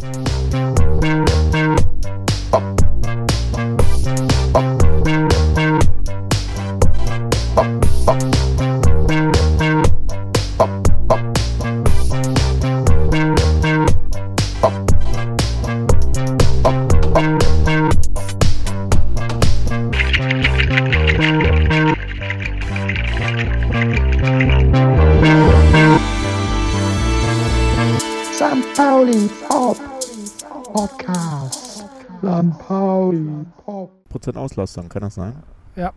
St. 100% Auslastung, kann das sein? Ja.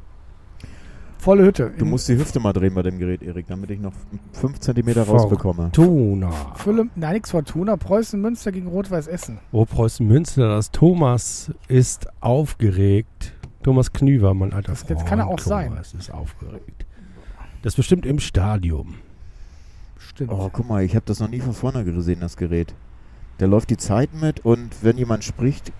Volle Hütte. Du musst die Hüfte mal drehen bei dem Gerät, Erik, damit ich noch 5 cm rausbekomme. Fortuna. Fülle, nein, vor Tuna. Preußen Münster gegen Rot-Weiß Essen. Oh, Preußen Münster, das Thomas ist aufgeregt. Thomas Knüver, mein alter das, Freund. Das kann er auch Thomas sein. Thomas ist aufgeregt. Das ist bestimmt im Stadion. Stimmt. Oh, guck mal, ich habe das noch nie von vorne gesehen, das Gerät. Da läuft die Zeit mit und wenn jemand spricht,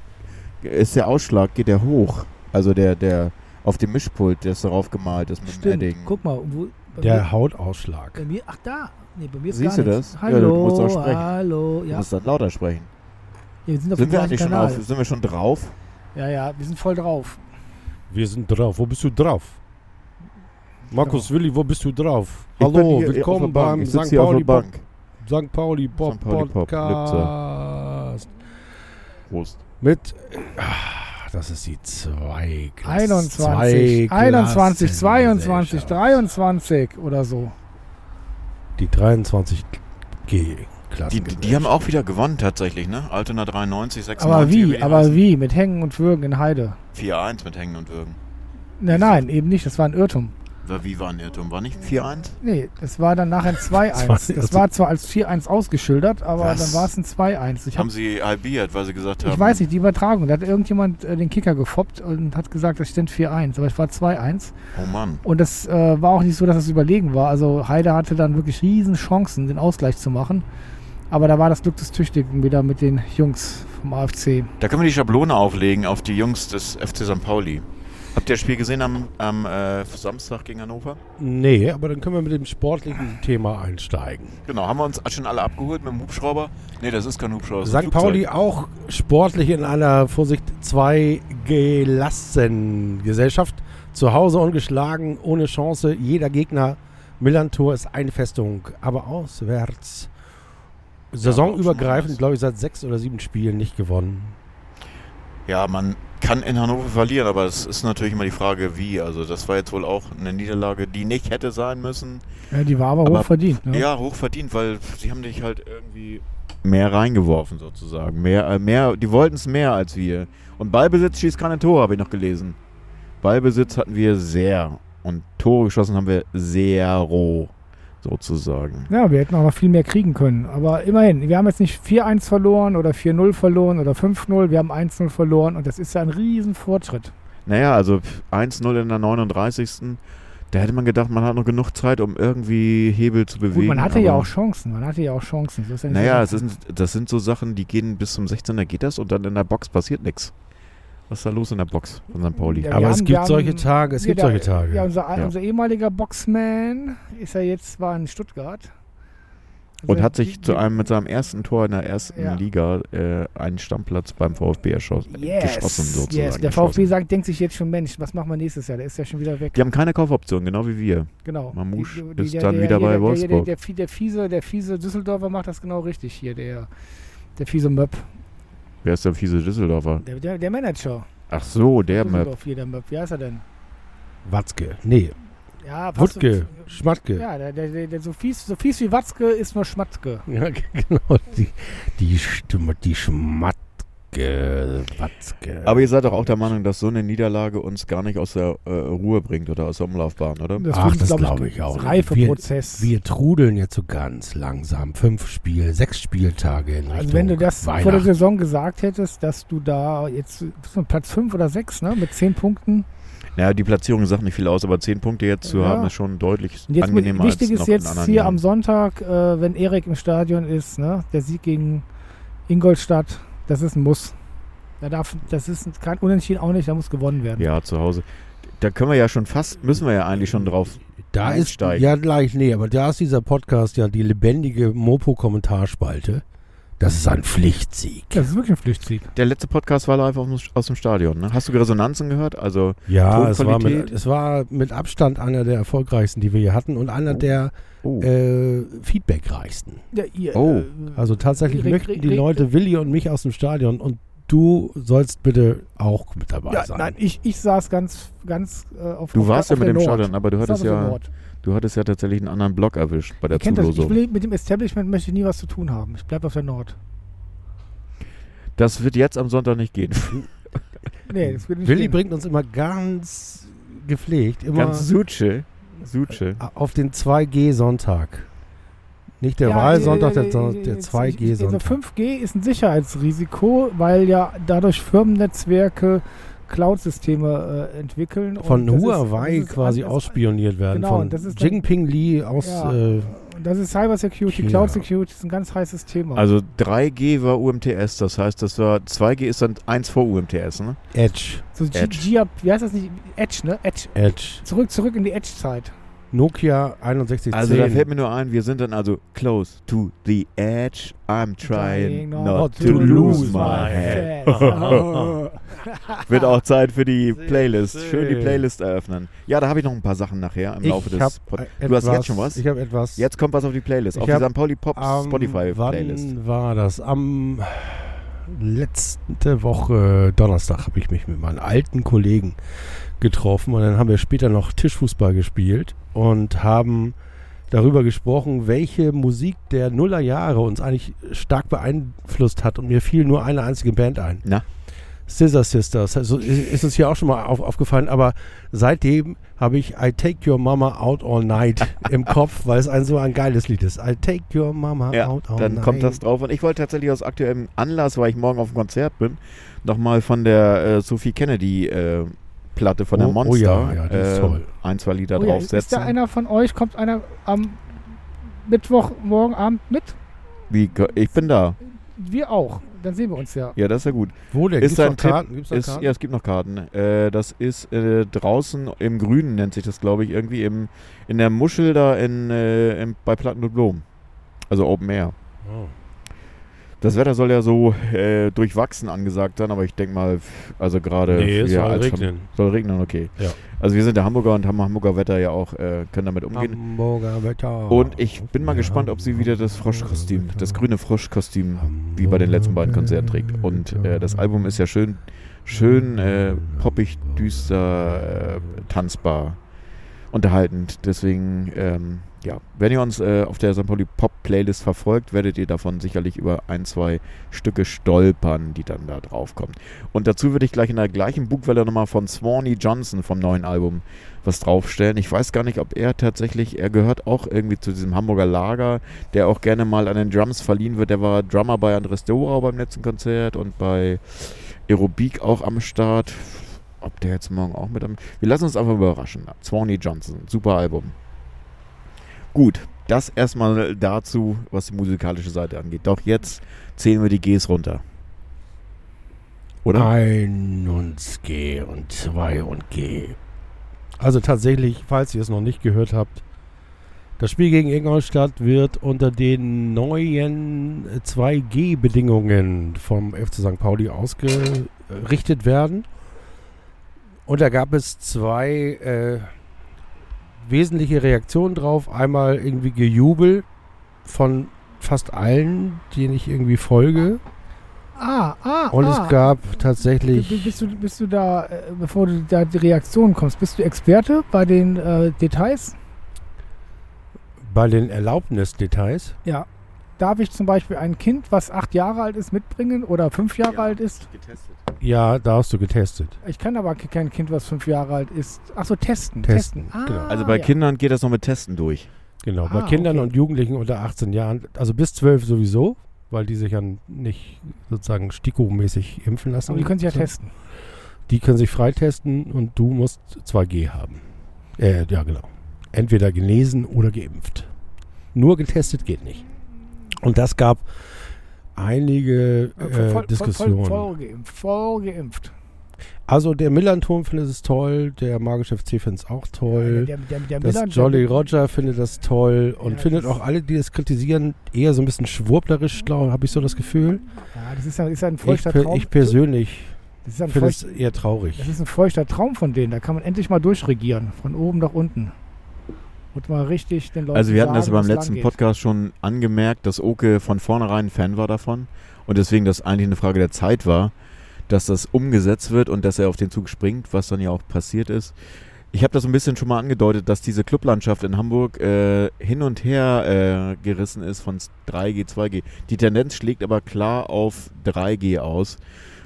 ist der Ausschlag, geht er hoch. Also der, der auf dem Mischpult, der ist darauf gemalt ist mit dem Stimmt. Edding. Guck mal. Wo, Der mir, Hautausschlag. bei mir, ach da. Nee, bei mir ist Siehst gar du nichts. das? Ja, du Hallo, musst auch sprechen. hallo. Du Ja. musst dann lauter sprechen. ja, wir sind auf Sind dem wir eigentlich schon Kanal. auf, sind wir schon drauf? Ja, ja, wir sind voll drauf. Wir sind drauf. Wo bist du drauf? Markus Willi, wo bist du drauf? Ich bin Hallo, willkommen der Bank. beim St. hier auf Pauli, Bank. St. Pauli Pop St. Pauli Pop, Podcast. Prost. Mit, ah, das ist die zwei 21, 21, 22, 23 oder so. Die 23 G Die, Klasse. die, die haben auch wieder gewonnen tatsächlich, ne? Altona 93, 96. Aber wie? Aber heißen. wie? Mit Hängen und Würgen in Heide. 4-1 mit Hängen und Würgen. Nein, nein, eben nicht. Das war ein Irrtum. Wie war ein Irrtum? War nicht 4-1? Nee, das war dann nachher ein 2-1. war- Das war zwar als 4-1 ausgeschildert, aber Was? dann war es ein 2-1. Ich, hab, Haben sie halbiert, weil sie gesagt haben. ich weiß nicht, die Übertragung. Da hat irgendjemand äh, den Kicker gefoppt und hat gesagt, das stimmt 4-1. Aber es war 2-1. Oh Mann. Und das äh, war auch nicht so, dass es überlegen war. Also Heide hatte dann wirklich riesen Chancen, den Ausgleich zu machen. Aber da war das Glück des Tüchtigen wieder mit den Jungs vom AFC. Da können wir die Schablone auflegen auf die Jungs des FC St. Pauli. Habt ihr das Spiel gesehen am, am äh, Samstag gegen Hannover? Nee, aber dann können wir mit dem sportlichen Thema einsteigen. Genau, haben wir uns schon alle abgeholt mit dem Hubschrauber? Nee, das ist kein Hubschrauber. St. Pauli auch sportlich in einer, Vorsicht, zwei gelassen Gesellschaft. Zu Hause ungeschlagen, ohne Chance. Jeder Gegner, Millantor ist Einfestung, aber auswärts. Saisonübergreifend, glaube ich, seit sechs oder sieben Spielen nicht gewonnen. Ja, man kann in Hannover verlieren, aber es ist natürlich immer die Frage, wie. Also, das war jetzt wohl auch eine Niederlage, die nicht hätte sein müssen. Ja, die war aber, Aber- hoch verdient. Ne? Ja, hoch verdient, weil sie haben dich halt irgendwie mehr reingeworfen sozusagen. Mehr, äh, mehr, die wollten es mehr als wir. Und Ballbesitz schießt keine Tore, habe ich noch gelesen. Ballbesitz hatten wir sehr. Und Tore geschossen haben wir sehr roh, sozusagen. Ja, wir hätten auch noch viel mehr kriegen können. Aber immerhin, wir haben jetzt nicht 4-1 verloren oder 4-0 verloren oder 5-0. Wir haben 1-0 verloren und das ist ja ein Riesenfortschritt. Naja, also 1-0 in der 39. Da hätte man gedacht, man hat noch genug Zeit, um irgendwie Hebel zu bewegen. Gut, man hatte ja auch Chancen. Man hatte ja auch Chancen. Ist ja Naja, so, ist, das sind so Sachen, die gehen bis zum 16er geht das und dann in der Box passiert nichts. Was ist da los in der Box von St. Pauli? Ja, aber es haben- gibt wir solche haben- Tage, es Ja, gibt solche Tage. Ja, unser, Ja. unser ehemaliger Boxman ist ja jetzt war in Stuttgart. Also Und hat die- sich zu einem mit seinem ersten Tor in der ersten Ja. Liga äh, einen Stammplatz beim VfB erschossen, Yes, geschossen sozusagen. yes. Der geschossen. VfB sagt, denkt sich jetzt schon, Mensch, was machen wir nächstes Jahr? Der ist ja schon wieder weg. Die haben keine Kaufoption, genau wie wir. Genau. Mamouche Die- die- ist der- dann der- wieder bei der- der- Wolfsburg. Der, der, der, fiese, der fiese Düsseldorfer macht das genau richtig hier, der, der fiese Möb. Wer ist der fiese Düsseldorfer? Der, der, der Manager. Ach so, der. Düsseldorf hier, der Möb. Wie heißt er denn? Watzke. Nee, Ja, Wutke, so- Schmatke. Ja, der, der, der, der so, fies, so fies wie Watzke ist nur Schmatke. Ja, genau. Die, die Stimme, die Schmatke, Watzke. Aber ihr seid doch auch der Meinung, dass so eine Niederlage uns gar nicht aus der äh, Ruhe bringt oder aus der Umlaufbahn, oder? Ach, wird, das glaub glaube ich auch. Reifeprozess. wir trudeln jetzt so ganz langsam. Fünf Spiele, sechs Spieltage in Richtung Also wenn du das vor der. Saison gesagt hättest, dass du da jetzt Platz 5 oder 6, ne, mit 10 Punkten. Naja, die Platzierung sagt nicht viel aus, aber zehn Punkte jetzt zu Ja. haben, ist schon deutlich Und jetzt mit, angenehmer wichtig als ist jetzt hier Jahren. am Sonntag, äh, wenn Erik im Stadion ist, ne, der Sieg gegen Ingolstadt, das ist ein Muss. Da darf, das ist kein Unentschieden auch nicht, da muss gewonnen werden. Ja, zu Hause. Da können wir ja schon fast, müssen wir ja eigentlich schon drauf. Da ist, einsteigen. ja gleich, nee, aber da ist dieser Podcast ja die lebendige Mopo-Kommentarspalte. Das ist ein Pflichtsieg. Das ist wirklich ein Pflichtsieg. Der letzte Podcast war live aus dem, Stadion. Ne? Hast du Resonanzen gehört? Also Ja, es war, mit, es war mit Abstand einer der erfolgreichsten, die wir hier hatten und einer der oh. äh, feedbackreichsten. Ja, ihr, Oh. äh, Also tatsächlich möchten die Leute Willi und mich aus dem Stadion und du sollst bitte auch mit dabei ja, sein. nein, ich, ich saß ganz, ganz äh, auf du auf warst ja mit dem Nord. Stadion, aber du hattest ja, Nord. Du hattest ja tatsächlich einen anderen Block erwischt bei der Ihr kennt das, ich Zulosung. will, mit dem Establishment möchte ich nie was zu tun haben. Ich bleibe auf der Nord. Das wird jetzt am Sonntag nicht gehen. Nee, das wird nicht Willi gehen. bringt uns immer ganz gepflegt, immer Ganz Suche. Suche. auf den 2G-Sonntag. Nicht der Ja, Wahlsonntag, äh, der, äh, der jetzt- Also Zwei-G-Sonntag. 5G ist ein Sicherheitsrisiko, weil ja dadurch Firmennetzwerke Cloud-Systeme äh, entwickeln. Von und das ist- Huawei das ist quasi alles- ausspioniert werden. Genau, von das ist dann- Jinping Li aus. Ja. Äh, Das ist Cyber Security, China. Cloud Security ist ein ganz heißes Thema. Also 3G war UMTS, das heißt, das war 2G ist dann 1 vor UMTS, ne? Edge. so G- Edge. Gia, wie heißt das nicht? Edge, ne? Edge. Edge. Zurück, zurück in die Edge-Zeit. Nokia 6110. Also da fällt mir nur ein, wir sind dann also close to the edge. I'm trying not to lose my head. Wird auch Zeit für die Sehr Playlist. Schön die. Playlist eröffnen. Ja, da habe ich noch ein paar Sachen nachher im Laufe ich hab des Pod äh, Du hast jetzt schon was? Ich habe etwas. Jetzt kommt was auf die Playlist, Ich auf die St. Pauli Pop Spotify Playlist. Wann war das? Am letzte Woche Donnerstag habe ich mich mit meinen alten Kollegen getroffen und dann haben wir später noch Tischfußball gespielt und haben darüber gesprochen, welche Musik der Nullerjahre uns eigentlich stark beeinflusst hat und mir fiel nur eine einzige Band ein. Na? Scissor Sisters. Also ist uns hier auch schon mal auf, aufgefallen, aber seitdem habe ich I Take Your Mama Out All Night im Kopf, weil es ein so ein geiles Lied ist. I Take Your Mama Ja, Out All dann Night. kommt das drauf. Und ich wollte tatsächlich aus aktuellem Anlass, weil ich morgen auf dem Konzert bin, nochmal von der äh, Sophie Kennedy äh, Platte von der Oh, oh Monster ja, ja, die ist äh, toll. ein, zwei Lieder Oh ja, ist draufsetzen. da einer von euch, kommt einer am Mittwoch, morgen Abend mit? Wie, ich bin da. Wir auch. Dann sehen wir uns ja. Ja, das ist ja gut. Wo denn? Ist Gibt's ein noch Tipp, Karten? Gibt's noch Ist, Karten? ja, es gibt noch Karten. Äh, das ist äh, draußen im Grünen, nennt sich das, glaube ich, irgendwie im, in der Muschel da in, äh, im, bei Platten und Blumen. Also Open Air. Oh. Das Wetter soll ja so äh, durchwachsen angesagt sein, aber ich denke mal, also gerade. Nee, es ja, soll regnen. Soll regnen, okay. Ja. Also wir sind der Hamburger und haben Hamburger Wetter ja auch, äh, können damit umgehen. Hamburger Wetter. Und ich bin mal gespannt, ob sie wieder das Froschkostüm, das grüne Froschkostüm wie bei den letzten beiden Konzerten trägt. Und äh, das Album ist ja schön, schön äh, poppig, düster, äh, tanzbar, unterhaltend. Deswegen, ähm, ja, wenn ihr uns äh, auf der St. Pauli Pop Playlist verfolgt, werdet ihr davon sicherlich über ein, zwei Stücke stolpern, die dann da drauf kommen. Und dazu würde ich gleich in der gleichen Bugwelle nochmal von Swanee Johnson vom neuen Album was draufstellen. Ich weiß gar nicht, ob er tatsächlich, er gehört auch irgendwie zu diesem Hamburger Lager, der auch gerne mal an den Drums verliehen wird. Der war Drummer bei Andres Dorau beim letzten Konzert und bei Aerobik auch am Start. Ob der jetzt morgen auch mit am. Wir lassen uns einfach überraschen. Swanee Johnson, super Album. Gut, das erstmal dazu, was die musikalische Seite angeht. Doch jetzt zählen wir die Gs runter. Oder? Ein und G und zwei und G. Also tatsächlich, falls ihr es noch nicht gehört habt, das Spiel gegen Ingolstadt wird unter den neuen 2G-Bedingungen vom FC St. Pauli ausgerichtet werden. Und da gab es zwei äh, wesentliche Reaktionen drauf. Einmal irgendwie Gejubel von fast allen, denen ich irgendwie folge. Ah, ah, Und ah. es gab tatsächlich. Bist du, bist du da, äh, bevor du da die Reaktion kommst, bist du Experte bei den äh, Details? Bei den Erlaubnisdetails. Ja. Darf ich zum Beispiel ein Kind, was acht Jahre alt ist, mitbringen oder fünf Jahre Ja. alt ist? Getestet. Ja, da hast du getestet. Ich kann aber ke- kein Kind, was fünf Jahre alt ist. Achso, testen. Testen, Ah, genau. Also bei ja. Kindern geht das noch mit Testen durch. Genau. Bei Ah, Kindern okay. und Jugendlichen unter 18 Jahren, also bis 12 sowieso, weil die sich ja nicht sozusagen stikomäßig impfen lassen. Aber die können sich ja So. testen. Die können sich freitesten und du musst 2G haben. Äh, ja, genau. Entweder genesen oder geimpft. Nur getestet geht nicht. Und das gab einige äh, voll- Diskussionen. Voll, voll geimpft. Voll geimpft. Also der Millanton findet es toll, der Magische FC findet es auch toll. Der, der, der Das Jolly Roger findet das toll und Ja, findet auch alle, die das kritisieren, eher so ein bisschen schwurblerisch, glaube habe ich so das Gefühl. Ja, das ist ja, ist ja ein Ich, feuchter per- Traum. ich persönlich ja finde es eher traurig. Das ist ein feuchter Traum von denen. Da kann man endlich mal durchregieren. Von oben nach unten. Und mal richtig den Leuten Also wir hatten das sagen, beim wo es letzten. Podcast schon angemerkt, dass Oke von vornherein ein Fan war davon und deswegen das eigentlich eine Frage der Zeit war, dass das umgesetzt wird und dass er auf den Zug springt, was dann ja auch passiert ist. Ich habe das ein bisschen schon mal angedeutet, dass diese Clublandschaft in Hamburg äh, hin und her äh, gerissen ist von 3G, 2G. Die Tendenz schlägt aber klar auf 3G aus.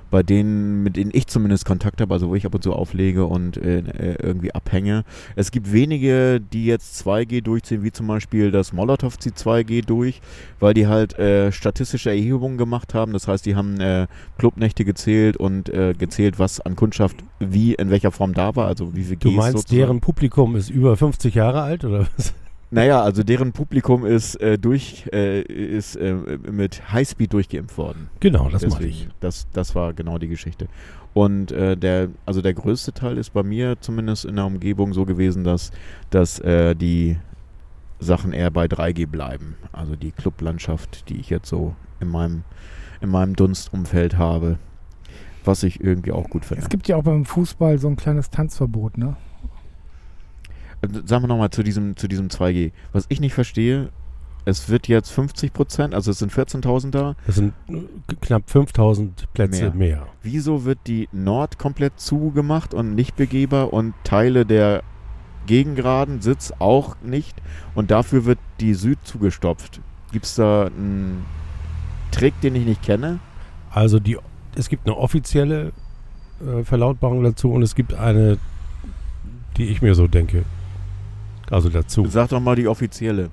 Bei denen, mit denen ich zumindest Kontakt habe, also wo ich ab und zu auflege und äh, äh, irgendwie abhänge. Es gibt wenige, die jetzt 2G durchziehen, wie zum Beispiel das Molotow zieht 2G durch, weil die halt äh, statistische Erhebungen gemacht haben. Das heißt, die haben äh, Clubnächte gezählt und äh, gezählt, was an Kundschaft wie in welcher Form da war, also wie viel Du Gs meinst, sozusagen. deren Publikum ist über 50 Jahre alt oder was? Naja, also deren Publikum ist äh, durch äh, ist äh, mit Highspeed durchgeimpft worden. Genau, das Deswegen, ich. Das, das war genau die Geschichte. Und äh, der, also der größte Teil ist bei mir zumindest in der Umgebung so gewesen, dass, dass äh, die Sachen eher bei 3G bleiben. Also die Clublandschaft, die ich jetzt so in meinem, in meinem Dunstumfeld habe. Was ich irgendwie auch gut finde. Es gibt ja auch beim Fußball so ein kleines Tanzverbot, ne? Sagen wir nochmal zu diesem, zu diesem 2G. Was ich nicht verstehe, es wird jetzt 50 Prozent, also es sind 14.000 da. Das sind knapp 5000 Plätze Mehr. mehr. Wieso wird die Nord komplett zugemacht und nicht begehbar und Teile der Gegengraden Sitz auch nicht und dafür wird die Süd zugestopft? Gibt es da einen Trick, den ich nicht kenne? Also die, es gibt eine offizielle äh, Verlautbarung dazu und es gibt eine, die ich mir so denke. Also dazu. Sag doch mal die offizielle.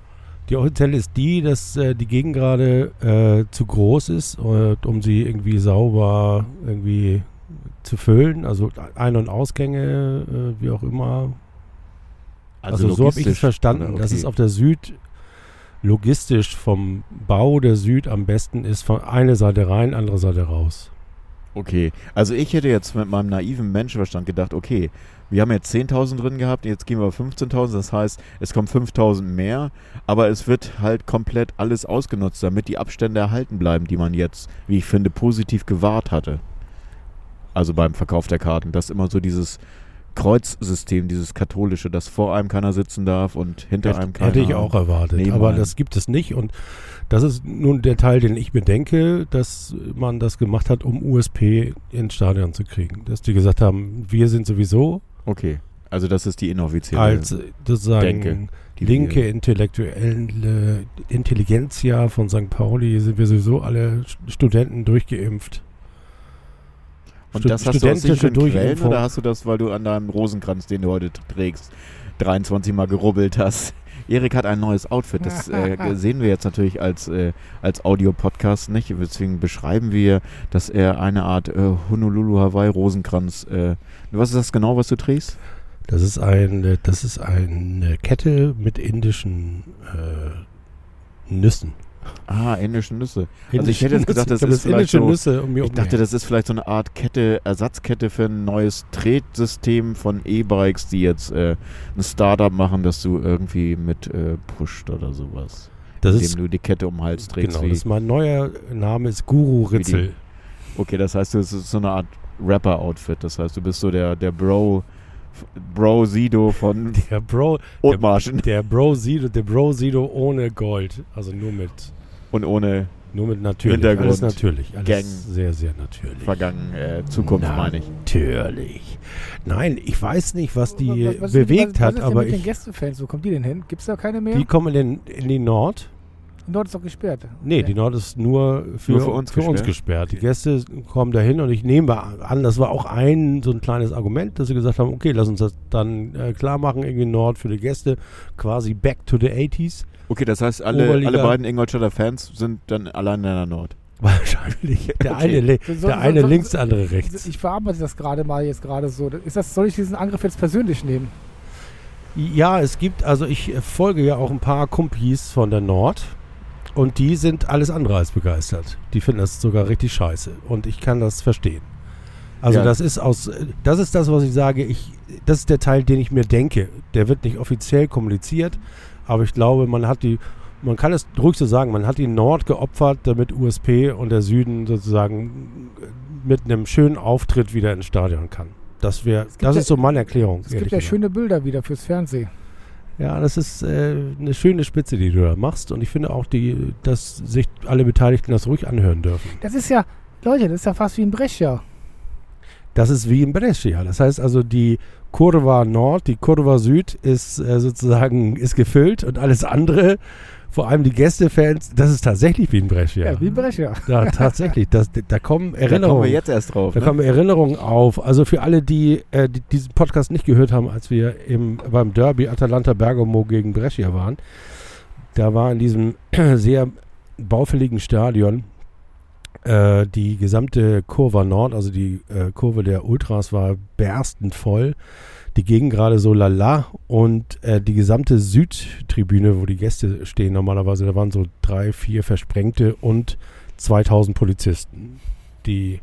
Die offizielle ist die, dass äh, die Gegengrade äh, zu groß ist, äh, um sie irgendwie sauber irgendwie zu füllen. Also Ein- und Ausgänge, äh, wie auch immer. Also, so habe ich es verstanden, dass Okay. es auf der Süd logistisch vom Bau der Süd am besten ist, von eine Seite rein, andere Seite raus. Okay, also ich hätte jetzt mit meinem naiven Menschenverstand gedacht, okay, wir haben jetzt 10.000 drin gehabt, jetzt gehen wir auf 15.000, das heißt, es kommen 5.000 mehr, aber es wird halt komplett alles ausgenutzt, damit die Abstände erhalten bleiben, die man jetzt, wie ich finde, positiv gewahrt hatte. Also beim Verkauf der Karten, dass immer so dieses Kreuzsystem, dieses katholische, dass vor einem keiner sitzen darf und hinter einem keiner. Hätte ich auch erwartet. neben Aber einem. das gibt es nicht. Und das ist nun der Teil, den ich bedenke, dass man das gemacht hat, um USP ins Stadion zu kriegen. Dass die gesagt haben, wir sind sowieso Okay, also das ist die inoffizielle. als äh, sozusagen Denke, die linke intellektuelle Intelligenzia von St. Pauli sind wir sowieso alle St- Studenten durchgeimpft. Und Stu- das hast du aus sicheren Quellen oder hast du das, weil du an deinem Rosenkranz, den du heute trägst, 23 Mal gerubbelt hast? Erik hat ein neues Outfit. Das äh, sehen wir jetzt natürlich als, äh, als Audio-Podcast nicht. Deswegen beschreiben wir, dass er eine Art äh, Honolulu Hawaii Rosenkranz. Äh, was ist das genau, was du trägst? Das ist eine, das ist eine Kette mit indischen äh, Nüssen. Ah, indische Nüsse. Also ich Indische hätte jetzt gedacht, das ist vielleicht indische so- um Ich dachte, das ist vielleicht so eine Art Kette, Ersatzkette für ein neues Tretsystem von E-Bikes, die jetzt äh, ein Startup machen, dass du irgendwie mit äh, pusht oder sowas. das indem ist, du die Kette um den Hals trägst. genau, das ist mein neuer Name ist Guru Ritzel. okay, das heißt, du bist so eine Art Rapper-Outfit. Das heißt, du bist so der, der Bro, Bro Sido von Der Bro, Othmarschen der Bro Sido, der Bro Sido ohne Gold, also nur mit, und ohne nur mit natürlich, Hintergrund, alles natürlich, alles Gang. sehr, sehr natürlich. vergangen äh, Zukunft, meine ich. Natürlich. Nein, ich weiß nicht, was die Was- was- bewegt was, hat, aber mit den ich, Gästefans? Wo kommen die denn hin? Gibt es da keine mehr? die kommen in, in die Nord. Nord ist doch gesperrt. Nee, die Nord ist nur für, Nur für uns gesperrt? gesperrt. Die Gäste kommen dahin und ich nehme an, das war auch ein so ein kleines Argument, dass sie gesagt haben, okay, lass uns das dann äh, klar machen, irgendwie Nord für die Gäste, quasi back to the 80s. Okay, das heißt, alle, Oberliga. alle beiden Ingolstädter Fans sind dann allein in der Nord. Wahrscheinlich. Der Okay. eine, le- So- so- der eine so- links, der andere rechts. Ich verarbeite das gerade mal jetzt gerade so. Ist das, soll ich diesen Angriff jetzt persönlich nehmen? Ja, es gibt, also ich äh, folge ja auch ein paar Kumpis von der Nord und die sind alles andere als begeistert. Die finden das sogar richtig scheiße und ich kann das verstehen. Also Ja. das ist aus, das ist das, was ich sage. Ich, das ist der Teil, den ich mir denke. Der wird nicht offiziell kommuniziert, aber ich glaube, man hat die, man kann es ruhig so sagen, man hat die Nord geopfert, damit USP und der Süden sozusagen mit einem schönen Auftritt wieder ins Stadion kann. Das wäre, das ja- ist so meine Erklärung. Es gibt ja gesagt. schöne Bilder wieder fürs Fernsehen. Ja, das ist äh, eine schöne Spitze, die du da machst. Und ich finde auch, die, dass sich alle Beteiligten das ruhig anhören dürfen. Das ist ja, Leute, das ist ja fast wie ein Brescia. Das ist wie in Brescia. Das heißt also, die Kurva Nord, die Kurva Süd ist äh, sozusagen ist gefüllt und alles andere, vor allem die Gästefans, das ist tatsächlich wie in Brescia. Ja, wie ein Brescia. Ja, tatsächlich. Das, da kommen Da kommen Erinnerungen. wir jetzt erst drauf. Da Ne? kommen Erinnerungen auf. Also für alle, die, äh, die diesen Podcast nicht gehört haben, als wir im, beim Derby Atalanta Bergamo gegen Brescia waren, da war in diesem sehr baufälligen Stadion äh, die gesamte Kurve Nord, also die äh, Kurve der Ultras, war berstend voll. Die Gegend gerade so lala und äh, die gesamte Südtribüne, wo die Gäste stehen normalerweise, da waren so drei, vier Versprengte und 2000 Polizisten, die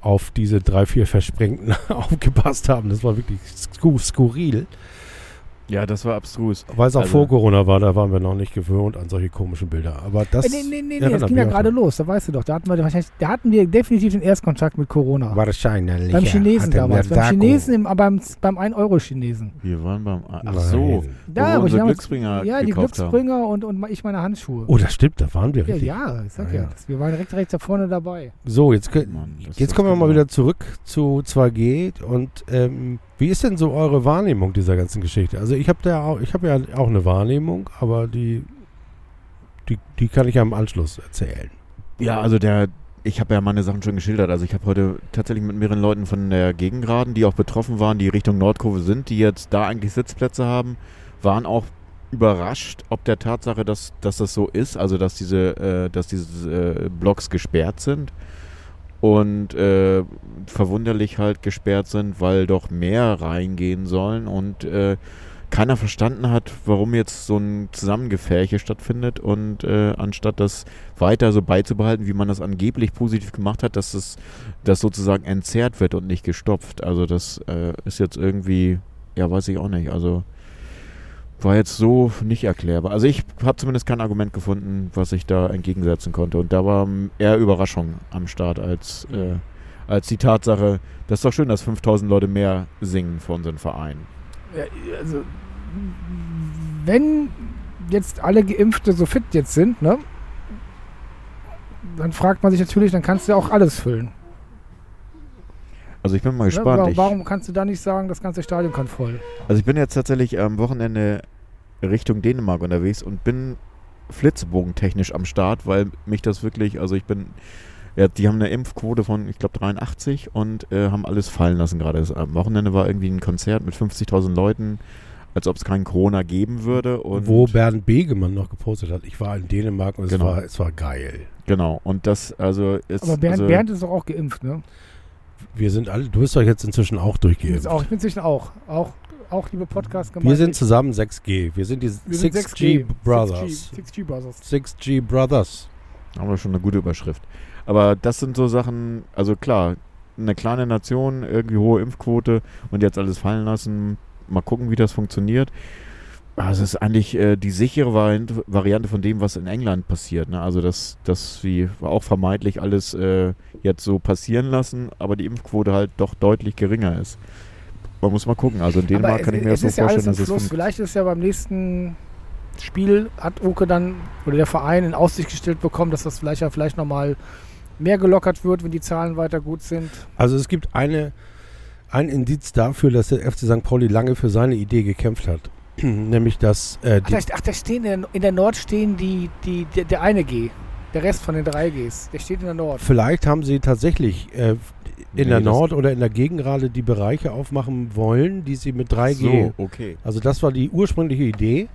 auf diese drei, vier Versprengten aufgepasst haben. Das war wirklich sku skurril. Ja, das war abstrus. Weil es auch Also- vor Corona war, da waren wir noch nicht gewöhnt an solche komischen Bilder. Aber das Äh, nee, nee, nee, nee, das ging ja gerade los, da weißt du doch. Da hatten wir wahrscheinlich, da hatten wir definitiv den Erstkontakt mit Corona. Wahrscheinlich. beim Chinesen damals. Beim Chinesen, im, beim, beim 1-Euro-Chinesen. Wir waren beim. Ach Nein. so. Wo Da, wir wo ich unsere damals- Glücksbringer Ja, die Glücksbringer und, und ich meine Handschuhe. Oh, das stimmt, da waren wir ja, richtig. ja, ich sag Ah, ja. ja. Das, wir waren direkt rechts da vorne dabei. So, jetzt, haben. Mann, jetzt kommen wir mal wieder zurück zu 2G. Und ähm, wie ist denn so eure Wahrnehmung dieser ganzen Geschichte? Also ich habe da auch, ich habe ja auch eine Wahrnehmung, aber die, die, die kann ich ja im Anschluss erzählen. Ja, also der, ich habe ja meine Sachen schon geschildert. Also ich habe heute tatsächlich mit mehreren Leuten von der Gegend geraten, die auch betroffen waren, die Richtung Nordkurve sind, die jetzt da eigentlich Sitzplätze haben, waren auch überrascht, ob der Tatsache, dass, dass das so ist, also dass diese, äh, dass diese äh, Blocks gesperrt sind und äh, verwunderlich halt gesperrt sind, weil doch mehr reingehen sollen und äh, keiner verstanden hat, warum jetzt so ein Zusammengefärche stattfindet und äh, anstatt das weiter so beizubehalten, wie man das angeblich positiv gemacht hat, dass es das sozusagen entzerrt wird und nicht gestopft. Also das äh, ist jetzt irgendwie, ja, weiß ich auch nicht. Also war jetzt so nicht erklärbar. Also ich habe zumindest kein Argument gefunden, was ich da entgegensetzen konnte. Und da war eher Überraschung am Start als, äh, als die Tatsache, das ist doch schön, dass 5000 Leute mehr singen für unseren Verein. Ja, also, wenn jetzt alle Geimpfte so fit jetzt sind, ne? Dann fragt man sich natürlich, dann kannst du ja auch alles füllen. Also ich bin mal Ne? gespannt. Warum, warum kannst du da nicht sagen, das ganze Stadion kann voll? Also ich bin jetzt tatsächlich am Wochenende Richtung Dänemark unterwegs und bin flitzebogentechnisch am Start, weil mich das wirklich, also ich bin, ja, die haben eine Impfquote von, ich glaube, 83 und äh, haben alles fallen lassen gerade. Das- Am Wochenende war irgendwie ein Konzert mit 50.000 Leuten, als ob es keinen Corona geben würde. Und Wo Bernd Begemann noch gepostet hat, ich war in Dänemark und Genau. es, war, es war geil. Genau, und das, also ist. Aber Bernd, also, Bernd ist doch auch geimpft, ne? Wir sind alle, du bist doch jetzt inzwischen auch durchgeimpft. auch, ich bin inzwischen auch. Auch, auch liebe podcast Wir sind zusammen 6G. Wir sind die wir sind 6G, Brothers. 6G, 6G Brothers. 6G Brothers. Haben wir schon eine gute Überschrift. Aber das sind so Sachen, also klar, eine kleine Nation, irgendwie hohe Impfquote und jetzt alles fallen lassen. Mal gucken, wie das funktioniert. Also es ist eigentlich äh, die sichere Variante, von dem, was in England passiert. Ne? Also dass das wie auch vermeintlich alles äh, jetzt so passieren lassen, aber die Impfquote halt doch deutlich geringer ist. Man muss mal gucken. Also in Dänemark Aber kann ich es, mir das so ja vorstellen, im dass es Fluss. funkt. Vielleicht ist ja beim nächsten Spiel, hat Oke dann, oder der Verein in Aussicht gestellt bekommen, dass das vielleicht ja vielleicht nochmal mehr gelockert wird, wenn die Zahlen weiter gut sind. Also es gibt eine, ein Indiz dafür, dass der FC St. Pauli lange für seine Idee gekämpft hat. Nämlich, dass äh, Ach, da, ach, da stehen in, in der Nord stehen die, die, der, der eine G. Der Rest von den drei Gs. Der steht in der Nord. vielleicht haben sie tatsächlich äh, in Nee, der das- Nord oder in der Gegengrade die Bereiche aufmachen wollen, die sie mit 3G. So, okay. Also das war die ursprüngliche Idee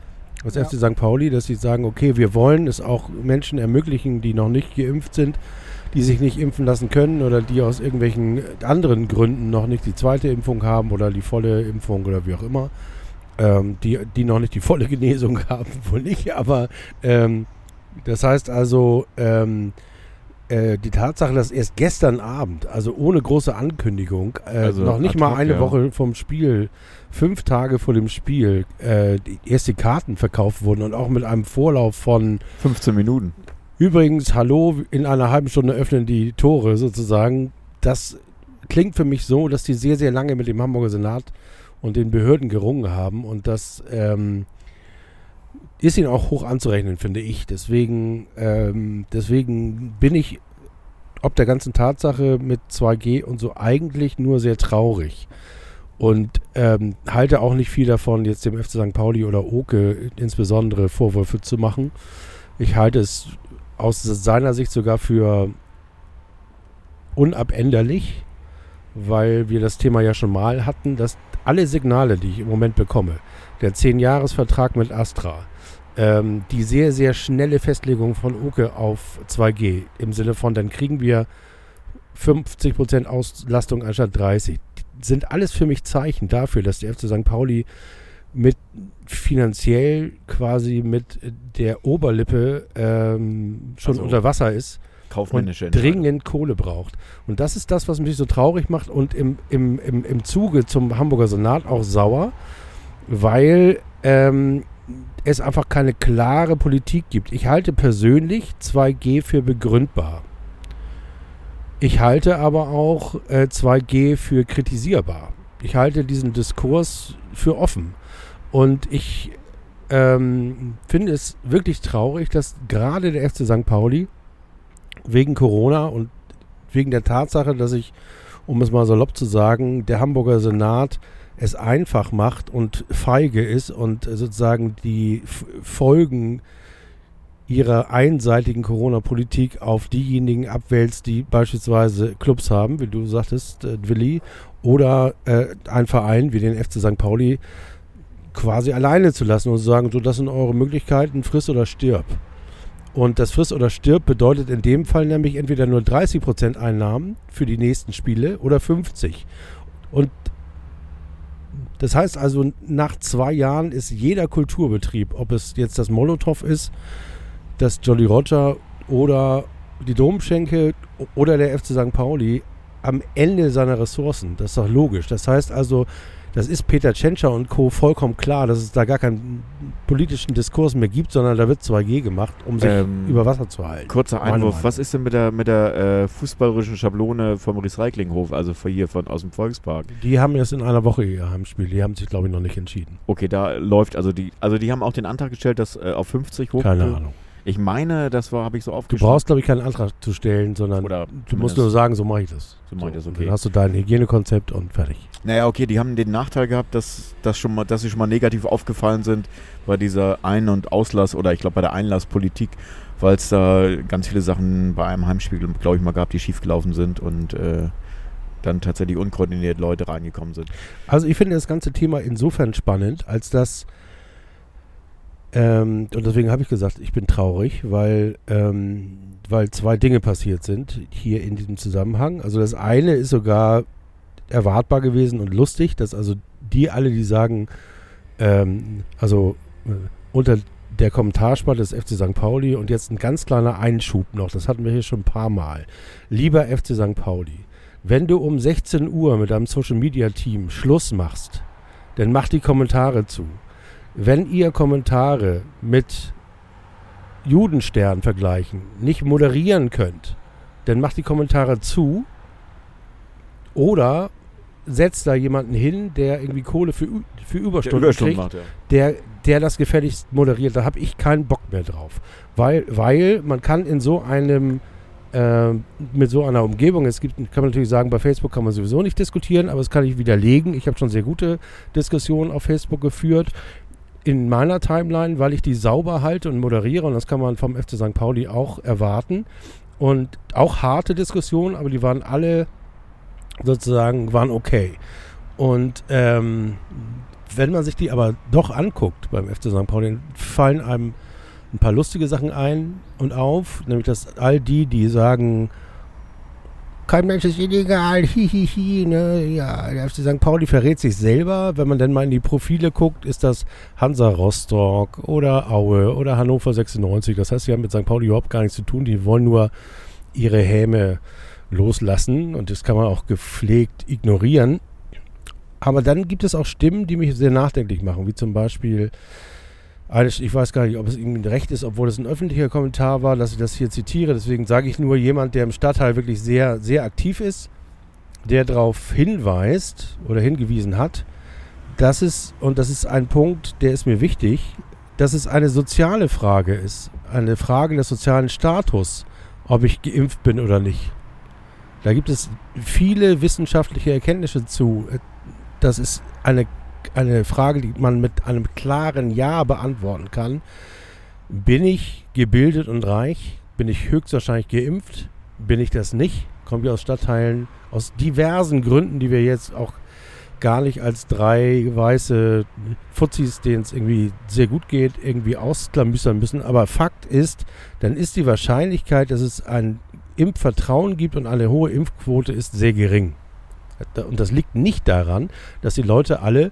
aus Ja. FC St. Pauli, dass sie sagen, okay, wir wollen es auch Menschen ermöglichen, die noch nicht geimpft sind, die sich nicht impfen lassen können oder die aus irgendwelchen anderen Gründen noch nicht die zweite Impfung haben oder die volle Impfung oder wie auch immer. Ähm, die, die noch nicht die volle Genesung haben, wohl nicht, aber ähm, das heißt also, ähm, äh, die Tatsache, dass erst gestern Abend, also ohne große Ankündigung, äh, Also noch nicht mal hoc, eine ja. Woche vom Spiel, fünf Tage vor dem Spiel, äh, die erste Karten verkauft wurden und auch mit einem Vorlauf von 15 Minuten. Übrigens, hallo, in einer halben Stunde öffnen die Tore sozusagen. Das klingt für mich so, dass die sehr, sehr lange mit dem Hamburger Senat und den Behörden gerungen haben. Und das ähm, ist ihnen auch hoch anzurechnen, finde ich. Deswegen, ähm, deswegen bin ich ob der ganzen Tatsache mit 2G und so eigentlich nur sehr traurig. Und ähm, halte auch nicht viel davon, jetzt dem FC St. Pauli oder Oke insbesondere Vorwürfe zu machen. Ich halte es aus seiner Sicht sogar für unabänderlich, weil wir das Thema ja schon mal hatten, dass alle Signale, die ich im Moment bekomme, der 10-Jahres-Vertrag mit Astra, ähm, die sehr, sehr schnelle Festlegung von Oke auf 2G, im Sinne von, dann kriegen wir 50% Auslastung anstatt 30, sind alles für mich Zeichen dafür, dass der FC St. Pauli mit finanziell quasi mit der Oberlippe ähm, schon Also unter Wasser ist Kaufmännische und dringend Kohle braucht. Und das ist das, was mich so traurig macht und im, im, im, im Zuge zum Hamburger Senat auch sauer, weil ähm, es einfach keine klare Politik gibt. Ich halte persönlich 2G für begründbar. Ich halte aber auch äh, 2G für kritisierbar. Ich halte diesen Diskurs für offen. Und ich ähm, finde es wirklich traurig, dass gerade der FC St. Pauli wegen Corona und wegen der Tatsache, dass ich, um es mal salopp zu sagen, der Hamburger Senat es einfach macht und feige ist und sozusagen die Folgen ihrer einseitigen Corona-Politik auf diejenigen abwälzt, die beispielsweise Clubs haben, wie du sagtest, äh, Willi, oder äh, ein Verein wie den FC St. Pauli quasi alleine zu lassen und zu sagen, so, das sind eure Möglichkeiten, friss oder stirb. Und das Friss oder Stirb bedeutet in dem Fall nämlich entweder nur 30% Einnahmen für die nächsten Spiele oder 50. Und das heißt also, nach zwei Jahren ist jeder Kulturbetrieb, ob es jetzt das Molotow ist, das Jolly Roger oder die Domschenke oder der FC St. Pauli, am Ende seiner Ressourcen. Das ist doch logisch. Das heißt also, das ist Peter Tschentscher und Co. vollkommen klar, dass es da gar keinen politischen Diskurs mehr gibt, sondern da wird 2G gemacht, um sich Ähm, über Wasser zu halten. Kurzer Einwurf. Was ist denn mit der, mit der äh, fußballerischen Schablone vom Recyclinghof, also von hier von, aus dem Volkspark? Die haben jetzt in einer Woche ihr Heimspiel. Die haben sich, glaube ich, noch nicht entschieden. Okay, da läuft also die, also die haben auch den Antrag gestellt, dass äh, auf 50 hoch. Keine Ahnung. Ich meine, das war, habe ich so Du aufgeschrieben. brauchst, glaube ich, keinen Antrag zu stellen, sondern Oder du musst nur sagen, so mache ich das. So mache ich das, okay. Dann hast du dein Hygienekonzept und fertig. Naja, okay, die haben den Nachteil gehabt, dass, dass, schon mal, dass sie schon mal negativ aufgefallen sind bei dieser Ein- und Auslass oder ich glaube bei der Einlasspolitik, weil es da ganz viele Sachen bei einem Heimspiel, glaube ich mal, gab, die schiefgelaufen sind und äh, dann tatsächlich unkoordiniert Leute reingekommen sind. Also ich finde das ganze Thema insofern spannend, als dass, ähm, und deswegen habe ich gesagt, ich bin traurig, weil, ähm, weil zwei Dinge passiert sind hier in diesem Zusammenhang. Also das eine ist sogar erwartbar gewesen und lustig, dass also die alle, die sagen, ähm, also äh, unter der Kommentarspalte des FC St. Pauli und jetzt ein ganz kleiner Einschub noch, das hatten wir hier schon ein paar Mal. Lieber FC St. Pauli, wenn du um 16 Uhr mit deinem Social Media Team Schluss machst, dann mach die Kommentare zu. Wenn ihr Kommentare mit Judenstern vergleichen nicht moderieren könnt, dann macht die Kommentare zu oder setzt da jemanden hin, der irgendwie Kohle für, für Überstunden, kriegt, macht, ja. der, der das gefälligst moderiert. Da habe ich keinen Bock mehr drauf. Weil, weil man kann in so einem, äh, mit so einer Umgebung, es gibt, kann man natürlich sagen, bei Facebook kann man sowieso nicht diskutieren, aber das kann ich widerlegen. Ich habe schon sehr gute Diskussionen auf Facebook geführt. In meiner Timeline, weil ich die sauber halte und moderiere, und das kann man vom FC St. Pauli auch erwarten. Und auch harte Diskussionen, aber die waren alle sozusagen, waren okay. Und ähm, wenn man sich die aber doch anguckt beim FC St. Pauli, fallen einem ein paar lustige Sachen ein und auf, nämlich dass all die, die sagen, kein Mensch ist illegal, hihihi, ne, ja, der FC St. Pauli verrät sich selber. Wenn man dann mal in die Profile guckt, ist das Hansa Rostock oder Aue oder Hannover 96. Das heißt, sie haben mit St. Pauli überhaupt gar nichts zu tun. Die wollen nur ihre Häme loslassen und das kann man auch gepflegt ignorieren. Aber dann gibt es auch Stimmen, die mich sehr nachdenklich machen, wie zum Beispiel, ich weiß gar nicht, ob es irgendwie recht ist, obwohl es ein öffentlicher Kommentar war, dass ich das hier zitiere. Deswegen sage ich nur jemand, der im Stadtteil wirklich sehr, sehr aktiv ist, der darauf hinweist oder hingewiesen hat, dass es, und das ist ein Punkt, der ist mir wichtig, dass es eine soziale Frage ist, eine Frage des sozialen Status, ob ich geimpft bin oder nicht. Da gibt es viele wissenschaftliche Erkenntnisse zu. Das ist eine, eine Frage, die man mit einem klaren Ja beantworten kann. Bin ich gebildet und reich? Bin ich höchstwahrscheinlich geimpft? Bin ich das nicht? Komme ich aus Stadtteilen, aus diversen Gründen, die wir jetzt auch gar nicht als drei weiße Fuzis, denen es irgendwie sehr gut geht, irgendwie ausklamüsern müssen. Aber Fakt ist, dann ist die Wahrscheinlichkeit, dass es ein Impfvertrauen gibt und eine hohe Impfquote ist sehr gering. Und das liegt nicht daran, dass die Leute alle,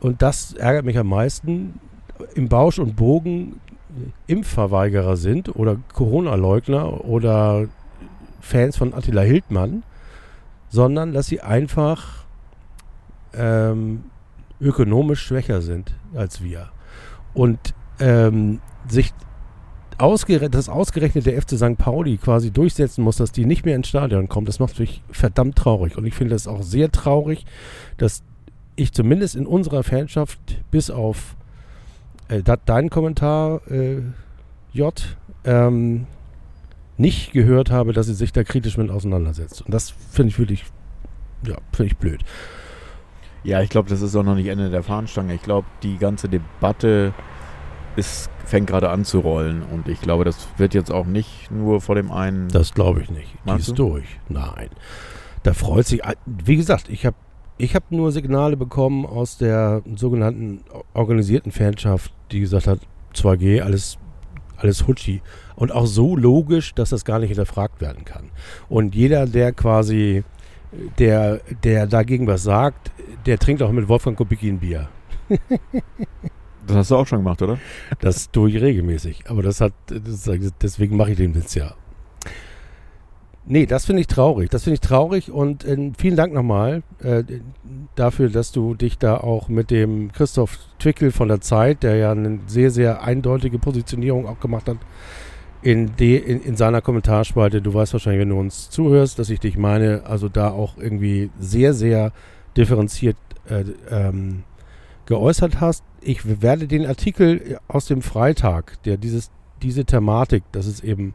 und das ärgert mich am meisten, im Bausch und Bogen Impfverweigerer sind oder Corona-Leugner oder Fans von Attila Hildmann, sondern dass sie einfach ähm, ökonomisch schwächer sind als wir. Und ähm, sich ausgerechnet, das ausgerechnet der FC St. Pauli quasi durchsetzen muss, dass die nicht mehr ins Stadion kommen, das macht mich verdammt traurig. Und ich finde es auch sehr traurig, dass ich zumindest in unserer Fanschaft bis auf äh, deinen Kommentar, äh, J, ähm, nicht gehört habe, dass sie sich da kritisch mit auseinandersetzt. Und das finde ich wirklich, ja, finde ich blöd. Ja, ich glaube, das ist auch noch nicht Ende der Fahnenstange. Ich glaube, die ganze Debatte ist, fängt gerade an zu rollen. Und ich glaube, das wird jetzt auch nicht nur vor dem einen. Das glaube ich nicht. Die ist du? durch. Nein. Da freut sich. Wie gesagt, ich habe ich hab nur Signale bekommen aus der sogenannten organisierten Fanschaft, die gesagt hat, 2G, alles, alles Hutschi. Und auch so logisch, dass das gar nicht hinterfragt werden kann. Und jeder, der quasi, der, der dagegen was sagt, der trinkt auch mit Wolfgang Kubicki ein Bier. Das hast du auch schon gemacht, oder? Das tue ich regelmäßig. Aber das hat, das, deswegen mache ich den Witz ja. Nee, das finde ich traurig. Das finde ich traurig und äh, vielen Dank nochmal äh, dafür, dass du dich da auch mit dem Christoph Twickel von der Zeit, der ja eine sehr, sehr eindeutige Positionierung auch gemacht hat, in, de, in, in seiner Kommentarspalte. Du weißt wahrscheinlich, wenn du uns zuhörst, dass ich dich meine, also da auch irgendwie sehr, sehr differenziert äh, ähm, geäußert hast. Ich werde den Artikel aus dem Freitag, der dieses, diese Thematik, dass es eben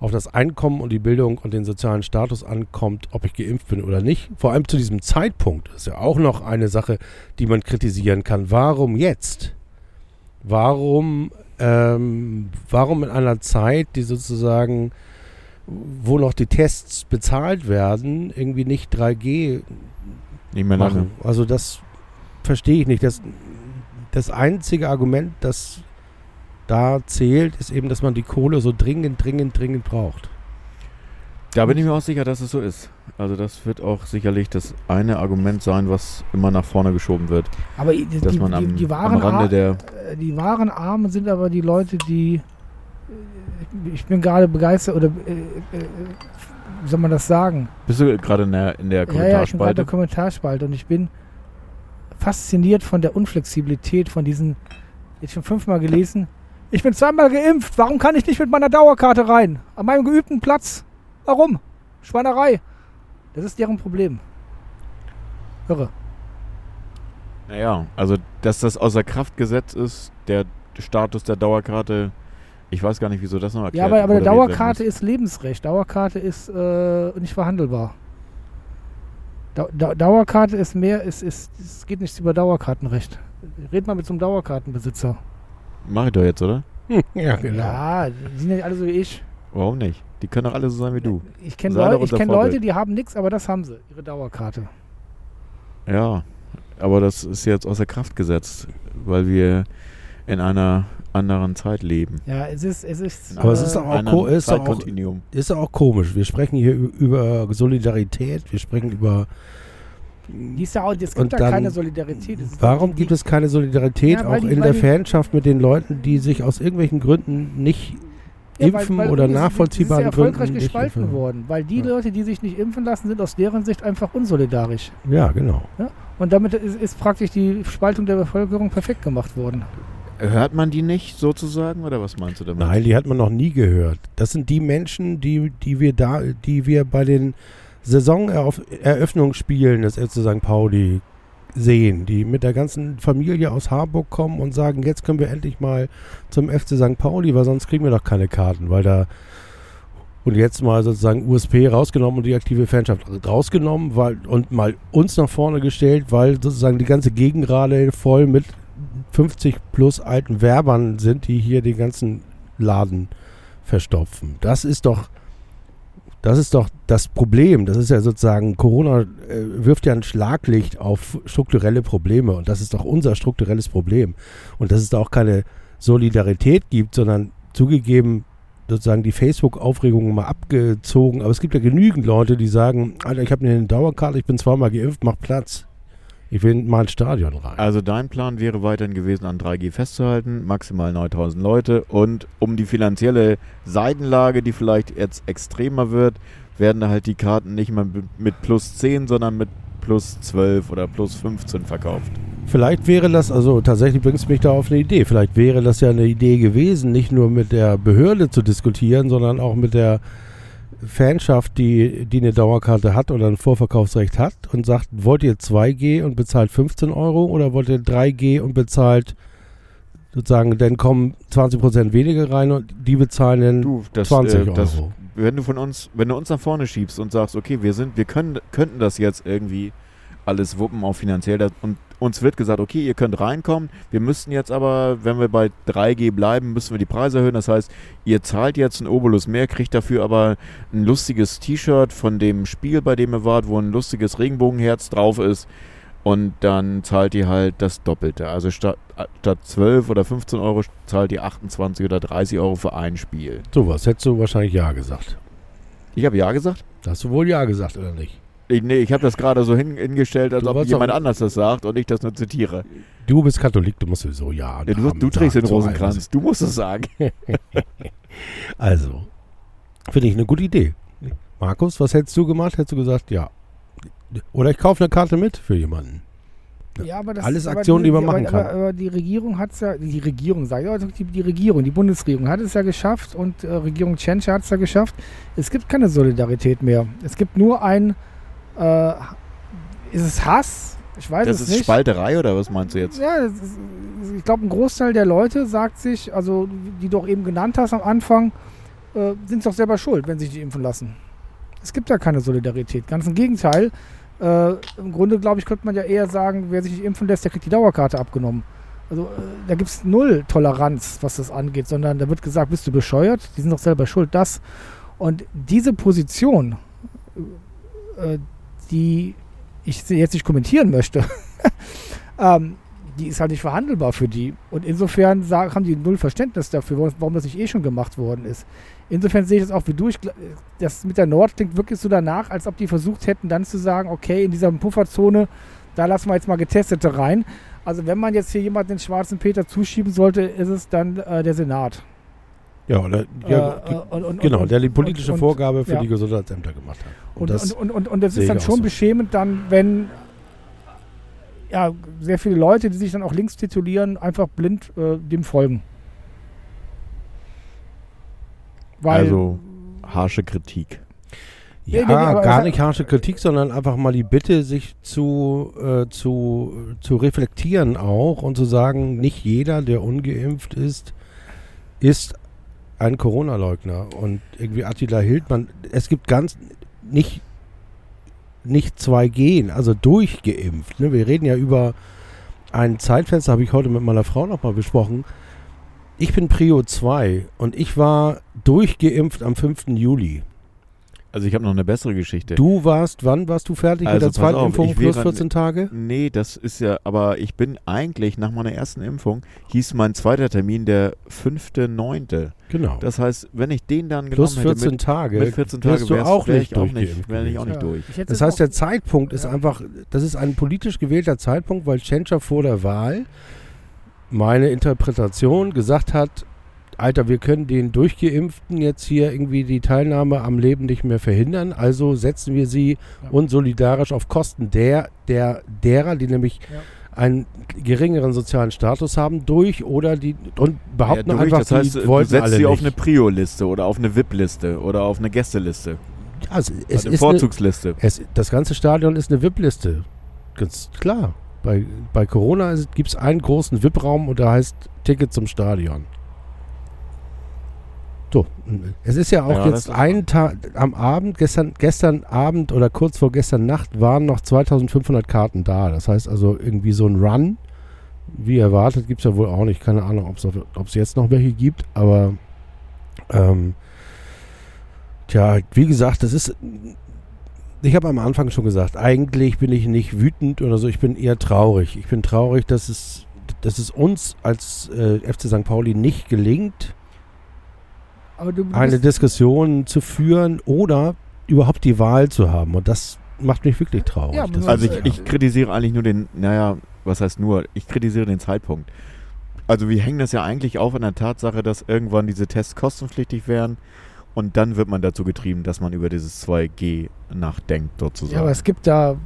auf das Einkommen und die Bildung und den sozialen Status ankommt, ob ich geimpft bin oder nicht. Vor allem zu diesem Zeitpunkt ist ja auch noch eine Sache, die man kritisieren kann. Warum jetzt? Warum, ähm, warum in einer Zeit, die sozusagen, wo noch die Tests bezahlt werden, irgendwie nicht 3G Nicht mehr machen? Also das verstehe ich nicht. Das, das einzige Argument, das da zählt, ist eben, dass man die Kohle so dringend, dringend, dringend braucht. Da bin ich mir auch sicher, dass es so ist. Also das wird auch sicherlich das eine Argument sein, was immer nach vorne geschoben wird. Aber die, die, Dass man am, die, die, am wahren Rande Ar- der... äh, die wahren Armen sind aber die Leute, die. äh, Ich bin gerade begeistert oder. Äh, äh, wie soll man das sagen? Bist du gerade in der, in der Ja, ja, ich bin gerade in Kommentarspalte? der Kommentarspalte und ich bin fasziniert von der Unflexibilität von diesen. Jetzt schon fünfmal gelesen. Ich bin zweimal geimpft. Warum kann ich nicht mit meiner Dauerkarte rein? An meinem geübten Platz. Warum? Schweinerei. Das ist deren Problem. Irre. Naja, also dass das außer Kraft gesetzt ist, der Status der Dauerkarte, ich weiß gar nicht, wieso das noch erklärt Ja, aber, aber Dauerkarte ist Lebensrecht. Dauerkarte ist äh, nicht verhandelbar. Dau Dau Dauerkarte ist mehr, ist, ist, es geht nichts über Dauerkartenrecht. Red mal mit so einem Dauerkartenbesitzer. Mach ich doch jetzt, oder? ja, genau. Ja, die sind ja nicht alle so wie ich. Warum nicht? Die können doch alle so sein wie du. Ich kenne Leu ich kenn. Leute, die haben nichts, aber das haben sie, ihre Dauerkarte. Ja, aber das ist jetzt außer Kraft gesetzt, weil wir in einer anderen Zeit leben. Ja, es ist, es ist. Aber es äh, ist auch ist auch- Zeitkontinuum. Ist auch komisch. Wir sprechen hier über Solidarität, wir sprechen über. Ist ja auch, es gibt Und ja dann- keine Solidarität. Ist Warum gibt es keine Solidarität Ja, weil auch die- in weil der Fanschaft mit den Leuten, die sich aus irgendwelchen Gründen nicht impfen oder es ist- nachvollziehbaren Es ist ja erfolgreich Gründen nicht gespalten impfen. worden, weil die Ja. Leute, die sich nicht impfen lassen, sind aus deren Sicht einfach unsolidarisch. Ja, genau. Und damit ist, ist praktisch die Spaltung der Bevölkerung perfekt gemacht worden. Hört man die nicht sozusagen oder was meinst du damit? Nein, die hat man noch nie gehört. Das sind die Menschen, die, die wir da, die wir bei den Saisoneröffnungsspielen des FC St. Pauli sehen, die mit der ganzen Familie aus Harburg kommen und sagen, jetzt können wir endlich mal zum FC St. Pauli, weil sonst kriegen wir doch keine Karten, weil da und jetzt mal sozusagen USP rausgenommen und die aktive Fanschaft rausgenommen weil, und mal uns nach vorne gestellt, weil sozusagen die ganze Gegengrade voll mit 50 plus alten Werbern sind, die hier den ganzen Laden verstopfen. Das ist doch, das ist doch das Problem. Das ist ja sozusagen, Corona äh, wirft ja ein Schlaglicht auf strukturelle Probleme und das ist doch unser strukturelles Problem. Und dass es da auch keine Solidarität gibt, sondern zugegeben sozusagen die Facebook-Aufregung mal abgezogen. Aber es gibt ja genügend Leute, die sagen, Alter, ich habe eine Dauerkarte, ich bin zweimal geimpft, mach Platz. Ich will mal ins Stadion rein. Also dein Plan wäre weiterhin gewesen, an 3G festzuhalten, maximal 9000 Leute und um die finanzielle Seitenlage, die vielleicht jetzt extremer wird, werden da halt die Karten nicht mehr mit plus 10, sondern mit plus 12 oder plus 15 verkauft. Vielleicht wäre das, also tatsächlich bringt es mich da auf eine Idee. Vielleicht wäre das ja eine Idee gewesen, nicht nur mit der Behörde zu diskutieren, sondern auch mit der Fanschaft, die, die eine Dauerkarte hat oder ein Vorverkaufsrecht hat und sagt, wollt ihr 2G und bezahlt 15 Euro oder wollt ihr 3G und bezahlt sozusagen, dann kommen 20% weniger rein und die bezahlen dann Du, das, 20 äh, das, Euro. wenn du von uns, wenn du uns nach vorne schiebst und sagst, okay, wir sind, wir können, könnten das jetzt irgendwie alles wuppen, auch finanziell, und uns wird gesagt, okay, ihr könnt reinkommen, wir müssten jetzt aber, wenn wir bei 3G bleiben, müssen wir die Preise erhöhen, das heißt, ihr zahlt jetzt einen Obolus mehr, kriegt dafür aber ein lustiges T-Shirt von dem Spiel, bei dem ihr wart, wo ein lustiges Regenbogenherz drauf ist, und dann zahlt ihr halt das Doppelte. Also statt, statt 12 oder 15 Euro zahlt ihr 28 oder 30 Euro für ein Spiel. Sowas hättest du wahrscheinlich Ja gesagt. Ich habe ja gesagt. Hast du wohl Ja gesagt, oder nicht? Ich, nee, ich habe das gerade so hin, hingestellt, als Du ob jemand anders das sagt und ich das nur zitiere. Du bist Katholik, du musst sowieso Ja. Ja, du, du trägst den. So Rosenkranz, du musst es sagen. Also, finde ich eine gute Idee. Markus, was hättest du gemacht? Hättest du gesagt, ja. Oder ich kaufe eine Karte mit für jemanden. Ja. Aber das Alles aber Aktionen, die man aber, machen kann. Aber, aber die Regierung hat es ja, die Regierung, sage ich, also die, die Regierung, die Bundesregierung hat es ja geschafft und äh, Regierung Tschentscher hat es ja geschafft. Es gibt keine Solidarität mehr. Es gibt nur ein, äh, ist es Hass? Ich weiß Das es ist nicht. Spalterei oder was meinst du jetzt? Ja, das ist, ich glaube, ein Großteil der Leute sagt sich, also die du auch eben genannt hast am Anfang, äh, sind doch selber schuld, wenn sie sich nicht impfen lassen. Es gibt ja keine Solidarität. Ganz im Gegenteil. Äh, Im Grunde, glaube ich, könnte man ja eher sagen, wer sich nicht impfen lässt, der kriegt die Dauerkarte abgenommen. Also äh, da gibt es null Toleranz, was das angeht, sondern da wird gesagt, bist du bescheuert? Die sind doch selber schuld, das. Und diese Position, äh, die ich jetzt nicht kommentieren möchte, ähm, die ist halt nicht verhandelbar für die. Und insofern sagen, haben die null Verständnis dafür, warum- das nicht eh schon gemacht worden ist. Insofern sehe ich das auch wie du. Ich, das mit der Nord klingt wirklich so danach, als ob die versucht hätten, dann zu sagen, okay, in dieser Pufferzone, da lassen wir jetzt mal Getestete rein. Also wenn man jetzt hier jemanden den schwarzen Peter zuschieben sollte, ist es dann äh, der Senat. Ja, oder, ja Äh, äh, und- und- genau, der die politische und- Vorgabe für ja. die Gesundheitsämter gemacht hat. Und, das, und, und, und, und das ist dann schon so. beschämend dann, wenn ja, sehr viele Leute, die sich dann auch links titulieren, einfach blind äh, dem folgen. Weil, also harsche Kritik. ja, nee, nee, gar nicht harsche Kritik, sondern einfach mal die Bitte, sich zu, äh, zu, zu reflektieren auch und zu sagen, nicht jeder, der ungeimpft ist, ist ein Corona-Leugner. Und irgendwie Attila Hildmann, es gibt ganz nicht, nicht 2G, also durchgeimpft. Ne? Wir reden ja über ein Zeitfenster, habe ich heute mit meiner Frau nochmal besprochen. Ich bin Prio 2 und ich war durchgeimpft am 5. Juli. Also ich habe noch eine bessere Geschichte. Du warst, wann warst du fertig Also mit der pass zweiten auf, Impfung plus wäre- 14 Tage? Nee, das ist ja, aber ich bin eigentlich nach meiner ersten Impfung, hieß mein zweiter Termin der 5.9. Genau. Das heißt, wenn ich den dann plus genommen hätte 14 mit, Tage. mit 14 Tagen wirst du auch wär nicht ich auch nicht, wäre ich auch nicht durch. ich hätte Das heißt, der Zeitpunkt ist Ja. einfach, das ist ein politisch gewählter Zeitpunkt, weil Tschentscher vor der Wahl meine Interpretation gesagt hat, Alter, wir können den Durchgeimpften jetzt hier irgendwie die Teilnahme am Leben nicht mehr verhindern, also setzen wir sie Ja. unsolidarisch auf Kosten der, der, derer, die nämlich Ja. einen geringeren sozialen Status haben, durch oder die und behaupten Ja, durch, einfach, das heißt, die du setzt alle sie nicht. auf eine Prio-Liste oder auf eine VIP-Liste oder auf eine Gästeliste. also, es eine ist eine, Vorzugsliste. es, das ganze Stadion ist eine VIP-Liste. Ganz klar. Bei, bei Corona gibt es einen großen VIP-Raum und der heißt Ticket zum Stadion. So, es ist ja auch Ja, jetzt ein Tag am Abend, gestern, gestern Abend oder kurz vor gestern Nacht waren noch 2500 Karten da. Das heißt also irgendwie so ein Run, wie erwartet, gibt es ja wohl auch nicht. Keine Ahnung, ob es jetzt noch welche gibt, aber ähm, tja, wie gesagt, das ist ich habe am Anfang schon gesagt, eigentlich bin ich nicht wütend oder so, ich bin eher traurig. Ich bin traurig, dass es, dass es uns als äh, FC St. Pauli nicht gelingt, eine Diskussion zu führen oder überhaupt die Wahl zu haben. Und das macht mich wirklich traurig. Ja, Also äh, ich, ich kritisiere eigentlich nur den, naja, was heißt nur, ich kritisiere den Zeitpunkt. Also wir hängen das ja eigentlich auf an der Tatsache, dass irgendwann diese Tests kostenpflichtig werden und dann wird man dazu getrieben, dass man über dieses 2G nachdenkt sozusagen. ja, aber es gibt da.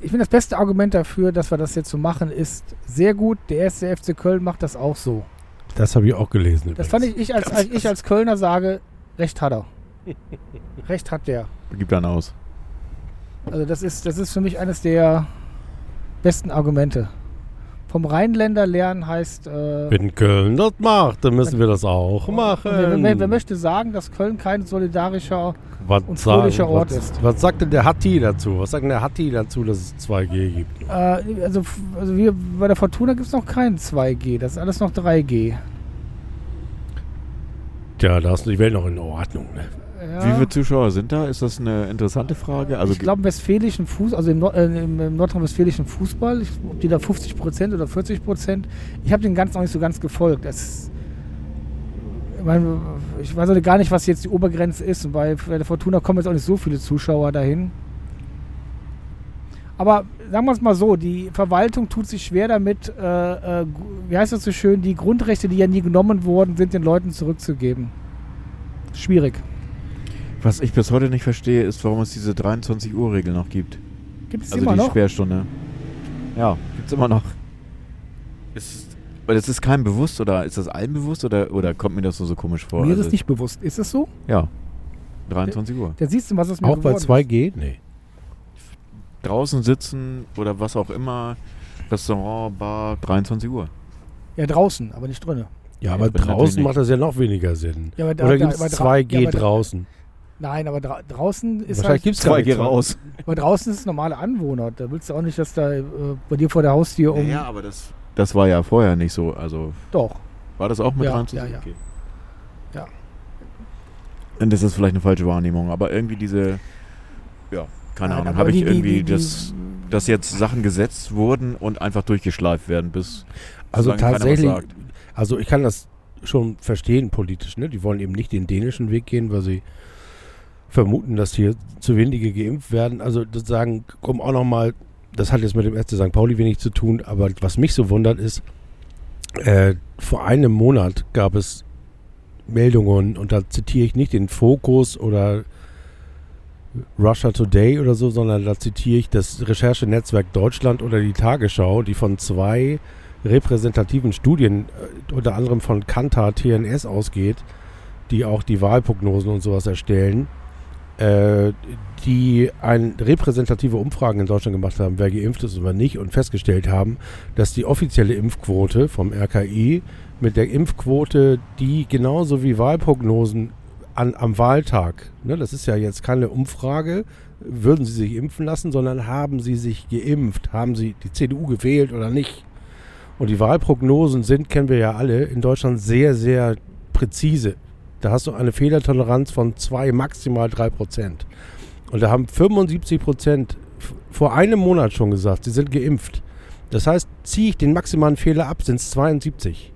Ich finde, das beste Argument dafür, dass wir das jetzt so machen, ist sehr gut. Der erste FC Köln macht das auch so. Das habe ich auch gelesen. Das übrigens. fand ich, ich als, als, ich als Kölner sage, Recht hat er. Recht hat der. Gibt dann aus. Also das ist, das ist für mich eines der besten Argumente. Vom Rheinländer lernen heißt. Äh, Wenn Köln das macht, dann müssen wir das auch machen. wer, wer, wer möchte sagen, dass Köln kein solidarischer. was und sagen- fröhlicher Ort was, ist? Was sagt denn der Hatti dazu? Was sagt denn der Hatti dazu, dass es 2G gibt? Äh, also, also wir, bei der Fortuna gibt es noch kein 2G, das ist alles noch 3G. Tja, da ist die Welt noch in Ordnung. Ne? Ja. Wie viele Zuschauer sind da? Ist das eine interessante Frage? Also ich glaube, im westfälischen Fuß, also im, Nord äh, im, nordrhein-westfälischen Fußball, ich, ob die da 50 Prozent oder 40 Prozent, ich habe den ganz noch nicht so ganz gefolgt. Das, ich, mein, ich weiß auch gar nicht, was jetzt die Obergrenze ist. Und bei, der Fortuna kommen jetzt auch nicht so viele Zuschauer dahin. Aber sagen wir es mal so, die Verwaltung tut sich schwer damit, äh, äh, wie heißt das so schön, die Grundrechte, die ja nie genommen wurden, sind den Leuten zurückzugeben. Schwierig. Was ich bis heute nicht verstehe, ist, warum es diese 23-Uhr-Regel noch gibt. Gibt es Also immer die noch? Sperrstunde. Ja, gibt's immer noch. Ist, aber das ist keinem bewusst oder ist das allen bewusst oder, oder kommt mir das so, so komisch vor? Mir ist Also, es nicht bewusst. Ist es so? Ja. 23 Uhr. Da siehst du, was es mir Auch bei geworden ist. 2G? Nee. Draußen sitzen oder was auch immer. Restaurant, Bar, 23 Uhr. Ja, draußen, aber nicht drinnen. Ja, Ja, aber natürlich draußen macht das ja noch weniger Sinn. Ja, aber da- Oder gibt es aber dra- 2G ja, draußen? Nein, aber dra draußen ist Wahrscheinlich halt, gibt es gar 2G nicht. raus. aber draußen ist es normale Anwohner. Da willst du auch nicht, dass da äh, bei dir vor der Haustür um. Ja, aber das, das war ja vorher nicht so. Also Doch. war das auch mit Ja, 23 ja, ja. Okay. Ja. Und das ist vielleicht eine falsche Wahrnehmung, aber irgendwie diese, ja, keine Nein, Ahnung, aber habe ich die- irgendwie, die- die- dass, dass jetzt Sachen gesetzt wurden und einfach durchgeschleift werden, bis Also tatsächlich, sagt. also ich kann das schon verstehen politisch. Ne? Die wollen eben nicht den dänischen Weg gehen, weil sie vermuten, dass hier zu wenige geimpft werden. Also das sagen, komm auch nochmal, das hat jetzt mit dem FC St. Pauli wenig zu tun, aber was mich so wundert ist, äh, vor einem Monat gab es Meldungen und da zitiere ich nicht den Fokus oder Russia Today oder so, sondern da zitiere ich das Recherchenetzwerk Deutschland oder die Tagesschau, die von zwei repräsentativen Studien, äh, unter anderem von Kantar TNS ausgeht, die auch die Wahlprognosen und sowas erstellen, äh, die ein repräsentative Umfragen in Deutschland gemacht haben, wer geimpft ist und wer nicht, und festgestellt haben, dass die offizielle Impfquote vom RKI mit der Impfquote, die genauso wie Wahlprognosen an, am Wahltag, ne, das ist ja jetzt keine Umfrage, würden sie sich impfen lassen, sondern haben sie sich geimpft, haben sie die CDU gewählt oder nicht. Und die Wahlprognosen sind, kennen wir ja alle, in Deutschland sehr, sehr präzise. Da hast du eine Fehlertoleranz von zwei, maximal drei Prozent. Und da haben 75 Prozent vor einem Monat schon gesagt, sie sind geimpft. Das heißt, ziehe ich den maximalen Fehler ab, sind es 72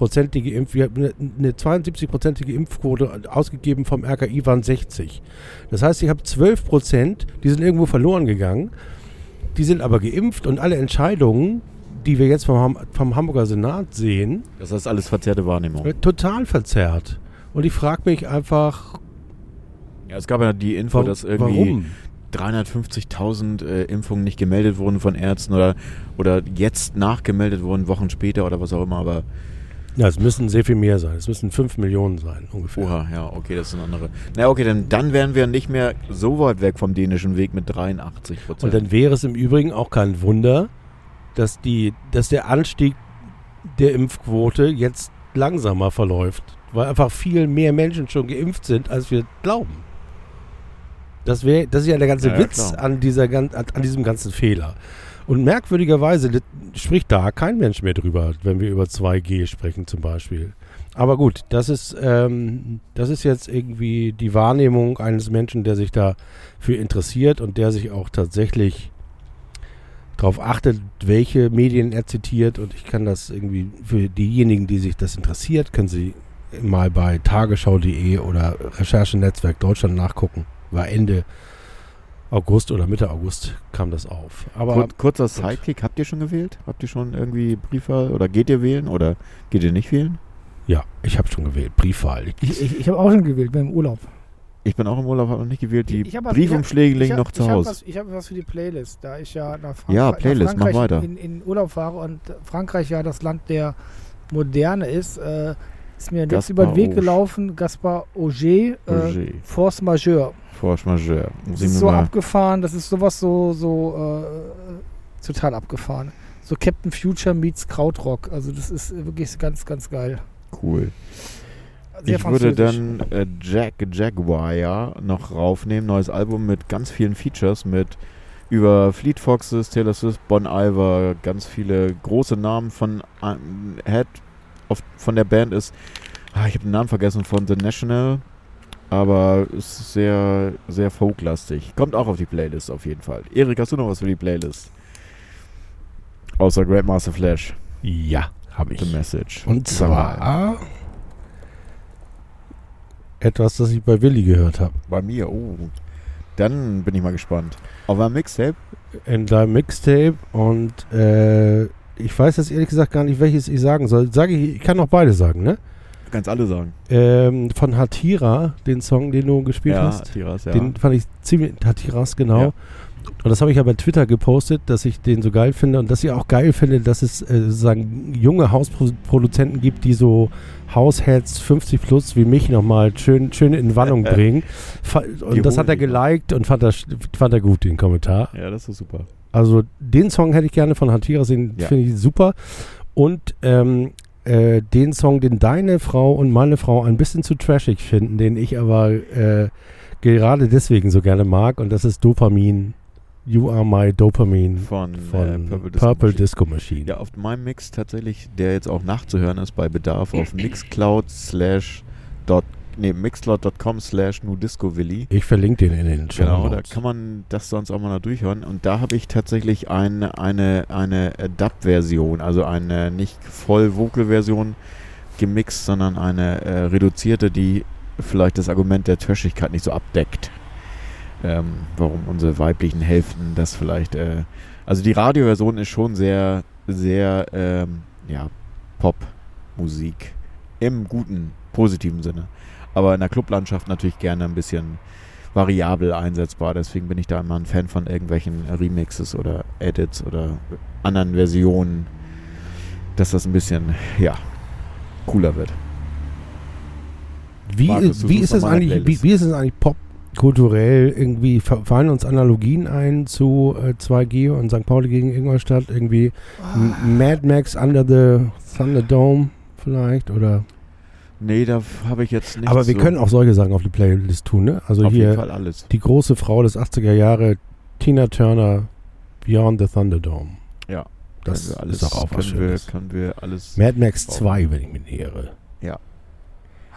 prozentige Impf wir haben eine 72-prozentige Impfquote ausgegeben vom RKI waren 60. Das heißt, ich habe 12 Prozent, die sind irgendwo verloren gegangen. Die sind aber geimpft und alle Entscheidungen, die wir jetzt vom, vom Hamburger Senat sehen, Das ist alles verzerrte Wahrnehmung. äh, total verzerrt. Und ich frage mich einfach, Ja, es gab ja die Info, wa dass irgendwie warum? 350.000 äh, Impfungen nicht gemeldet wurden von Ärzten oder, oder jetzt nachgemeldet wurden, Wochen später oder was auch immer, aber Ja, es müssen sehr viel mehr sein. Es müssen 5 Millionen sein, ungefähr. oha, ja, okay, das ist eine andere. Na okay, dann, dann wären wir nicht mehr so weit weg vom dänischen Weg mit 83% Und Prozent. dann wäre es im Übrigen auch kein Wunder, dass, die, dass der Anstieg der Impfquote jetzt langsamer verläuft, weil einfach viel mehr Menschen schon geimpft sind, als wir glauben. Das, wär, das ist ja der ganze Ja, Witz klar. an, dieser, an, an diesem ganzen Fehler. Und merkwürdigerweise spricht da kein Mensch mehr drüber, wenn wir über 2G sprechen zum Beispiel. Aber gut, das ist, ähm, das ist jetzt irgendwie die Wahrnehmung eines Menschen, der sich dafür interessiert und der sich auch tatsächlich darauf achtet, welche Medien er zitiert. Und ich kann das irgendwie für diejenigen, die sich das interessiert, können sie mal bei tagesschau.de oder Recherchenetzwerk Deutschland nachgucken. War Ende August oder Mitte August kam das auf. Aber Kur kurzer Sidekick, habt ihr schon gewählt? Habt ihr schon irgendwie Briefwahl oder geht ihr wählen oder geht ihr nicht wählen? ja, ich habe schon gewählt. Briefwahl. Ich, ich, ich habe auch schon gewählt, bin im Urlaub. Ich bin auch im Urlaub, habe noch nicht gewählt. Die was- Briefumschläge liegen ich noch zu Hause. Was, ich habe was für die Playlist, da ich ja nach, Frankreich, Ja, Playlist, nach mach Frankreich weiter. In, in Urlaub fahre und Frankreich ja das Land der Moderne ist, äh, ist mir jetzt über den Weg gelaufen, Gaspar Auger, äh. Force Majeure. Force Majeure. Das ist so abgefahren, das ist sowas so, so äh, total abgefahren. So Captain Future meets Krautrock. Also das ist wirklich ganz, ganz geil. Cool. Sehr ich würde dann äh, Jack Jaguar noch raufnehmen. Neues Album mit ganz vielen Features, mit über Fleet Foxes, Taylor Swift, Bon Iver, ganz viele große Namen von ähm, Head of, von der Band ist. Ah, ich habe den Namen vergessen von The National, aber ist sehr, sehr folklastig. Kommt auch auf die Playlist auf jeden Fall. Erik, hast du noch was für die Playlist? Außer Grandmaster Flash, Ja, habe The ich. Message. Und zwar etwas, das ich bei Willi gehört habe. Bei mir, oh. Dann bin ich mal gespannt. Auf einem Mixtape? In deinem Mixtape und äh, ich weiß jetzt ehrlich gesagt gar nicht, welches ich sagen soll. Sage ich, ich kann noch beide sagen, ne? Du kannst alle sagen. Ähm, von Hatira, den Song, den du gespielt ja, hast. Tiras, ja. Den fand ich ziemlich, Hatiras, genau. Ja. Und das habe ich ja bei Twitter gepostet, dass ich den so geil finde und dass ich auch geil finde, dass es äh, sozusagen junge Hausproduzenten gibt, die so Hausheads 50 plus wie mich nochmal schön, schön in Wallung bringen. Fa- Und Die das hat er geliked und fand er, fand er gut, den Kommentar. ja, das ist super. Also den Song hätte ich gerne von Hatiras, den Ja. finde ich super. Und ähm, äh, den Song, den deine Frau und meine Frau ein bisschen zu trashig finden, den ich aber äh, gerade deswegen so gerne mag. Und das ist Dopamin. You are my Dopamine Von, von äh, Purple, Purple Disco Disco, Machine. Machine. Ja, auf meinem Mix tatsächlich, der jetzt auch nachzuhören ist bei Bedarf auf Mixcloud slash dot, nee, mixcloud.com slash nudiscovili. Ich verlinke den in den Show Genau, da kann man das sonst auch mal noch durchhören. Und da habe ich tatsächlich eine, eine, eine Dub-Version, also eine nicht voll Vocal-Version gemixt, sondern eine äh, reduzierte, die vielleicht das Argument der Trashigkeit nicht so abdeckt. Ähm, warum unsere weiblichen Hälften das vielleicht. Äh, also die Radioversion ist schon sehr, sehr, ähm, ja, Pop-Musik. Im guten, positiven Sinne. Aber in der Clublandschaft natürlich gerne ein bisschen variabel einsetzbar. Deswegen bin ich da immer ein Fan von irgendwelchen Remixes oder Edits oder anderen Versionen, dass das ein bisschen, ja, cooler wird. Wie, Markus, wie, ist es eigentlich, wie, wie ist es eigentlich popkulturell? Irgendwie fa- fallen uns Analogien ein zu äh, 2G und St. Pauli gegen Ingolstadt? Irgendwie M- Mad Max Under the Thunderdome vielleicht? Oder? Nee, da habe ich jetzt nicht Aber wir so können auch solche Sachen auf die Playlist tun, ne? Also auf jeden hier Fall alles. die große Frau des 80er Jahre, Tina Turner, Beyond the Thunderdome. Ja, Das alles, ist doch auch was können wir, können wir alles. Mad Max Wow. 2, wenn ich mich irre. Ja.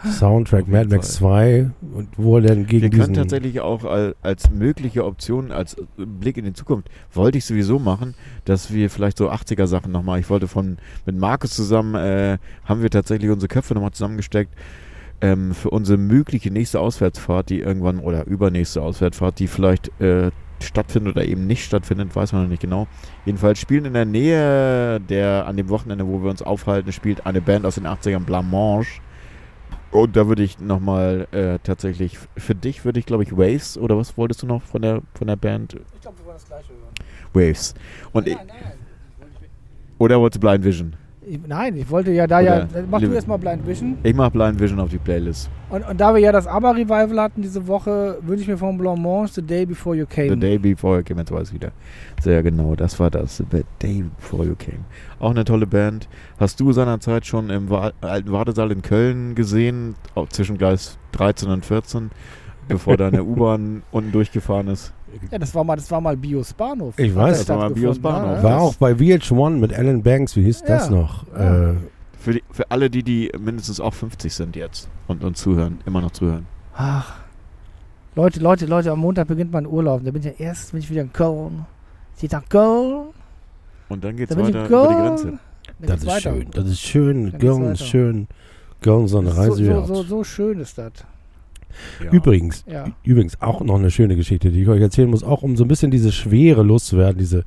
Soundtrack Mad Max 2 und wo er dann gegen Wir können tatsächlich auch al- als mögliche Option, als äh, Blick in die Zukunft, wollte ich sowieso machen, dass wir vielleicht so 80er Sachen nochmal, ich wollte von, mit Markus zusammen, äh, haben wir tatsächlich unsere Köpfe nochmal zusammengesteckt, ähm, für unsere mögliche nächste Auswärtsfahrt, die irgendwann, oder übernächste Auswärtsfahrt, die vielleicht äh, stattfindet oder eben nicht stattfindet, weiß man noch nicht genau. Jedenfalls spielen in der Nähe der, an dem Wochenende, wo wir uns aufhalten, spielt eine Band aus den 80ern, Blancmange. Und da würde ich nochmal äh, tatsächlich, für dich würde ich glaube ich Waves, oder was wolltest du noch von der, von der Band? Ich glaube, wir wollen das gleiche hören. Waves. Und ich, nein, nein. oder wolltest du Blind Vision? Ich, nein, ich wollte ja da Oder ja. Mach du erstmal Blind Vision. Ich mache Blind Vision auf die Playlist. Und, und da wir ja das ABBA-Revival hatten diese Woche, wünsche ich mir von Blancmange The Day Before You Came. The Day Before You Came, jetzt weiß ich wieder. Sehr genau, das war das. The Day Before You Came. Auch eine tolle Band. Hast du seinerzeit schon im Wa alten Wartesaal in Köln gesehen, auch zwischen Gleis 13 und 14, bevor deine U-Bahn unten durchgefahren ist? Ja, das war mal, das war mal Bios Bahnhof. Ich weiß. Das war mal Bios Bahnhof. War auch bei VH1 mit Alan Banks, wie hieß das Ja. noch? Ja. Äh, Für, die, für alle, die, die mindestens auch 50 sind jetzt und uns zuhören, immer noch zuhören. Ach. Leute, Leute, Leute, am Montag beginnt mein Urlaub. Da bin ich ja erst, bin ich wieder in Köln. Ich nach Köln. Und dann geht's Da weiter über die Köln. Grenze. Das ist weiter. schön. Das ist schön. Dann geht's Gönn ist weiter. schön. Gönn so eine So, Reise so, wert. so, so schön ist das. Ja. Übrigens, Ja. übrigens auch noch eine schöne Geschichte, die ich euch erzählen muss, auch um so ein bisschen diese Schwere loszuwerden, diese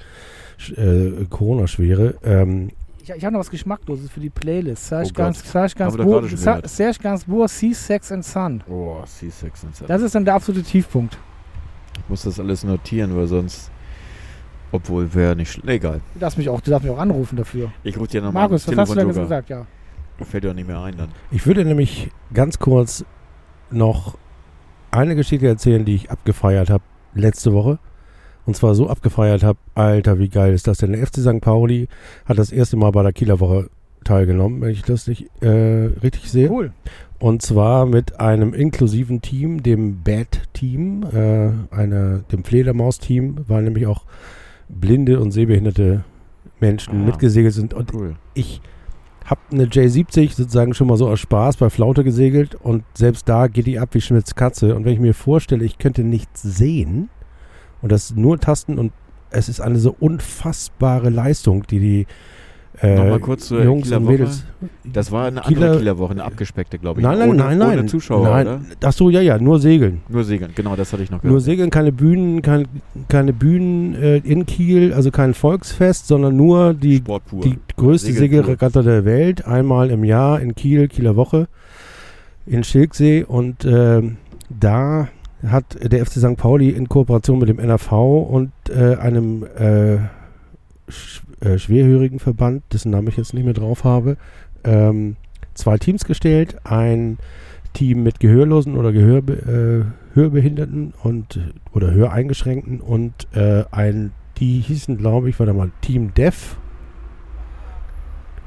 äh, Corona-Schwere. Ähm, Ich, ich habe noch was Geschmackloses für die Playlist. Serge Oh. Gans- Serge Ser- gehört. Serge Gainsbourg, Sea, Sex and Sun. Oh, C6 und 7. Das ist dann der absolute Tiefpunkt. Ich muss das alles notieren, weil sonst. Obwohl, wäre nicht schlecht. Egal. Du darfst mich auch, du darfst mich auch anrufen dafür. Ich rufe dir nochmal Markus, was hast du denn gesagt? Ja. Fällt dir auch nicht mehr ein dann. ich würde nämlich ganz kurz noch eine Geschichte erzählen, die ich abgefeiert habe letzte Woche. Und zwar so abgefeiert habe, Alter, wie geil ist das denn? Der FC St. Pauli hat das erste Mal bei der Kieler Woche teilgenommen, wenn ich das nicht äh, richtig sehe. Cool. Und zwar mit einem inklusiven Team, dem Bad-Team, äh, einer, dem Fledermaus-Team, weil nämlich auch blinde und sehbehinderte Menschen Ah. mitgesegelt sind. Und Cool. ich habe eine J70 sozusagen schon mal so aus Spaß bei Flaute gesegelt und selbst da geht die ab wie Schmitz Katze. Und wenn ich mir vorstelle, ich könnte nichts sehen und das nur Tasten und es ist eine so unfassbare Leistung, die die äh, Nochmal kurz zur Jungs Kieler und Woche. Mädels. Das war eine Kieler- andere Kieler Woche, eine abgespeckte, glaube ich. Nein, nein, ohne, nein, nein. Ohne Zuschauer, nein. oder? Ach so, ja, ja, nur segeln. Nur Segeln, genau, das hatte ich noch Nur gehört. Segeln, keine Bühnen, kein, keine Bühnen äh, in Kiel, also kein Volksfest, sondern nur die, die größte. Segelregatta der Welt, einmal im Jahr in Kiel, Kieler Woche, in Schilksee und ähm, da hat der FC St. Pauli in Kooperation mit dem NRV und äh, einem äh, sch schwerhörigen Verband, dessen Namen ich jetzt nicht mehr drauf habe, ähm, zwei Teams gestellt. Ein Team mit Gehörlosen oder Gehörbe äh, Hörbehinderten und oder Höreingeschränkten und äh, ein, die hießen, glaube ich, warte mal, Team Deaf,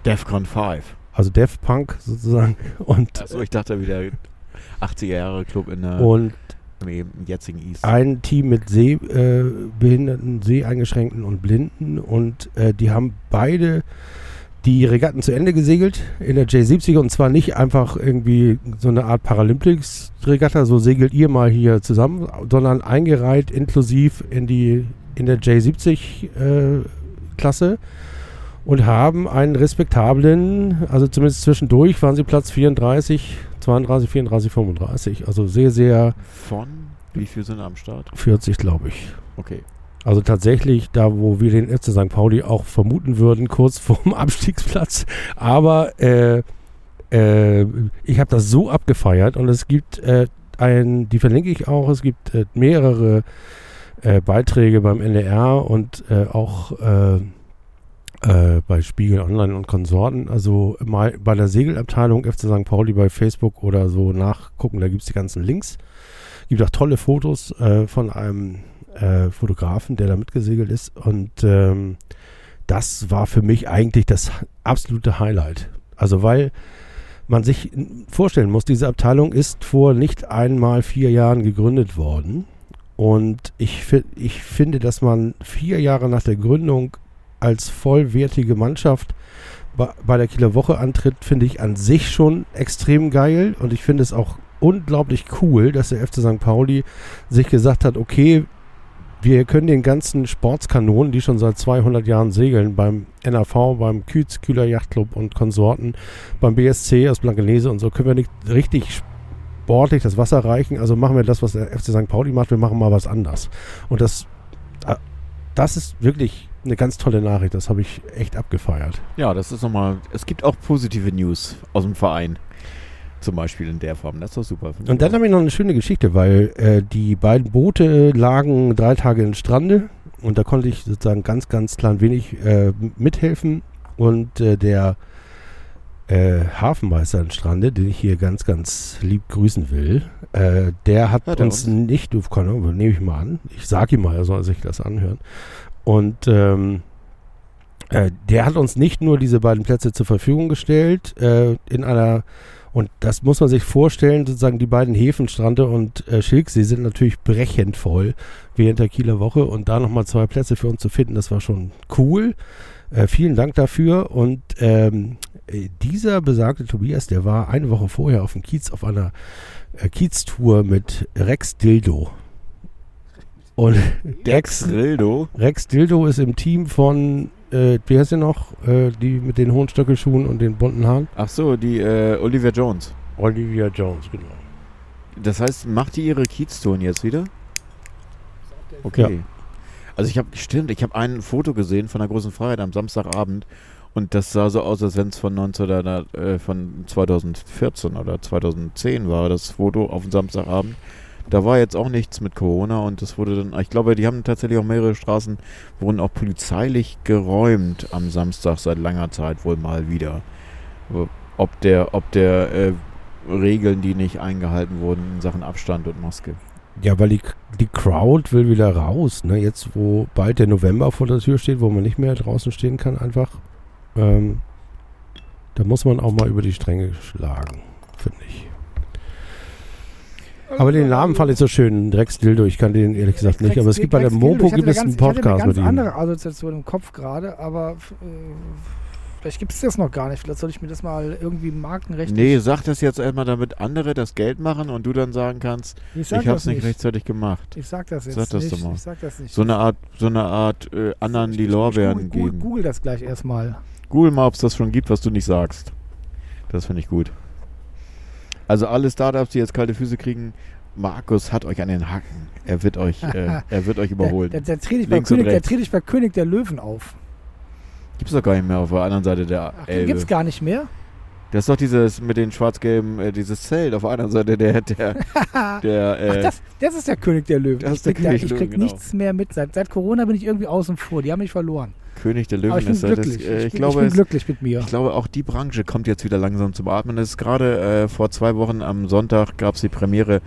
Defcon 5. also Deaf Punk sozusagen und, Achso, ich dachte wieder 80er Jahre Club in der und im jetzigen East. ein Team mit Sehbehinderten, äh, Seheingeschränkten und Blinden und äh, die haben beide die Regatten zu Ende gesegelt in der J70 und zwar nicht einfach irgendwie so eine Art Paralympics-Regatta, so segelt ihr mal hier zusammen, sondern eingereiht inklusiv in die in der J70-Klasse und haben einen respektablen, also zumindest zwischendurch waren sie Platz 34, 32, 34, 35, also sehr, sehr Von? Wie viel sind am Start? 40, glaube ich. Okay. Also tatsächlich da, wo wir den FC St. Pauli auch vermuten würden, kurz vorm Abstiegsplatz. Aber äh, äh, ich habe das so abgefeiert und es gibt äh, ein, die verlinke ich auch, es gibt äh, mehrere äh, Beiträge beim NDR und äh, auch äh, bei Spiegel Online und Konsorten. Also mal bei der Segelabteilung FC St. Pauli bei Facebook oder so nachgucken, da gibt es die ganzen Links. Gibt auch tolle Fotos äh, von einem äh, Fotografen, der da mitgesegelt ist. Und ähm, das war für mich eigentlich das absolute Highlight. Also weil man sich vorstellen muss, diese Abteilung ist vor nicht einmal vier Jahren gegründet worden. Und ich, ich finde, dass man vier Jahre nach der Gründung als vollwertige Mannschaft bei, der Kieler Woche antritt, finde ich an sich schon extrem geil. Und ich finde es auch unglaublich cool, dass der FC St. Pauli sich gesagt hat, okay, wir können den ganzen Sportskanonen, die schon seit 200 Jahren segeln, beim NAV, beim Küz, Kühler Yachtclub und Konsorten, beim BSC aus Blankenese und so, können wir nicht richtig sportlich das Wasser reichen. Also machen wir das, was der FC St. Pauli macht, wir machen mal was anders. Und das das ist wirklich eine ganz tolle Nachricht. Das habe ich echt abgefeiert. Ja, das ist nochmal. Es gibt auch positive News aus dem Verein. Zum Beispiel in der Form. Das ist doch super. Und dann habe ich noch eine schöne Geschichte, weil äh, die beiden Boote lagen drei Tage in Strande und da konnte ich sozusagen ganz, ganz klein wenig äh, mithelfen. Und äh, der äh, Hafenmeister in Strande, den ich hier ganz, ganz lieb grüßen will, äh, der hat er uns, uns? nicht, nehme ich mal an, ich sage ihm mal, er soll sich das anhören. Und ähm, äh, der hat uns nicht nur diese beiden Plätze zur Verfügung gestellt, äh, in einer und das muss man sich vorstellen, sozusagen die beiden Häfen, Strande und äh, Schilksee, sind natürlich brechend voll während der Kieler Woche. Und da nochmal zwei Plätze für uns zu finden, das war schon cool. Äh, vielen Dank dafür. Und ähm, äh, dieser besagte Tobias, der war eine Woche vorher auf dem Kiez auf einer äh, Kiez-Tour mit Rex Dildo. Und Dex Rildo. Rex Dildo ist im Team von, äh, wie heißt der noch? Äh, die mit den hohen Stöckelschuhen und den bunten Haaren? Ach so, die äh, Olivia Jones. Olivia Jones, genau. Das heißt, macht die ihre Kieztouren jetzt wieder? Okay. Also ich habe, stimmt, ich habe ein Foto gesehen von der großen Freiheit am Samstagabend und das sah so aus, als wenn es von 19, äh, von 2014 oder 2010 war, das Foto auf dem Samstagabend. Da war jetzt auch nichts mit Corona und das wurde dann, ich glaube, die haben tatsächlich auch mehrere Straßen, wurden auch polizeilich geräumt am Samstag seit langer Zeit wohl mal wieder. Ob der, ob der äh, Regeln, die nicht eingehalten wurden in Sachen Abstand und Maske. Ja, weil die, die Crowd will wieder raus. Ne? Jetzt, wo bald der November vor der Tür steht, wo man nicht mehr draußen stehen kann, einfach. Ähm, da muss man auch mal über die Stränge schlagen, finde ich. Aber den Namen fand ich so schön, Drex Dildo. Ich kann den ehrlich gesagt nicht. Aber es gibt bei der Mopo gibt es einen Podcast mit Ich hatte eine ihm. ganz andere Assoziation im Kopf gerade, aber äh, vielleicht gibt es das noch gar nicht. Vielleicht soll ich mir das mal irgendwie markenrechtlich... Nee, sag das jetzt einmal, damit andere das Geld machen und du dann sagen kannst, ich ich, sag hab's das nicht nicht. rechtzeitig gemacht. Ich sag das jetzt Sag das nicht. doch mal. Ich sag das nicht. So eine Art, so eine Art äh, anderen Ich- die Lorbeeren google, geben. Google, google das gleich erstmal. Google mal, ob es das schon gibt, was du nicht sagst. Das finde ich gut. Also alle Startups, die jetzt kalte Füße kriegen, Markus hat euch an den Hacken. Er wird euch, äh, er wird euch überholen. Der, der, der trete ich, bei Links und König- der rechts. trete ich bei König der Löwen auf. Gibt's doch gar nicht mehr auf der anderen Seite der Ach, den Elbe. gibt's gar nicht mehr. Das ist doch dieses mit den schwarz-gelben, äh, dieses Zelt auf der anderen Seite der, der, der, äh, Ach, das, das ist der König der Löwen. das ich ist der krieg, da, König ich der krieg Löwen, genau. nichts mehr mit. Seit, seit Corona bin ich irgendwie außen vor. Die haben mich verloren. König der Löwen ich bin ist ja das, glücklich. äh, ich, ich, bin, glaube, ich bin es, glücklich mit mir. ich glaube, auch die Branche kommt jetzt wieder langsam zum Atmen. Es ist gerade äh, vor zwei Wochen am Sonntag gab es die Premiere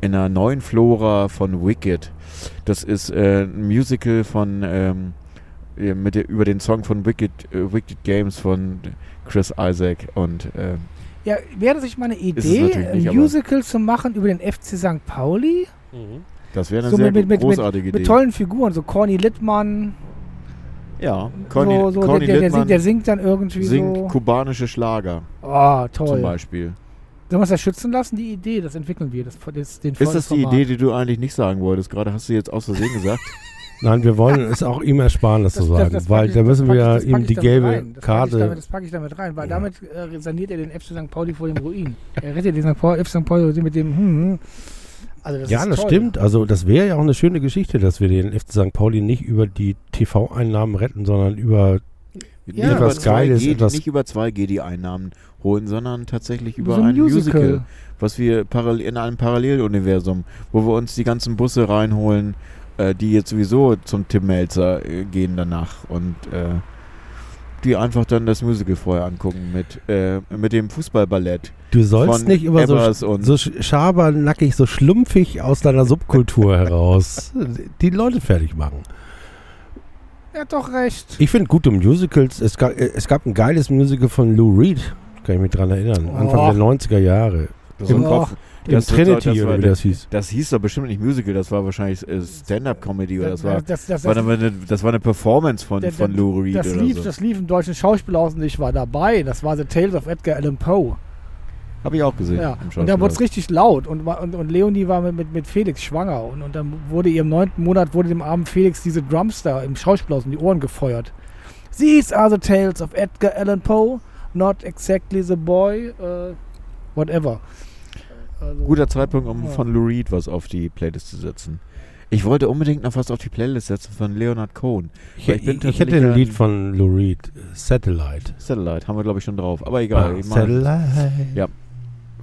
in einer neuen Flora von Wicked. Das ist äh, ein Musical von ähm, mit der, über den Song von Wicked, äh, Wicked Games von Chris Isaac und äh, Ja, wäre sich mal eine Idee, ein aber- Musical zu machen über den FC St. Pauli? das wäre eine So sehr mit- mit- großartige Idee. Mit tollen Figuren, so Corny Littmann. Ja, Conny, so, so, Conny der, der, singt, der singt dann irgendwie singt so. kubanische Schlager Oh, zum toll. Beispiel. Sollen wir uns das schützen lassen? Die Idee, das entwickeln wir. Das, das, den Ist das die Format. Idee, die du eigentlich nicht sagen wolltest? Gerade hast du jetzt aus Versehen gesagt. Nein, wir wollen es auch ihm ersparen, das, zu sagen, weil ich- da müssen wir ich- ja das ihm die gelbe rein. Das ich damit- Karte. Das packe ich damit rein, weil Ja. damit äh, saniert er den FC St. Pauli vor dem Ruin. er rettet den St. Pauli, FC St. Pauli mit dem. Hm, hm. Also das Ja, das toll. stimmt. Also das wäre ja auch eine schöne Geschichte, dass wir den FC St. Pauli nicht über die TV-Einnahmen retten, sondern über Ja. nicht, über Etwas Geiles, 2G, etwas- nicht über 2G die Einnahmen holen, sondern tatsächlich über so ein Musical. was wir parallel in einem Paralleluniversum, wo wir uns die ganzen Busse reinholen, äh, die jetzt sowieso zum Tim Melzer äh, gehen danach und äh, die einfach dann das Musical vorher angucken mit, äh, mit dem Fußballballett. Du sollst Von nicht immer so, Ebbers so sch- schabernackig, so schlumpfig aus deiner Subkultur heraus die Leute fertig machen. Er hat doch recht. Ich finde gute Musicals. Es gab, es gab ein geiles Musical von Lou Reed, kann ich mich dran erinnern. Oh. Anfang der 90er Jahre. Das, Im- im Kopf. Im Das- Trinity das war oder wie das hieß. Das hieß doch bestimmt nicht Musical, das war wahrscheinlich äh, Stand-Up-Comedy oder das war, das, das, war das, eine, das war eine Performance von, Der- von Lou Reed das, oder lief, so. das lief im deutschen Schauspielhaus und ich war dabei. Das war The Tales of Edgar Allan Poe. Habe ich auch gesehen. Ja. Und da wurde es richtig laut und, und, und Leonie war mit, mit, mit Felix schwanger und, und dann wurde ihr im neunten Monat wurde dem armen Felix diese Drums da im Schauspielhaus in die Ohren gefeuert. These are the tales of Edgar Allan Poe, not exactly the boy, uh, whatever. Also, Guter Zeitpunkt, um Ja. von Lou Reed was auf die Playlist zu setzen. Ich wollte unbedingt noch was auf die Playlist setzen von Leonard Cohen. Ich, ich bin ich, hätte ein Lied von Lou Reed, äh, Satellite. Satellite haben wir, glaube ich, schon drauf. Aber egal. Ah, Satellite. Ja,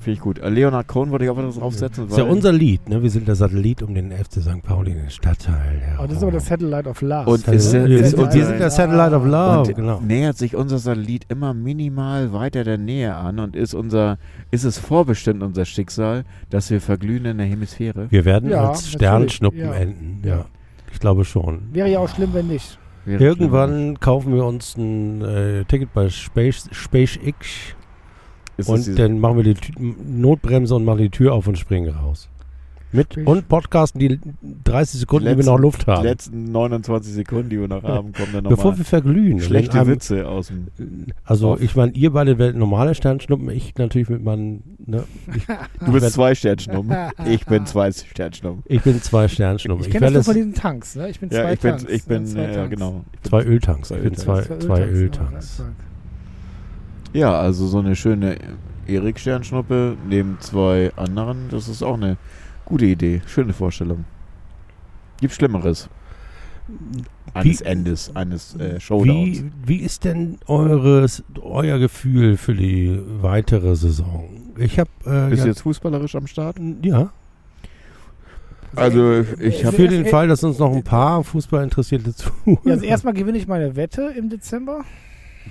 Finde ich gut. Äh, Leonard Cohen wollte ich auch was draufsetzen. Das ist ja unser Lied, ne? Wir sind der Satellit um den FC St. Pauli, den Stadtteil. Oh, das ist aber das Satellite of Love. Und Satellite- ist- wir, ist sind, wir sind der Satellite of Love, und genau. nähert sich unser Satellit immer minimal weiter der Nähe an und ist unser, ist es vorbestimmt unser Schicksal, dass wir verglühen in der Hemisphäre? Wir werden Ja, als Sternschnuppen ja. enden, ja. Ja. Ich glaube schon. Wäre ja auch schlimm, wenn nicht. Wäre Irgendwann kaufen wir uns ein äh, Ticket bei Space, SpaceX. Ist und dann machen wir die Tü- Notbremse und machen die Tür auf und springen raus. Mit und podcasten die 30 Sekunden, die, wir letzten- noch Luft die haben. letzten 29 Sekunden, die wir noch haben, kommen dann Bevor wir nochmal verglühen. schlechte In einem- Witze aus dem. Also Auf. ich meine, ihr beide werdet normale Sternschnuppen, ich natürlich mit meinen, ne, ich, Du bist zwei Sternschnuppen. Ich bin zwei Sternschnuppen. ich bin zwei Sternschnuppen. Ich Ich, kenne das von es diesen Tanks. Ne? Ich bin Ja, zwei ich bin, Tanks. ich bin, zwei äh, Tanks. genau. Ich bin zwei Öltanks. Zwei Ich bin zwei, Öltanks. zwei ja, Öltanks. Ja, also so eine schöne Erik Sternschnuppe neben zwei anderen, das ist auch eine gute Idee. Schöne Vorstellung. Gibt Schlimmeres. Eines Wie- Endes, eines äh, Showdowns. Wie, wie ist denn eures, euer Gefühl für die weitere Saison? Ich habe äh, Bist ja, du jetzt fußballerisch am Start? ja, Also ich habe für den Fall, dass uns noch ein paar Fußballinteressierte zu. Ja, also erstmal gewinne ich meine Wette im Dezember.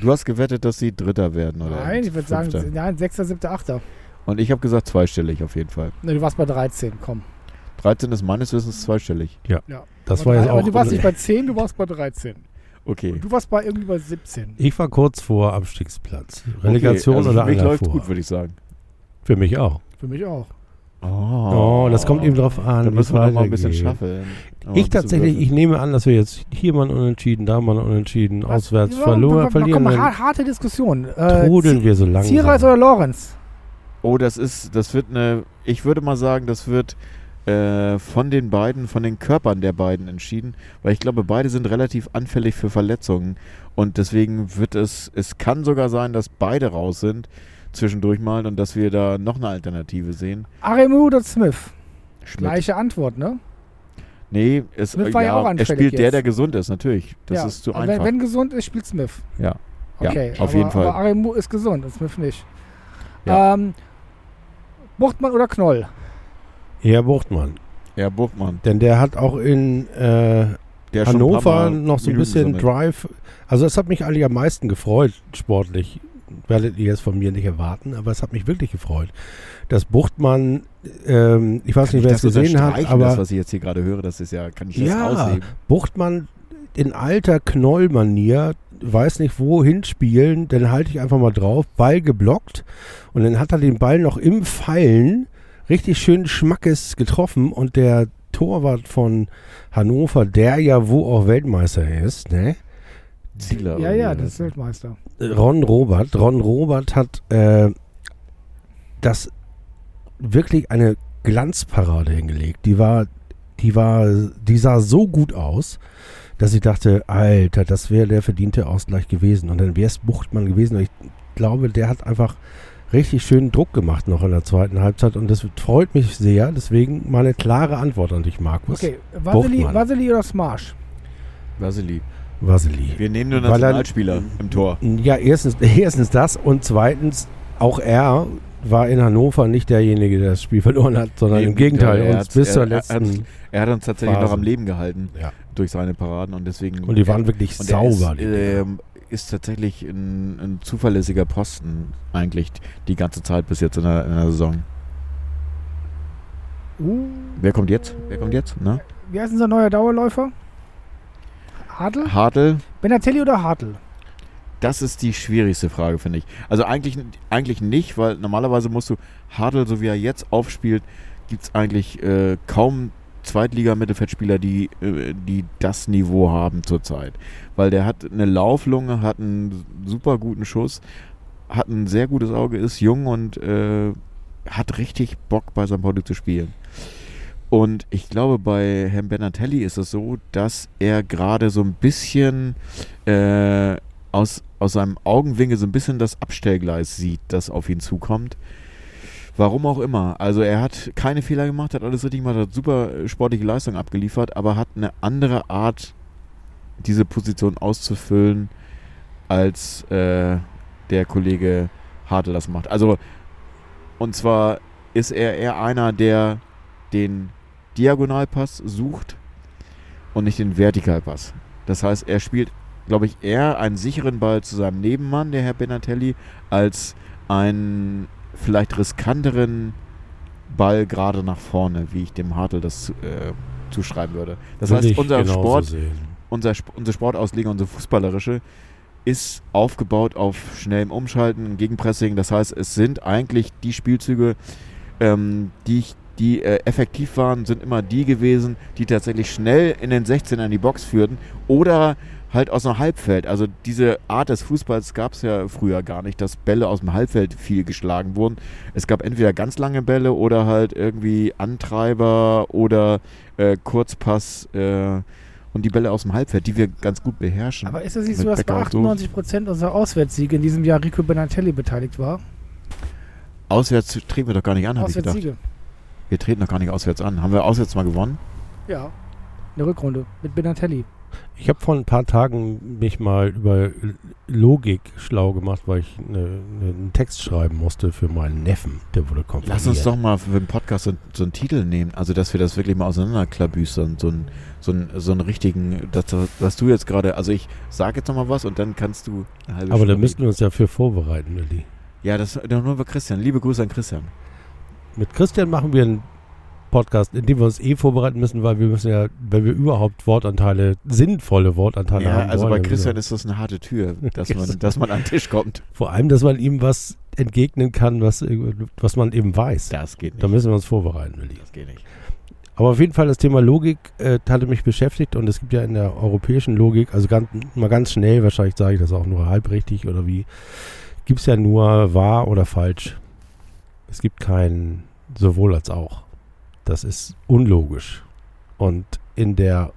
Du hast gewettet, dass sie Dritter werden, oder? Nein, ich würde sagen, Fünfter. nein, 6., 7., 8. Und ich habe gesagt zweistellig auf jeden Fall. Ne, du warst bei 13, komm. 13 ist meines Wissens zweistellig. Ja. Das aber war jetzt aber auch. du warst nicht bei 10, du warst bei 13. Okay. Und du warst bei irgendwie bei 17. ich war kurz vor Abstiegsplatz. Relegation okay, also oder für mich läuft vor. gut, würde ich sagen. Für mich auch. Für mich auch. Oh, das kommt eben drauf an. Da müssen wir noch mal ein bisschen schaffen. Aber ein Ich tatsächlich, ich nehme an, dass wir jetzt hier mal Unentschieden, da mal Unentschieden, Was? auswärts Ja, verloren, verlieren. Komm, harte Diskussion. Äh, trudeln wir so langsam. Zierreis oder Lorenz? Oh, das ist, das wird eine, ich würde mal sagen, das wird äh, von den beiden, von den Körpern der beiden entschieden, weil ich glaube, beide sind relativ anfällig für Verletzungen und deswegen wird es, es kann sogar sein, dass beide raus sind zwischendurch mal und dass wir da noch eine Alternative sehen. Aremu oder Smith? Schmidt. Gleiche Antwort, ne? Nee, es, Smith war ja auch er anfällig spielt der, jetzt. der gesund ist, natürlich. Das ja. ist zu einfach. Wenn, wenn gesund ist, spielt Smith. ja. Ja, Okay, auf aber, jeden Fall. Aber Aremu ist gesund und Smith nicht. Ja. Ähm, Buchtmann oder Knoll? Eher Buchtmann. ja, Buchmann. Denn der hat auch in äh, Der Hannover noch so ein bisschen gesammelt. Drive. Also das hat mich eigentlich am meisten gefreut, sportlich. Werdet ihr jetzt von mir nicht erwarten, aber es hat mich wirklich gefreut. Dass Buchtmann, ähm, ich weiß nicht, wer es gesehen hat, aber das, was ich jetzt hier gerade höre, das ist ja, kann ich das Ja. ausheben? Buchtmann in alter Knollmanier, weiß nicht wohin spielen, dann halte ich einfach mal drauf, Ball geblockt und dann hat er den Ball noch im Fallen richtig schön Schmackes getroffen und der Torwart von Hannover, der ja wo auch Weltmeister ist, ne? Zieler ja, oder ja, das ist Weltmeister. Ron Robert, Ron Robert hat äh, das wirklich eine Glanzparade hingelegt. Die war, die war, die sah so gut aus, dass ich dachte, Alter, das wäre der verdiente Ausgleich gewesen. Und dann wäre es Buchtmann gewesen. Und ich glaube, der hat einfach richtig schönen Druck gemacht noch in der zweiten Halbzeit. Und das freut mich sehr. Deswegen meine klare Antwort an dich, Markus. Okay, Vasili, Buchtmann. Vasili oder Smarsch? Vasili. Vasili. Wir nehmen nur Weil er- Nationalspieler im Tor. Ja, erstens, erstens das und zweitens, auch er war in Hannover nicht derjenige, der das Spiel verloren hat, sondern Nee, im Gegenteil, er uns bis er- zur er letzten. Er hat uns tatsächlich Phase. noch am Leben gehalten Ja. durch seine Paraden und deswegen. Und die waren wirklich er sauber. Ist, ähm, ist tatsächlich ein, ein zuverlässiger Posten eigentlich die ganze Zeit bis jetzt in der, in der Saison. Uh, Wer kommt jetzt? Wer kommt jetzt? Ne? wie heißt unser neuer Dauerläufer? Hartl? Hartl. Benatelli oder Hartl? Das ist die schwierigste Frage, finde ich. Also eigentlich, eigentlich nicht, weil normalerweise musst du Hartl, so wie er jetzt aufspielt, gibt es eigentlich äh, kaum Zweitliga-Mittelfeldspieler, die, äh, die das Niveau haben zurzeit. Weil der hat eine Lauflunge, hat einen super guten Schuss, hat ein sehr gutes Auge, ist jung und äh, hat richtig Bock bei St. Pauli zu spielen. Und ich glaube, bei Herrn Benatelli ist es so, dass er gerade so ein bisschen äh, aus, aus seinem Augenwinkel so ein bisschen das Abstellgleis sieht, das auf ihn zukommt. Warum auch immer. Also er hat keine Fehler gemacht, hat alles richtig gemacht, hat super äh, sportliche Leistung abgeliefert, aber hat eine andere Art, diese Position auszufüllen, als äh, der Kollege Hartl das macht. Also, und zwar ist er eher einer, der den Diagonalpass sucht und nicht den Vertikalpass. Das heißt, er spielt, glaube ich, eher einen sicheren Ball zu seinem Nebenmann, der Herr Benatelli, als einen vielleicht riskanteren Ball gerade nach vorne, wie ich dem Hartl das äh, zuschreiben würde. Das Würde heißt, unser Sport, unser, unsere Sportauslegung, unsere fußballerische, ist aufgebaut auf schnellem Umschalten, Gegenpressing. Das heißt, es sind eigentlich die Spielzüge, ähm, die, die äh, effektiv waren, sind immer die gewesen, die tatsächlich schnell in den 16er in die Box führten oder halt aus dem Halbfeld. Also diese Art des Fußballs gab es ja früher gar nicht, dass Bälle aus dem Halbfeld viel geschlagen wurden. Es gab entweder ganz lange Bälle oder halt irgendwie Antreiber oder äh, Kurzpass äh, und die Bälle aus dem Halbfeld, die wir ganz gut beherrschen. Aber ist es nicht so, dass bei Becker und so. 98% unserer Auswärtssiege in diesem Jahr Rico Benatelli beteiligt war? Auswärts treten wir doch gar nicht an, habe ich gedacht. Auswärtssiege. Wir treten doch gar nicht auswärts an. Haben wir auswärts mal gewonnen? Ja. In der Rückrunde mit Benatelli. Ich habe vor ein paar Tagen mich mal über Logik schlau gemacht, weil ich ne, ne, einen Text schreiben musste für meinen Neffen. Der wurde konfirmiert. Lass uns doch mal für den Podcast so, so einen Titel nehmen. Also, dass wir das wirklich mal auseinanderklabüstern. So einen, so einen, so einen richtigen, das, was du jetzt gerade, also ich sage jetzt noch mal was und dann kannst du eine halbe Aber da müssten wir uns ja für vorbereiten, Willi. Ja, das nur über Christian. Liebe Grüße an Christian. Mit Christian machen wir einen Podcast, in dem wir uns eh vorbereiten müssen, weil wir müssen ja, wenn wir überhaupt Wortanteile, sinnvolle Wortanteile Ja, haben also wollen, bei Christian ist das eine harte Tür, dass man, dass man an den Tisch kommt. vor allem, dass man ihm was entgegnen kann, was, was man eben weiß. Das geht nicht. Da müssen wir uns vorbereiten, Willi. das geht nicht. Aber auf jeden Fall das Thema Logik äh, hatte mich beschäftigt und es gibt ja in der europäischen Logik, also ganz, mal ganz schnell, wahrscheinlich sage ich das auch nur halb richtig oder wie, gibt es ja nur wahr oder falsch. Es gibt kein sowohl als auch. Das ist unlogisch. Und in der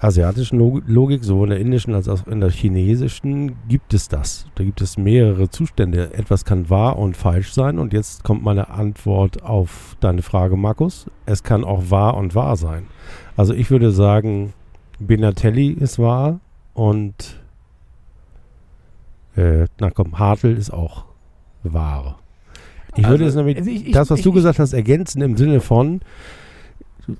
asiatischen Log- Logik, sowohl in der indischen als auch in der chinesischen, gibt es das. Da gibt es mehrere Zustände. Etwas kann wahr und falsch sein. Und jetzt kommt meine Antwort auf deine Frage, Markus. Es kann auch wahr und wahr sein. Also ich würde sagen, Benatelli ist wahr und äh, na komm, Hartl ist auch wahr. Ich würde es nämlich, Also ich- ich- das, was ich- du ich- gesagt hast, ergänzen im Sinne von,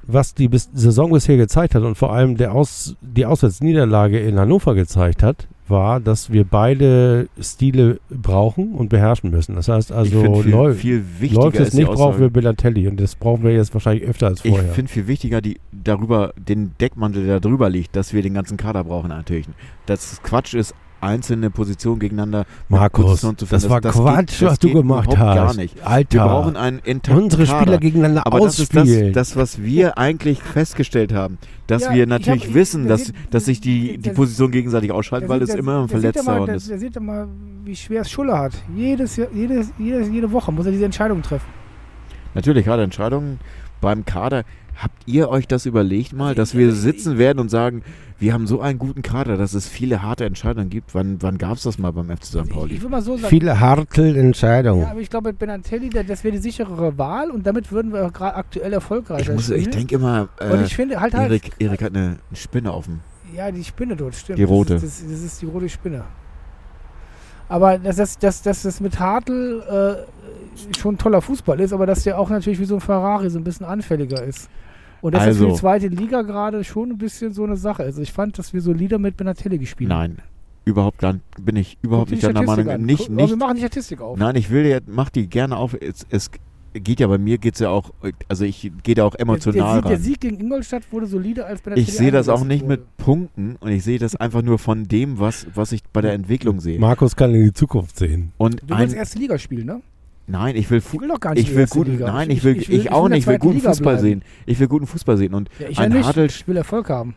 was die bis Saison bisher gezeigt hat und vor allem der Aus, die Auswärtsniederlage in Hannover gezeigt hat, war, dass wir beide Stile brauchen und beherrschen müssen. Das heißt ich also, viel, läu viel wichtiger läuft es nicht, brauchen wir Belatelli und das brauchen wir jetzt wahrscheinlich öfter als Ich vorher. finde viel wichtiger die darüber den Deckmantel, der da drüber liegt, dass wir den ganzen Kader brauchen natürlich. Dass Quatsch ist, einzelne Positionen gegeneinander Markus, zu das finden. war geht- Quatsch, das was du geht gemacht hast. Gar nicht. Alter, Wir brauchen einen intakten unsere Kader. Spieler gegeneinander Aber das ist das, ausspielen. das, was wir eigentlich festgestellt haben. Dass Ja, wir ich natürlich hab- wissen, dass, sieht- dass sich die, die Position gegenseitig ausschalten, weil es immer ein Verletzter mal, und der, ist. der sieht ja mal, wie schwer es Schulle hat. Jedes, Jahr- jedes, jedes, jede Woche muss er diese Entscheidung treffen. Natürlich, gerade Entscheidungen beim Kader. Habt ihr euch das überlegt mal, Also dass wir sitzen werden und sagen, wir haben so einen guten Kader, dass es viele harte Entscheidungen gibt? Wann, wann gab es das mal beim FC St. Also ich, Pauli? ich will mal so sagen. Viele Hartl-Entscheidungen. Ja, aber ich glaube, mit Benatelli, der- das wäre die sicherere Wahl und damit würden wir auch gerade aktuell erfolgreicher Ich, muss- ich spielen. denke immer, und äh, ich finde halt halt. Erik, Erik hat eine, eine Spinne auf dem. Ja, die Spinne dort, stimmt. Die rote. Das ist, das, das ist die rote Spinne. Aber dass das, das, das, das mit Hartl äh, schon ein toller Fußball ist, aber dass der auch natürlich wie so ein Ferrari so ein bisschen anfälliger ist. Und das für Also- die zweite Liga gerade schon ein bisschen so eine Sache ist. Ich fand, dass wir solider mit Benatelli gespielt haben. Nein, überhaupt gar nicht, bin ich überhaupt nicht deiner Meinung. an. Nicht, Guck- aber Wir nicht, machen die Statistik auf. nein, ich will ja, mach die gerne auf. Es, es geht ja bei mir, geht es ja auch, also ich gehe da auch der, emotional der, Sieg, der ran. Sieg gegen Ingolstadt wurde solider als Benatelli. Ich sehe das auch nicht wurde. mit Punkten und ich sehe das einfach nur von dem, was, was ich bei der Entwicklung sehe. Markus kann in die Zukunft sehen. Und Du willst ein, erste Liga spielen, ne? Nein, ich will, Ich Fu will doch gar nicht ich will erste gut, Liga. nein, ich will, ich, will- auch nicht, ich will guten Liga Fußball bleiben. sehen. Ich will guten Fußball sehen und Ja, ich ein ja. Hartl, Ich will Erfolg haben.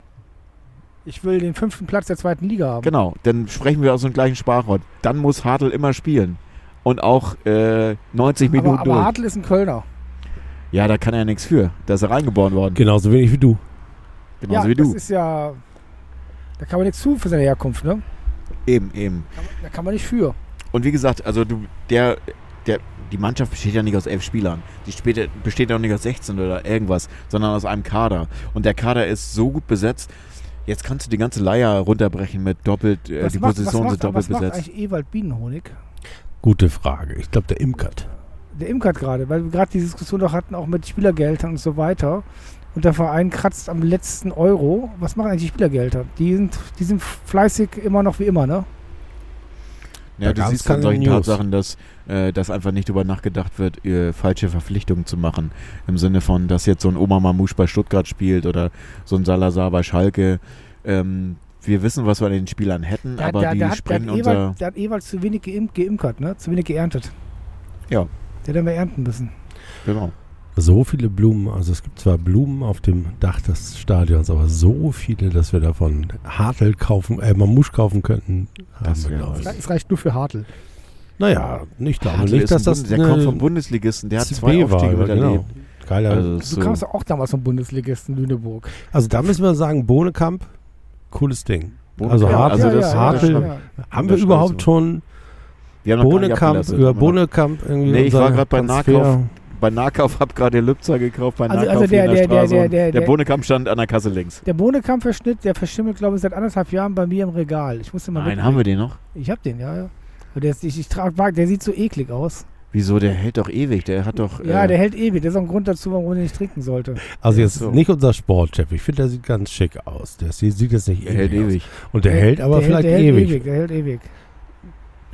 Ich will den fünften Platz der zweiten Liga haben. genau, dann sprechen wir aus dem gleichen Sprachwort. Dann muss Hartl immer spielen und auch äh, 90 Minuten aber, aber durch. Hartl ist ein Kölner. Ja, da kann er ja nichts für. Da ist er reingeboren worden. Genauso wenig wie du. Genauso ja, wie das du. ist ja. Da kann man nichts zu für seine Herkunft, ne? Eben, eben. Kann man- Da kann man nicht für. Und wie gesagt, also du, der, der, die Mannschaft besteht ja nicht aus elf Spielern. Die später, besteht ja auch nicht aus 16 oder irgendwas, sondern aus einem Kader. Und der Kader ist so gut besetzt. Jetzt kannst du die ganze Leier runterbrechen mit doppelt, äh, Was die macht- Positionen was sind macht, doppelt was macht besetzt. eigentlich Ewald Bienenhonig? Gute Frage. Ich glaube, der imkert. Der imkert gerade, weil wir gerade die Diskussion doch hatten, auch mit Spielergeldern und so weiter. Und der Verein kratzt am letzten Euro. Was machen eigentlich die Spielergelder? Die sind, die sind fleißig immer noch wie immer, ne? Ja, Da du siehst an solchen News. Tatsachen, dass, äh, dass einfach nicht drüber nachgedacht wird, äh, falsche Verpflichtungen zu machen. Im Sinne von, dass jetzt so ein Oma Mamouche bei Stuttgart spielt oder so ein Salazar bei Schalke. Ähm, wir wissen, was wir an den Spielern hätten, Der, aber der, die der, hat, hat unser... Ewald, der hat Ewald zu wenig geim, geimkert, ne? Zu wenig geerntet. Ja. Der hätte mehr ernten müssen. Genau. So viele Blumen, also es gibt zwar Blumen auf dem Dach des Stadions, aber so viele, dass wir davon Hartel kaufen, äh, Mamouche kaufen könnten, Das ich. Es reicht nur für Hartl. Naja, ich glaube Hartl nicht, ist dass das der kommt vom Bundesligisten, der hat zwei CB war, Aufstiege genau. Geiler. Also, Du so. kamst ja auch damals vom Bundesligisten Lüneburg. Also da müssen wir sagen, Bohnekamp, cooles Ding. Bohnekamp, Also Hartl- also das, ja, das Hartl- schon. ja. Haben wir überhaupt so. schon Wir haben noch gar nicht Bohnekamp, über. Bohnekamp irgendwie Nee, ich war grad bei Nahkauf. Bei Nahkauf hab gerade Lübzer gekauft, bei Also- Nahkauf also der- in der- der, der- Straße. der- der- der der- Bohnekamp stand an der Kasse links. Der Bohnekamp-Verschnitt, der verschimmelt, glaube ich, seit anderthalb Jahren bei mir im Regal. Ich musste mal Nein, mit- haben wir den noch? Ich hab den, ja, ja. Aber Der, ist, ich, ich trag, der sieht so eklig aus. Wieso? Der hält doch ewig. Der hat doch. Ja, äh, der hält ewig. Das ist auch ein Grund dazu, warum man den nicht trinken sollte. Also jetzt so. nicht unser Sportchef. Ich finde, der sieht ganz schick aus. Der sieht sieht jetzt nicht der hält ewig aus. ewig. Und der, hält aber der vielleicht hält, der ewig. Hält ewig. Der hält ewig.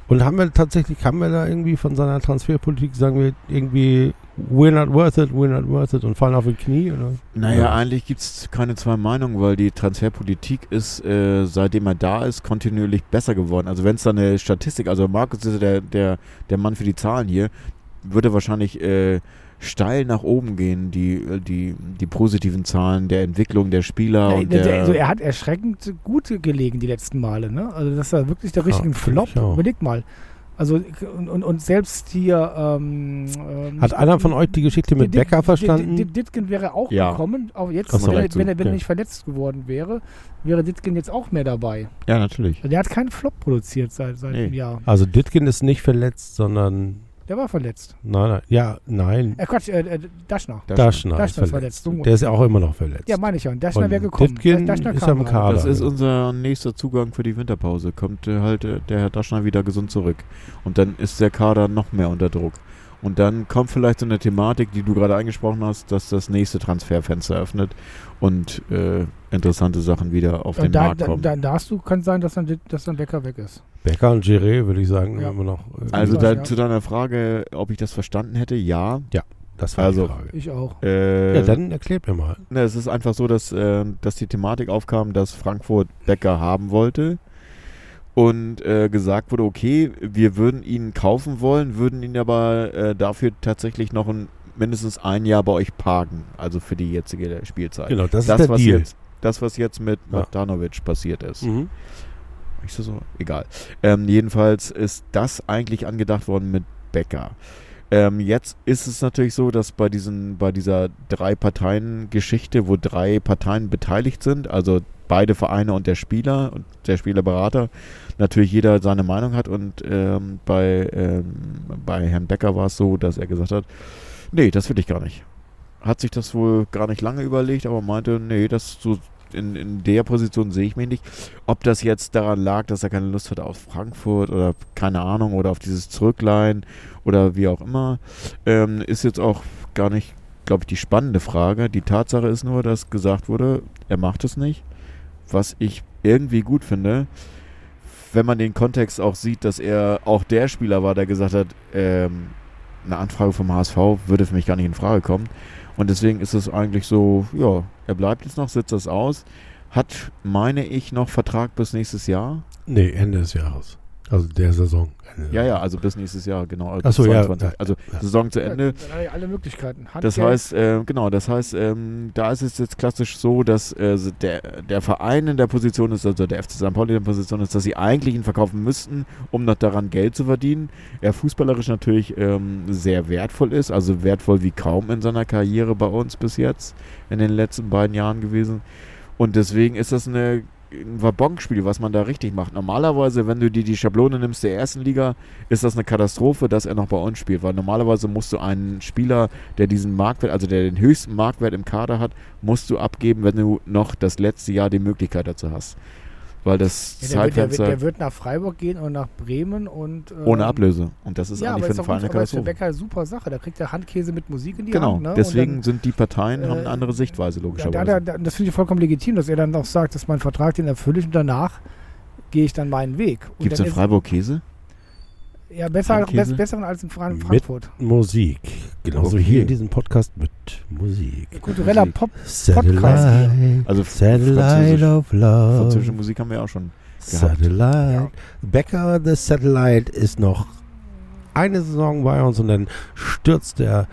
Und haben wir tatsächlich, haben wir da irgendwie von seiner Transferpolitik, sagen wir irgendwie, we're not worth it, we're not worth it und fallen auf die Knie? Oder? Naja, Ja. eigentlich gibt es keine zwei Meinungen, weil die Transferpolitik ist, äh, seitdem er da ist, kontinuierlich besser geworden. Also wenn es da eine Statistik, also Markus ist ja der, der, der Mann für die Zahlen hier, würde wahrscheinlich äh, steil nach oben gehen, die, äh, die, die positiven Zahlen der Entwicklung der Spieler Ja, und der, der, also er hat erschreckend gut gelegen die letzten Male. Ne? Also das war wirklich der richtige finde Flop. Überleg mal. Also und, und, und selbst hier ähm, ähm, Hat einer von euch die Geschichte mit Becker verstanden? Dit- Ditgen wäre auch Ja. gekommen. Auch jetzt, wenn, er, wenn, er, wenn okay. nicht verletzt geworden wäre, wäre Ditgen jetzt auch mehr dabei. ja, natürlich. Also der hat keinen Flop produziert seit, seit Nee. einem Jahr. Also Ditkin ist nicht verletzt, sondern, Der war verletzt. nein, nein, ja, nein, Äh, Quatsch, äh, äh, Daschner. Daschner, Daschner ist ist verletzt. verletzt. Der ist ja auch immer noch verletzt. Ja, meine ich ja. Daschner Und wäre gekommen. Daschner ist am. Kader. Das ist unser nächster Zugang für die Winterpause. Kommt äh, halt äh, der Herr Daschner wieder gesund zurück. Und dann ist der Kader noch mehr unter Druck. Und dann kommt vielleicht so eine Thematik, die du gerade angesprochen hast, dass das nächste Transferfenster öffnet und äh, interessante Sachen wieder auf den Und da, Markt da, kommen. da, da hast du, kann sein, dass dann, dass dann Becker weg ist. Becker und Giré, würde ich sagen, Ja. immer noch. äh, also Ja, da, ja. zu deiner Frage, ob ich das verstanden hätte, ja. das war also- die Frage. Ich auch. Äh, Ja, dann erklärt mir mal. Ne, es ist einfach so, dass, äh, dass die Thematik aufkam, dass Frankfurt Becker haben wollte und äh, gesagt wurde, okay, wir würden ihn kaufen wollen, würden ihn aber äh, dafür tatsächlich noch ein, mindestens ein Jahr bei euch parken, also für die jetzige Spielzeit. Genau, das, das, ist der was Deal. jetzt, das, was jetzt mit Ja. Matanovic passiert ist. Mhm. Ist das so? Egal. Ähm, jedenfalls ist das eigentlich angedacht worden mit Becker. Ähm, jetzt ist es natürlich so, dass bei diesen, bei dieser drei Parteien Geschichte, wo drei Parteien beteiligt sind, also beide Vereine und der Spieler und der Spielerberater, natürlich jeder seine Meinung hat und ähm, bei, ähm, bei Herrn Becker war es so, dass er gesagt hat, nee, das will ich gar nicht. Hat sich das wohl gar nicht lange überlegt, aber meinte, nee, das so in, in der Position sehe ich mich nicht. Ob das jetzt daran lag, dass er keine Lust hatte auf Frankfurt oder keine Ahnung oder auf dieses Zurückleihen oder wie auch immer, ähm, ist jetzt auch gar nicht, glaube ich, die spannende Frage. Die Tatsache ist nur, dass gesagt wurde, er macht es nicht. Was ich irgendwie gut finde, wenn man den Kontext auch sieht, dass er auch der Spieler war, der gesagt hat, ähm, eine Anfrage vom HSV würde für mich gar nicht in Frage kommen. Und deswegen ist es eigentlich so, ja, er bleibt jetzt noch, sitzt das aus. Hat, meine ich, noch Vertrag bis nächstes Jahr. Nee, Ende des Jahres. Also der Saison. Ja, ja, also bis nächstes Jahr, genau. Ach so, bis ja, 22. ja, Also ja. Saison zu Ende. Ja, dann alle Möglichkeiten. Das Handgeld, heißt, äh, genau, das heißt, ähm, da ist es jetzt klassisch so, dass äh, der, der Verein in der Position ist, also der FC St. Pauli in der Position ist, dass sie eigentlich ihn verkaufen müssten, um noch daran Geld zu verdienen. Er fußballerisch natürlich ähm, sehr wertvoll ist, also wertvoll wie kaum in seiner Karriere bei uns bis jetzt, in den letzten beiden Jahren gewesen. Und deswegen ist das eine ein Wabonk-Spiel, was man da richtig macht. Normalerweise, wenn du dir die Schablone nimmst der ersten Liga, ist das eine Katastrophe, dass er noch bei uns spielt. Weil normalerweise musst du einen Spieler, der diesen Marktwert, also der den höchsten Marktwert im Kader hat, musst du abgeben, wenn du noch das letzte Jahr die Möglichkeit dazu hast. Weil das Ja, der, wird, der, wird, Zeitfenster der wird nach Freiburg gehen und nach Bremen und. ähm, ohne Ablöse. Und das ist ja, eigentlich aber für den Verein eine aber ist für Katastrophe. Becker eine super Sache. Da kriegt er Handkäse mit Musik in die Genau, Hand. Ne? deswegen und sind die Parteien, haben eine äh, andere Sichtweise, dann, da, logischerweise. da, da, das finde ich vollkommen legitim, dass er dann auch sagt, dass mein Vertrag den erfülle ich und danach gehe ich dann meinen Weg. Gibt es dann in Freiburg Käse? Ja, besser, bess, besseren als in Fra Mit- Frankfurt. Musik. Genauso Okay. hier in diesem Podcast mit Musik. Kultureller. Pop. Satellite, Also Satellite Französisch- of Love. Französische Musik haben wir auch schon. gehabt. Satellite. Becker, the Satellite, ist noch eine Saison bei uns und dann stürzt er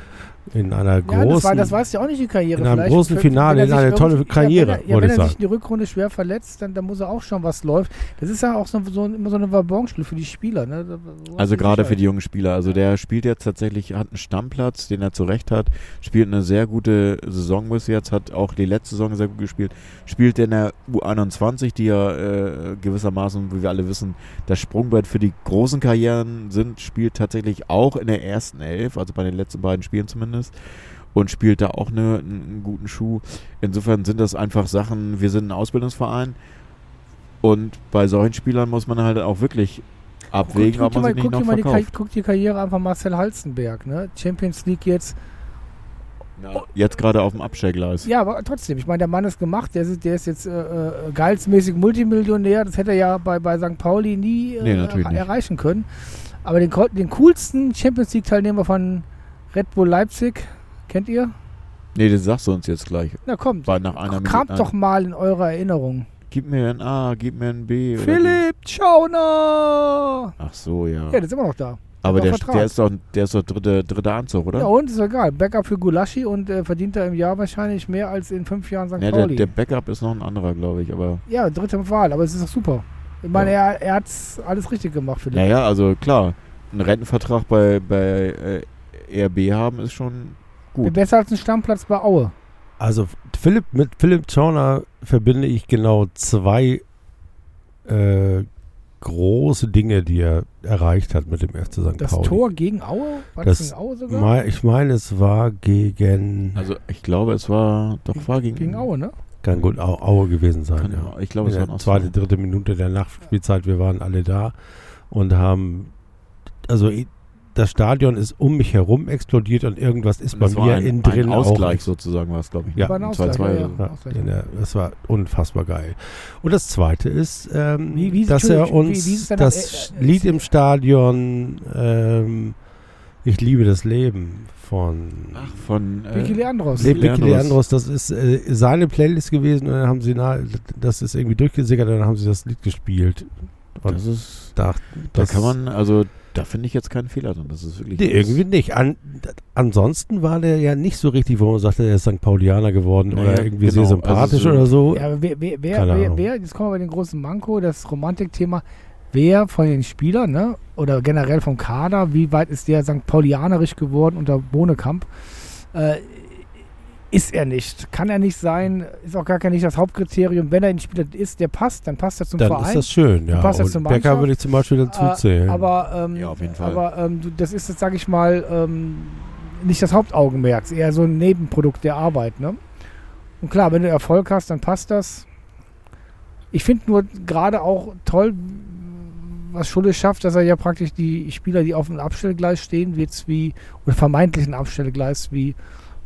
in einer Ja, großen. das, war, das weiß ja auch nicht die Karriere. in einem Vielleicht- großen Finale, in sich eine tolle Karriere, Ja, wenn er, ja, wenn er sich in die Rückrunde schwer verletzt, dann, dann muss er auch schauen, was läuft. Das ist ja auch so, so immer so ein Wabonspiel für die Spieler. Ne? So Also gerade Sicherheit. für die jungen Spieler. Also der spielt jetzt tatsächlich, hat einen Stammplatz, den er zurecht hat, spielt eine sehr gute Saison bis jetzt, hat auch die letzte Saison sehr gut gespielt, spielt in der U21, die ja äh, gewissermaßen, wie wir alle wissen, das Sprungbrett für die großen Karrieren sind, spielt tatsächlich auch in der ersten Elf, also bei den letzten beiden Spielen zumindest. Und spielt da auch eine, einen guten Schuh. Insofern sind das einfach Sachen, wir sind ein Ausbildungsverein und bei solchen Spielern muss man halt auch wirklich abwägen, guck, ob man mal, sie nicht guck, dir noch mal die, verkauft. Ka- guck die Karriere einfach Marcel Halstenberg. Ne? Champions League jetzt. Ja, jetzt gerade auf dem Abstellgleis. Ja, aber trotzdem, ich meine, der Mann ist gemacht, der ist, der ist jetzt äh, äh, gehaltsmäßig Multimillionär. Das hätte er ja bei, bei St. Pauli nie äh, Nee, erreichen können. Aber den, den coolsten Champions League-Teilnehmer von Red Bull Leipzig, kennt ihr? Nee, das sagst du uns jetzt gleich. Na kommt, Bei nach einer kramt Minute. doch mal in eurer Erinnerung. Gib mir ein A, gib mir ein B. Philipp Schauner! Ach so, ja. Ja, der ist immer noch da. Aber der, der ist doch, der ist doch dritte, dritter Anzug, oder? Ja, und ist egal. Backup für Gulaschi und äh, verdient er im Jahr wahrscheinlich mehr als in fünf Jahren St. Ja, der, Pauli. der Backup ist noch ein anderer, glaube ich. Aber ja, dritte Wahl, aber es ist doch super. Ich meine, Ja. er, er hat alles richtig gemacht, Philipp. naja, also klar, ein Rentenvertrag bei, bei äh, RB haben ist schon gut. Besser als ein Stammplatz bei Aue. Also Philipp, mit Philipp Schauner verbinde ich genau zwei äh, große Dinge, die er erreicht hat mit dem FC St. Das Pauli. Tor gegen Aue? War das, Das gegen Aue sogar? Mei- ich meine, es war gegen, Also ich glaube, es war doch war gegen, gegen Aue, ne? kann gut Au- Aue gewesen sein. Ja. Ich glaube, es war zweite, dritte Minute der Nachspielzeit, wir waren alle da und haben, also das Stadion ist um mich herum explodiert und irgendwas ist bei Das war mir ein, innen drin ein auch. Ausgleich sozusagen war es, glaube ich. Ja. Ein Ausgleich, 2-2 ja, ja. Ja, der, das war unfassbar geil. Und das Zweite ist, ähm, Wie- wie- dass er uns wie- das äh, äh, Lied im Stadion ähm, Ich liebe das Leben von Ach, von äh, Vicky Leandros. Le- Vicky Leandros. Leandros, das ist äh, seine Playlist gewesen und dann haben sie na, das ist irgendwie durchgesickert und dann haben sie das Lied gespielt. Und Das ist, da, da das- kann man, also da finde ich jetzt keinen Fehler drin. Das ist wirklich. Nee, irgendwie nicht. An, ansonsten war der ja nicht so richtig, wo man sagte, er ist St. Paulianer geworden Naja, oder irgendwie genau, sehr sympathisch also so- oder so. Ja, aber wer, wer, wer, Keine wer, jetzt kommen wir bei den großen Manko, das Romantikthema. Wer von den Spielern, ne, oder generell vom Kader, wie weit ist der St. Paulianerisch geworden unter Bohnekamp? Äh, ist er nicht. Kann er nicht sein, ist auch gar kein nicht das Hauptkriterium. Wenn er ein Spieler ist, der passt, dann passt er zum Dann Verein. ist das schön, ja. passt Und zur Becker würde ich zum Beispiel dazu Äh, zählen. Aber, ähm, Ja, auf jeden Fall. aber ähm, das ist jetzt, sage ich mal, ähm, nicht das Hauptaugenmerk. Ist eher so ein Nebenprodukt der Arbeit. Ne? Und klar, wenn du Erfolg hast, dann passt das. Ich finde nur gerade auch toll, was Schulle schafft, dass er ja praktisch die Spieler, die auf dem Abstellgleis stehen, wie jetzt wie, oder vermeintlichen Abstellgleis wie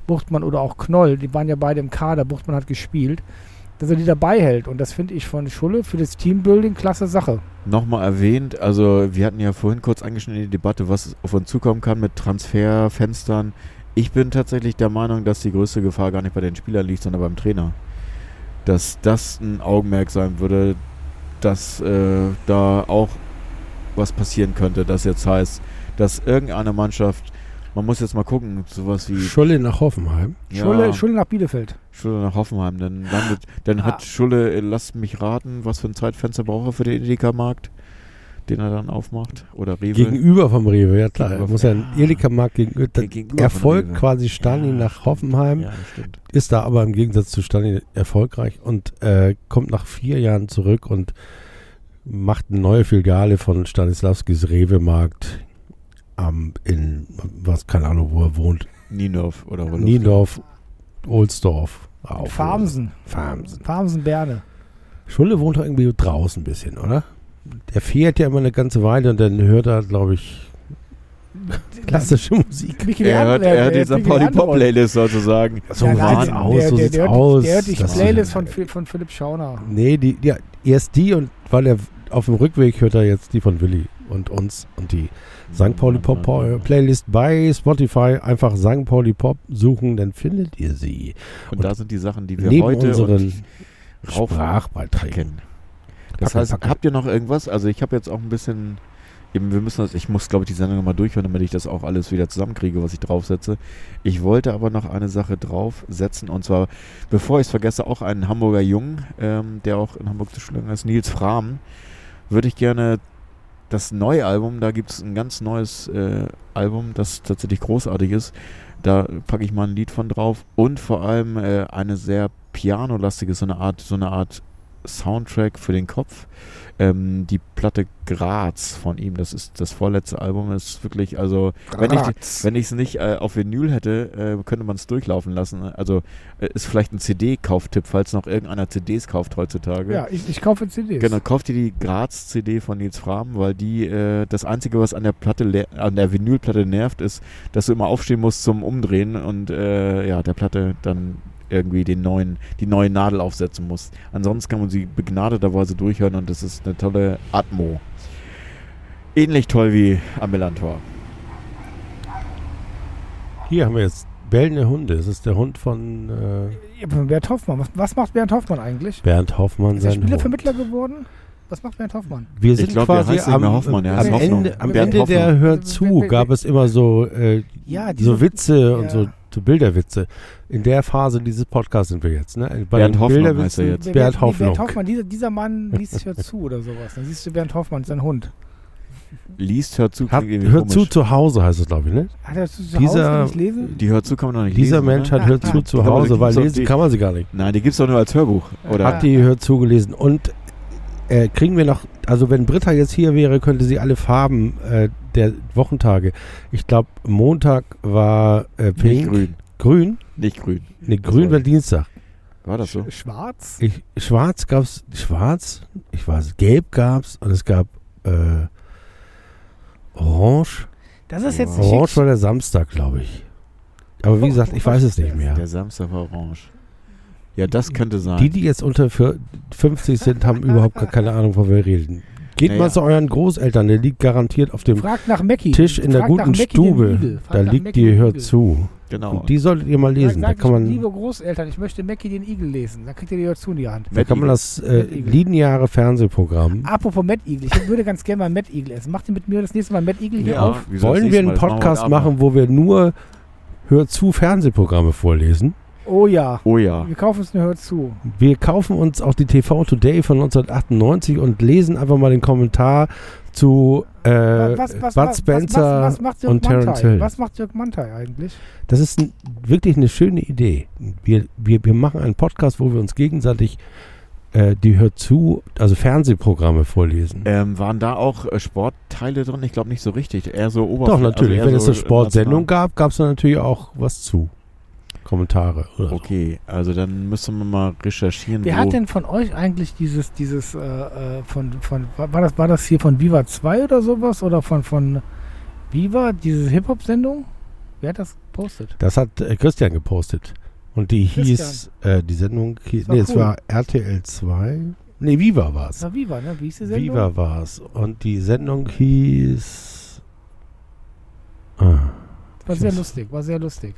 Buchtmann oder auch Knoll, die waren ja beide im Kader, Buchtmann hat gespielt, dass er die dabei hält. Und das finde ich von Schulle für das Teambuilding klasse Sache. Nochmal erwähnt, also wir hatten ja vorhin kurz angeschnitten die Debatte, was auf uns zukommen kann mit Transferfenstern. Ich bin tatsächlich der Meinung, dass die größte Gefahr gar nicht bei den Spielern liegt, sondern beim Trainer. Dass das ein Augenmerk sein würde, dass äh, da auch was passieren könnte. Das jetzt heißt, dass irgendeine Mannschaft, man muss jetzt mal gucken, sowas wie Schulle nach Hoffenheim. Schulle, Schulle nach Bielefeld. Schulle nach Hoffenheim, dann, landet, dann Ah. hat Schulle, äh, lasst mich raten, was für ein Zeitfenster braucht er für den Edeka-Markt? den er dann aufmacht. Oder Rewe. Gegenüber vom Rewe, ja klar. Gegenüber Er muss ja ein Edeka-Markt gegenüber. Ge- gegenüber Er Rewe. quasi Stani Ja. nach Hoffenheim, Ja, stimmt. ist da aber im Gegensatz zu Stani erfolgreich und äh, kommt nach vier Jahren zurück und macht eine neue Filiale von Stanislavskis Rewe-Markt am in, was, keine Ahnung, wo er wohnt, Niendorf oder Roloff. Niendorf, Ohlsdorf. auf. Farmsen. Farmsen. Farmsen Berne. Schulle wohnt doch irgendwie draußen ein bisschen, oder? Der fährt ja immer eine ganze Weile und dann hört er, glaube ich, klassische Musik. Er hört, er hört die St. Pauli andere- Pop Playlist sozusagen. So Ja, nein, aus, der- so der- sieht's der hört- aus. Der hört die Playlist von, von Philipp Schauner. Nee, die, ja, erst die und weil er auf dem Rückweg hört er jetzt die von Willi und uns und die St. Pauli Pop Pop Playlist bei Spotify. Einfach St. Pauli Pop suchen, dann findet ihr sie. Und da sind die Sachen, die wir Neben heute unseren und Sprachbeiträgen. Das Packen, heißt, packen. habt ihr noch irgendwas? Also ich habe jetzt auch ein bisschen, eben wir müssen das, ich muss glaube ich die Sendung nochmal durchhören, damit ich das auch alles wieder zusammenkriege, was ich draufsetze. Ich wollte aber noch eine Sache draufsetzen und zwar, bevor ich es vergesse, auch einen Hamburger Jungen, ähm, der auch in Hamburg zu schlagen ist, Nils Frahm, würde ich gerne das neue Album, da gibt es ein ganz neues äh, Album, das tatsächlich großartig ist. Da packe ich mal ein Lied von drauf und vor allem äh, eine sehr pianolastige, so eine Art, so eine Art Soundtrack für den Kopf. Ähm, die Platte Graz von ihm, das ist das vorletzte Album, ist wirklich, also wenn ich, wenn ich es nicht äh, auf Vinyl hätte, äh, könnte man es durchlaufen lassen. Also äh, ist vielleicht ein CD-Kauftipp, falls noch irgendeiner CDs kauft heutzutage. Ja, ich, ich kaufe CDs. Genau, kauft ihr die Graz-CD von Nils Frahm, weil die, äh, das Einzige, was an der Platte, an der Vinylplatte nervt, ist, dass du immer aufstehen musst zum Umdrehen und äh, ja, der Platte dann irgendwie den neuen, die neue Nadel aufsetzen musst. Ansonsten kann man sie begnadeterweise durchhören und das ist eine tolle Atmo. Ähnlich toll wie am Melantor. Hier haben wir jetzt bellende Hunde. Das ist der Hund von äh, Ja, Bernd Hoffmann. Was, was macht Bernd Hoffmann eigentlich? Bernd Hoffmann, Ist er sein Hund. Spielervermittler geworden? Was macht Bernd Hoffmann? Wir sind glaub, der quasi am, mehr Hoffmann, der am. Ende, am Bernd Ende der Hoffnung. Hör zu gab es immer so, äh, Ja, so Witze und ja. so, so Bilderwitze. In der Phase dieses Podcasts sind wir jetzt. Ne? Bei Bernd Bilderwitzen- heißt er jetzt. Bernd wer- Hoffnung. Bernd Hoffmann, dieser, dieser Mann liest hört zu oder sowas. Dann siehst du Bernd Hoffmann, sein Hund. Liest, hört zu, Hat, hört zu komisch. zu Hause heißt es, glaube ich, ne? Hat er zu, zu Dieser- Hause nicht lesen? Die hört zu kann man noch nicht Dieser lesen, Mensch oder? hat hört zu zu die Hause, weil lesen die- kann man sie gar nicht. Nein, die gibt es doch nur als Hörbuch. Oder? Hat die hört zu gelesen. Und äh, kriegen wir noch, also wenn Britta jetzt hier wäre, könnte sie alle Farben äh, der Wochentage. Ich glaube, Montag war äh, Nicht pink. grün. Grün? Nicht grün. Ne, grün war Dienstag. War das so? Schwarz? Ich, schwarz gab's, schwarz, ich weiß, gelb gab's und es gab äh, orange. Das ist jetzt Orange schick. war der Samstag, glaube ich. Aber wie gesagt, ich weiß es der- nicht mehr. Der Samstag war orange. Ja, das könnte sein. Die, die jetzt unter für 50 sind, haben überhaupt gar keine Ahnung, von wer reden. Geht Naja. mal zu euren Großeltern, der liegt garantiert auf dem. Tisch in der Fragt nach guten Stube. Da liegt Mackie die Hört zu. Genau. Und die solltet ihr mal lesen. Sag, Da kann man, liebe Großeltern, ich möchte Mackie den Igel lesen. Dann kriegt ihr die Hört zu in die Hand. da kann man das äh, lineare Fernsehprogramm. Apropos Matt Igel. Ich würde ganz gerne mal Matt Igel essen. Macht ihr mit mir das nächste Mal Matt Igel hier Ja, auf? Wollen wir einen Podcast machen, wo wir nur Hör zu Fernsehprogramme vorlesen? Oh ja. Oh ja. Wir kaufen uns eine Hört zu. Wir kaufen uns auch die TV Today von 1998 und lesen einfach mal den Kommentar zu äh, Bud Spencer was, was macht Dirk und Terence Mantai? Hill. Was macht Dirk Mantai eigentlich? Das ist ein, wirklich eine schöne Idee. Wir, wir, wir machen einen Podcast, wo wir uns gegenseitig äh, die Hört zu, also Fernsehprogramme vorlesen. Ähm, waren da auch äh, Sportteile drin? Ich glaube nicht so richtig. Eher so Doch, Oberfläche. natürlich. also Wenn es so eine Sportsendung gab, gab es da natürlich auch was zu. Kommentare oder so. Okay, also dann müssen wir mal recherchieren. Wer wo hat denn von euch eigentlich dieses, dieses, äh, äh, von, von, war das, war das hier von Viva 2 oder sowas? Oder von, von Viva, diese Hip-Hop-Sendung? Wer hat das gepostet? Das hat äh, Christian gepostet. Und die hieß, äh, die Sendung hieß, nee, es cool. war RTL 2. Nee, Viva war es. Viva, ne? Wie hieß die Sendung? Viva war es. Und die Sendung hieß. Ah. War sehr lustig, war sehr lustig.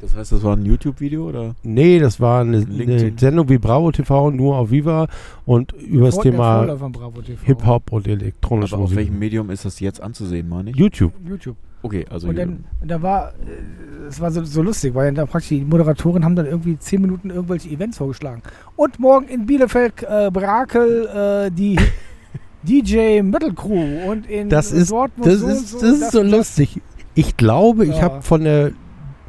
Das heißt, das war ein YouTube-Video oder? Nee, das war eine, eine Sendung wie Bravo TV, nur auf Viva und über das Thema. Hip-Hop und elektronische Aber auf welchem Musik. Medium ist das jetzt anzusehen, meine ich? YouTube. YouTube. Okay, also Und dann, und da war, es war so, so lustig, weil da praktisch die Moderatoren haben dann irgendwie zehn Minuten irgendwelche Events vorgeschlagen. Und morgen in Bielefeld, äh, Brakel, äh, die, DJ Metal Crew und in Das ist, Dortmund das so ist, das ist so das- lustig. Ich glaube, ich Ja. habe von der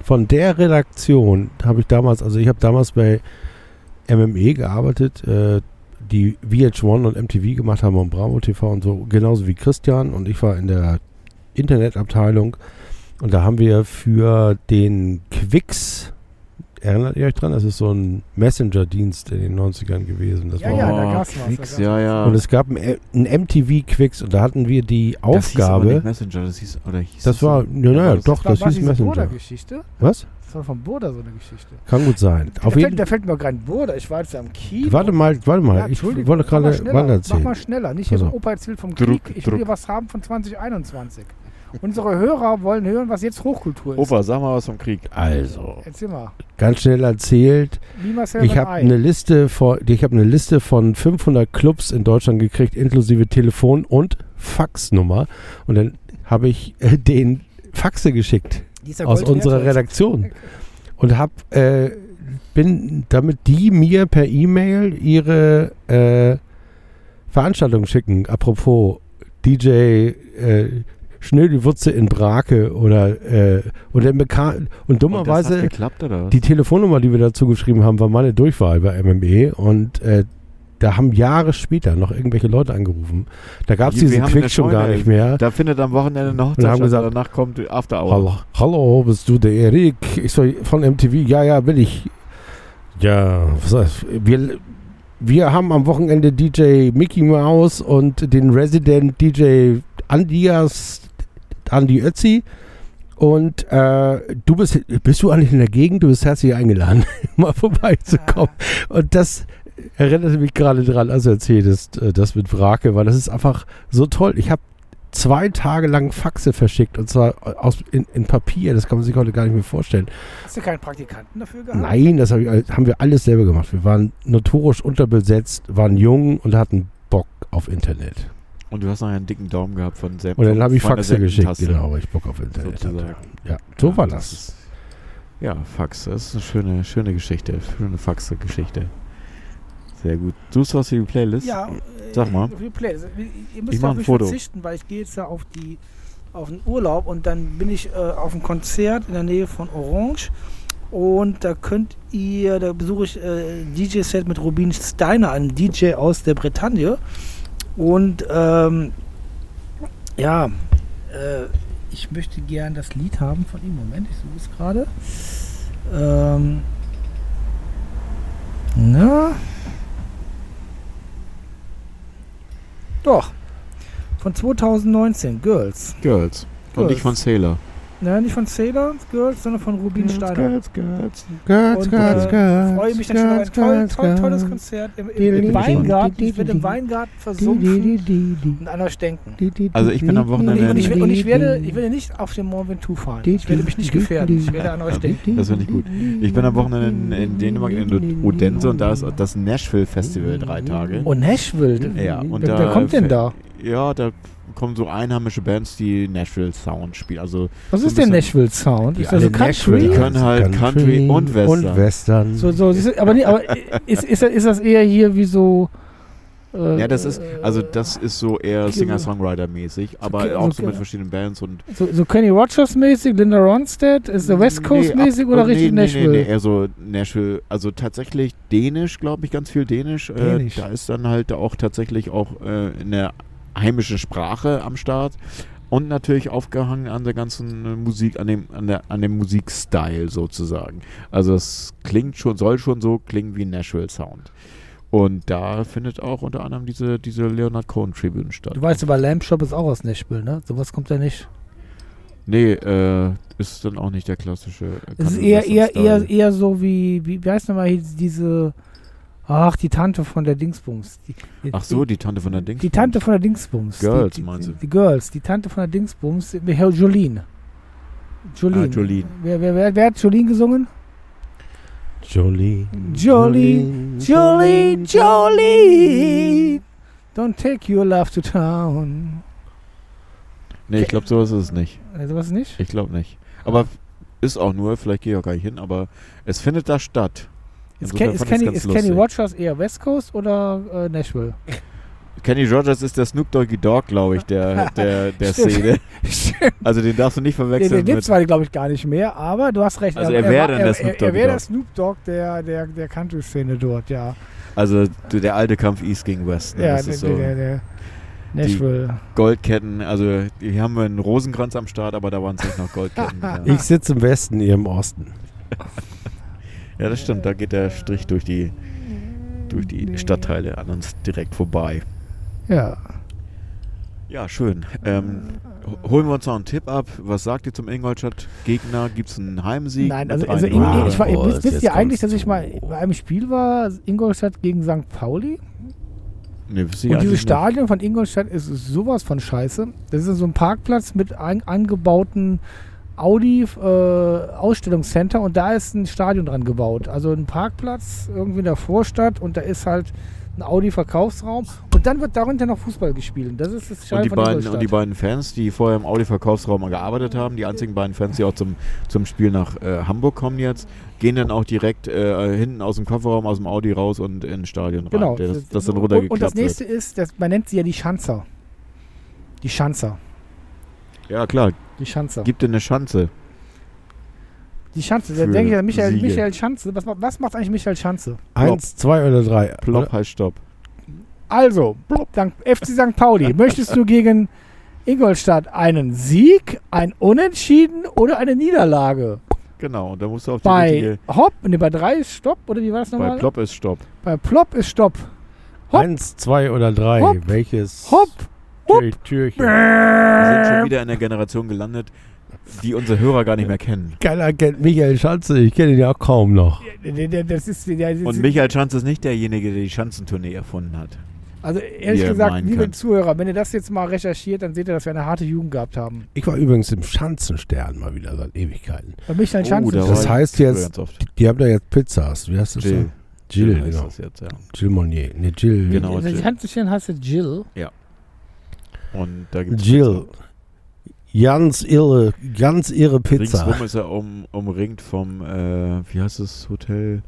von der Redaktion habe ich damals, also ich habe damals bei MME gearbeitet, äh, die VH1 und MTV gemacht haben und Bravo TV und so, genauso wie Christian und ich war in der Internetabteilung. Und da haben wir für den Quix, erinnert ihr euch dran? Das ist so ein Messenger-Dienst in den 90ern gewesen. Das Ja, war ja, da Oh, gab's was, da Quicks, ja, ja. und es gab ein, ein MTV Quix und da hatten wir die Das hieß aber Aufgabe. nicht Messenger, das hieß, oder hieß Das war, ja, naja, das- doch, war, das war hieß Messenger. Was? Das war von Burda so eine Geschichte. Kann gut sein. Auf da, jeden fällt, da fällt mir gerade ein Burda. Ich war jetzt am Kiel. Warte mal, warte mal. Ja, ich wollte gerade schneller, wann Mach erzählen. mal schneller. Nicht hier Also. so Opa erzählt vom Druck, Krieg. Ich Druck. will hier was haben von 2021. Unsere Hörer wollen hören, was jetzt Hochkultur ist. Opa, sag mal was vom Krieg. Also, Erzähl mal. ganz schnell erzählt. Ich habe Ei. eine Liste von, ich habe eine Liste von 500 Clubs in Deutschland gekriegt, inklusive Telefon und Faxnummer. Und dann habe ich äh, den Faxe geschickt aus unserer. Redaktion und habe äh, bin damit die mir per E-Mail ihre äh, Veranstaltung schicken. Apropos DJ äh, Schnödelwurze in Brake oder äh, und, der Meka und Und dummerweise geklappt, oder was? die Telefonnummer, die wir dazu geschrieben haben, war meine Durchwahl bei MME und äh, da haben Jahre später noch irgendwelche Leute angerufen. Da gab es diesen Quick schon gar nicht mehr. Da findet am Wochenende Und Hochzeit haben gesagt, danach kommt After Hour. Hallo, hallo, bist du der Erik? Ich soll von MTV. Ja, ja, bin ich. Ja, was heißt, wir, wir haben am Wochenende DJ Mickey Mouse und den Resident DJ Andias, Andi Ötzi. Und äh, du bist, bist du eigentlich in der Gegend? Du bist herzlich eingeladen, mal vorbeizukommen. Und das erinnerte mich gerade dran, als du erzähltest, äh, das mit Wrake, weil das ist einfach so toll. Ich habe zwei Tage lang Faxe verschickt und zwar aus, in, in Papier. Das kann man sich heute gar nicht mehr vorstellen. Hast du keinen Praktikanten dafür gehabt? Nein, das hab ich, haben wir alles selber gemacht. Wir waren notorisch unterbesetzt, waren jung und hatten Bock auf Internet. Und du hast noch einen dicken Daumen gehabt von Sam. Und dann habe ich Faxe geschickt, genau, weil ich Bock auf Internet hatte. Ja, so Ja, war das. ist- Ja, Fax, das ist eine schöne, schöne Geschichte. Schöne Faxe-Geschichte. Sehr gut. Suchst du was für die Playlist? Ja, äh, Sag mal. für die Playlist. Ihr müsst Ich auf ein mich Foto. verzichten, weil ich gehe jetzt da auf die auf den Urlaub und dann bin ich äh, auf einem Konzert in der Nähe von Orange und da könnt ihr, da besuche ich äh, DJ-Set mit Rubin Steiner, einem DJ aus der Bretagne und ähm, ja, äh, ich möchte gern das Lied haben von ihm. Moment, ich suche es gerade. Ähm, na, Doch. Von 2019, Girls. Girls. Und Girls. nicht von Sailor. Nein, nicht von Sailor Girls, sondern von Rubin Steiner. Girls, Girls. Girls, Und girls, äh, girls, freue mich dann schon auf ein girls, toll, girls, toll, tolles girls. Konzert im, im, im Weingarten. die- Ich werde im die- Weingarten versumpfen und an euch denken. Also ich bin am Wochenende- Und ich, und ich, werde, ich werde nicht auf den Mont Ventoux fahren. Ich werde mich nicht gefährden. Ich werde an euch denken. Das finde ich gut. Ich bin am Wochenende in, in Dänemark, in Odense, und da ist das Nashville Festival drei Tage. Und Nashville. Ja, und wer, da, wer kommt denn da? Ja, da kommen so einheimische Bands, die Nashville Sound spielen. Also Was so ist der bisschen- Nashville Sound? Die Ist so alle Country? Die können halt Country und Western. Und Western. So, so, du, aber, nee, aber ist, ist, ist das eher hier wie so. Äh, Ja, das ist, äh, also das ist so eher Singer-Songwriter-mäßig, aber Okay, auch so mit verschiedenen Bands und So, so Kenny Rogers mäßig, Linda Ronstadt, ist der West Coast Nee, oder nee, richtig nee, Nashville? Nee, nee, eher so Nashville, also tatsächlich Dänisch, glaube ich, ganz viel Dänisch. Äh, Dänisch. da ist dann halt auch tatsächlich auch äh, eine heimische Sprache am Start und natürlich aufgehangen an der ganzen äh, Musik, an dem, an der, an dem Musikstyle sozusagen. Also es klingt schon, soll schon so klingen wie Nashville Sound. Und da findet auch unter anderem diese, diese Leonard Cohen Tribune statt. Du weißt aber, Lamp Shop ist auch aus Nashville, ne? Sowas kommt ja nicht. Nee, äh, ist dann auch nicht der klassische. äh, Es ist eher, eher, eher, eher so wie, wie, wie heißt nochmal diese, ach, die Tante von der Dingsbums. Die, die, Ach so, die Tante von der Dings. Die Tante von der Dingsbums. Girls, die, die, meinst du? Die, die Girls, die Tante von der Dingsbums, Herr Jolene. Jolene. Ah, Jolene. Wer, wer, wer, wer hat Jolene gesungen? Jolene. Jolene, Jolene, Jolene. Don't take your love to town. Nee, ich glaube, sowas ist es nicht. Äh, sowas nicht? Ich glaube nicht. Aber ist auch nur, vielleicht gehe ich auch gar nicht hin, aber es findet da statt. Ist, Ken, ist, Kenny, ist Kenny. Rogers eher West Coast oder äh, Nashville? Kenny Rogers ist der Snoop Doggy Dog, glaube ich, der, der, der. Szene. Also den darfst du nicht Den, verwechseln den gibt mit... es zwar, glaube ich, gar nicht mehr, aber du hast recht. Also er wäre war- dann der er, Snoop er, Doggy er wäre der Dogg. Snoop Dogg der, der, der Country-Szene dort, ja. Also du- der alte Kampf East gegen West. Ne? ja, das der, ist so der, der Nashville. Goldketten, also hier haben wir einen Rosenkranz am Start, aber da waren es nicht noch Goldketten. ja. Ich sitze im Westen, ihr im Osten. Ja, das stimmt, da geht der Strich durch die, durch die Stadtteile an uns direkt vorbei. Ja. Ja, schön. Ähm, ho- holen wir uns noch einen Tipp ab. Was sagt ihr zum Ingolstadt-Gegner? Gibt es einen Heimsieg? Nein, also, also 3-0? in, ich war, boah, wisst, wisst ihr eigentlich, dass ich mal bei einem Spiel war, Ingolstadt gegen St. Pauli? nee, wisst ihr Und dieses nicht. Stadion von Ingolstadt ist sowas von scheiße. Das ist so ein Parkplatz mit ein, angebauten Audi äh, Ausstellungscenter und da ist ein Stadion dran gebaut. Also ein Parkplatz irgendwie in der Vorstadt und da ist halt ein Audi Verkaufsraum und dann wird darunter noch Fußball gespielt. Das ist das Und Stadion die, beiden, und die beiden Fans, die vorher im Audi-Verkaufsraum gearbeitet haben, die einzigen beiden Fans, die auch zum, zum Spiel nach äh, Hamburg kommen jetzt, gehen dann auch direkt äh, hinten aus dem Kofferraum, aus dem Audi raus und ins Stadion rein. genau. Das, das dann und, runtergeklappt und das wird. nächste ist, das, man nennt sie ja die Schanzer. Die Schanzer. Ja, klar. Die Schanzer. Gibt dir eine Chance. Die Schanze. Da denke ich an Michael, Siege. Michael Schanze. Was, was macht eigentlich Michael Schanze? Eins, zwei oder drei? Plop heißt Stopp. Also, St. FC St. Pauli, möchtest du gegen Ingolstadt einen Sieg, ein Unentschieden oder eine Niederlage? Genau, und da musst du auf die Bei richtige. Hopp, ne, bei 3 ist Stopp, oder wie war das Bei nochmal? Plop ist Stopp. Bei Plop ist Stopp. Hopp. Eins, zwei oder drei? Hopp. Welches Hopp. Tür- Türchen? Wir sind schon wieder in der Generation gelandet, die unsere Hörer gar nicht mehr kennen. Keiner kennt Michael Schanze, ich kenne ihn ja auch kaum noch. Das ist, das Und ist- Michael Schanz ist nicht derjenige, der die Schanzentournee erfunden hat. Also ehrlich gesagt, liebe könnt. Zuhörer, wenn ihr das jetzt mal recherchiert, dann seht ihr, dass wir eine harte Jugend gehabt haben. Ich war übrigens im Schanzenstern mal wieder seit Ewigkeiten. Bei Michael Oh, Schanze. da Das heißt jetzt-. Die haben da jetzt Pizzas. Wie heißt das? Jill. Jill, heißt genau. das jetzt, ja. Jill Monnier. Ne, Jill. Genau. Also, Jill. Handstellen heißt ja Jill. Und da gibt's Jill. Ganz irre, ganz irre Pizza. Ringsrum ist er um, umringt vom, äh, wie heißt das Hotel?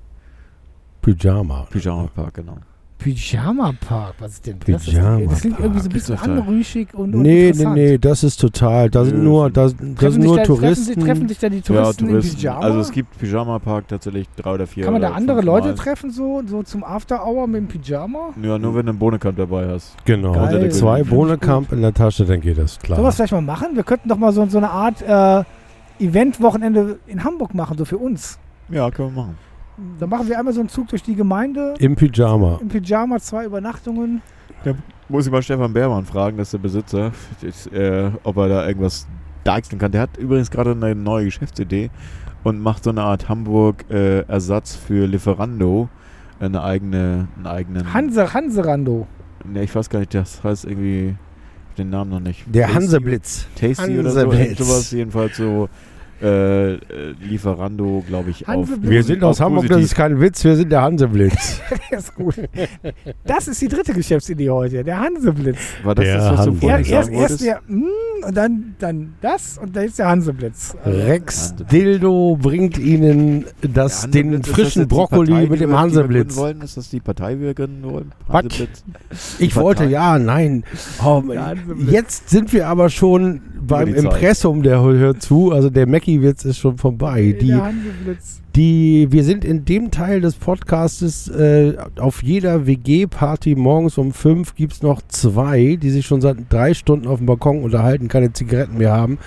Pyjama. Pyjama Park, genau. Pyjama Park, was ist denn das? Pyjama das klingt irgendwie so ein bisschen anrüchig und, und Nee, nee, nee, das ist total. Da sind nur, sind- da, da Treffen sind sich nur da, Touristen. Treffen, sich, treffen sich da die ja, Touristen, Touristen. in Pyjama? Also es gibt Pyjama Park tatsächlich drei oder vier. Kann man da andere Leute Mal. treffen, so, so zum After-Hour mit dem Pyjama? Ja, nur wenn du einen Bohnekamp dabei hast. Genau. Geil. Zwei Bohnekamp in der Tasche, dann geht das klar. Sollen wir das vielleicht mal machen? Wir könnten doch mal so, so eine Art äh, Event-Wochenende in Hamburg machen, so für uns. Ja, können wir machen. Da machen wir einmal so einen Zug durch die Gemeinde, Im Pyjama. im Pyjama, zwei Übernachtungen. Muss ich mal Stefan Beermann fragen, das ist der Besitzer, das, äh, ob er da irgendwas deichseln kann. Der hat übrigens gerade eine neue Geschäftsidee und macht so eine Art Hamburg-Ersatz für Lieferando. Eine eigene, einen eigenen. Hanse, Hanserando. Ne, ich weiß gar nicht, das heißt irgendwie den Namen noch nicht. Der Tasty- Hanseblitz. Tasty oder so. Hanseblitz. Sowas jedenfalls so. Äh, äh, Lieferando, glaube ich, auf. Wir sind aus Hamburg, das positiv. ist kein Witz, wir sind der Hanseblitz. Der ist gut. Das ist die dritte Geschäftsidee heute, der Hanseblitz. War das Der das, was du Hanse- vorhin erst, sagen erst, erst der, mm, und dann, dann das und dann ist der Hanseblitz. Also, Rex Hanseblitz. Dildo bringt ihnen das, den das frischen die Brokkoli Partei, mit dem Hanseblitz. Wollen? Ist das die Partei, die wir gründen wollen? Hanseblitz? Ich wollte, ja, nein. Oh, jetzt sind wir aber schon beim. Impressum, der hört zu. Also der Mackie-Witz ist schon vorbei. Die, der Hanseblitz. die, wir sind in dem Teil des Podcastes, äh, auf jeder WG-Party morgens um fünf gibt es noch zwei, die sich schon seit drei Stunden auf dem Balkon unterhalten, keine Zigaretten mehr haben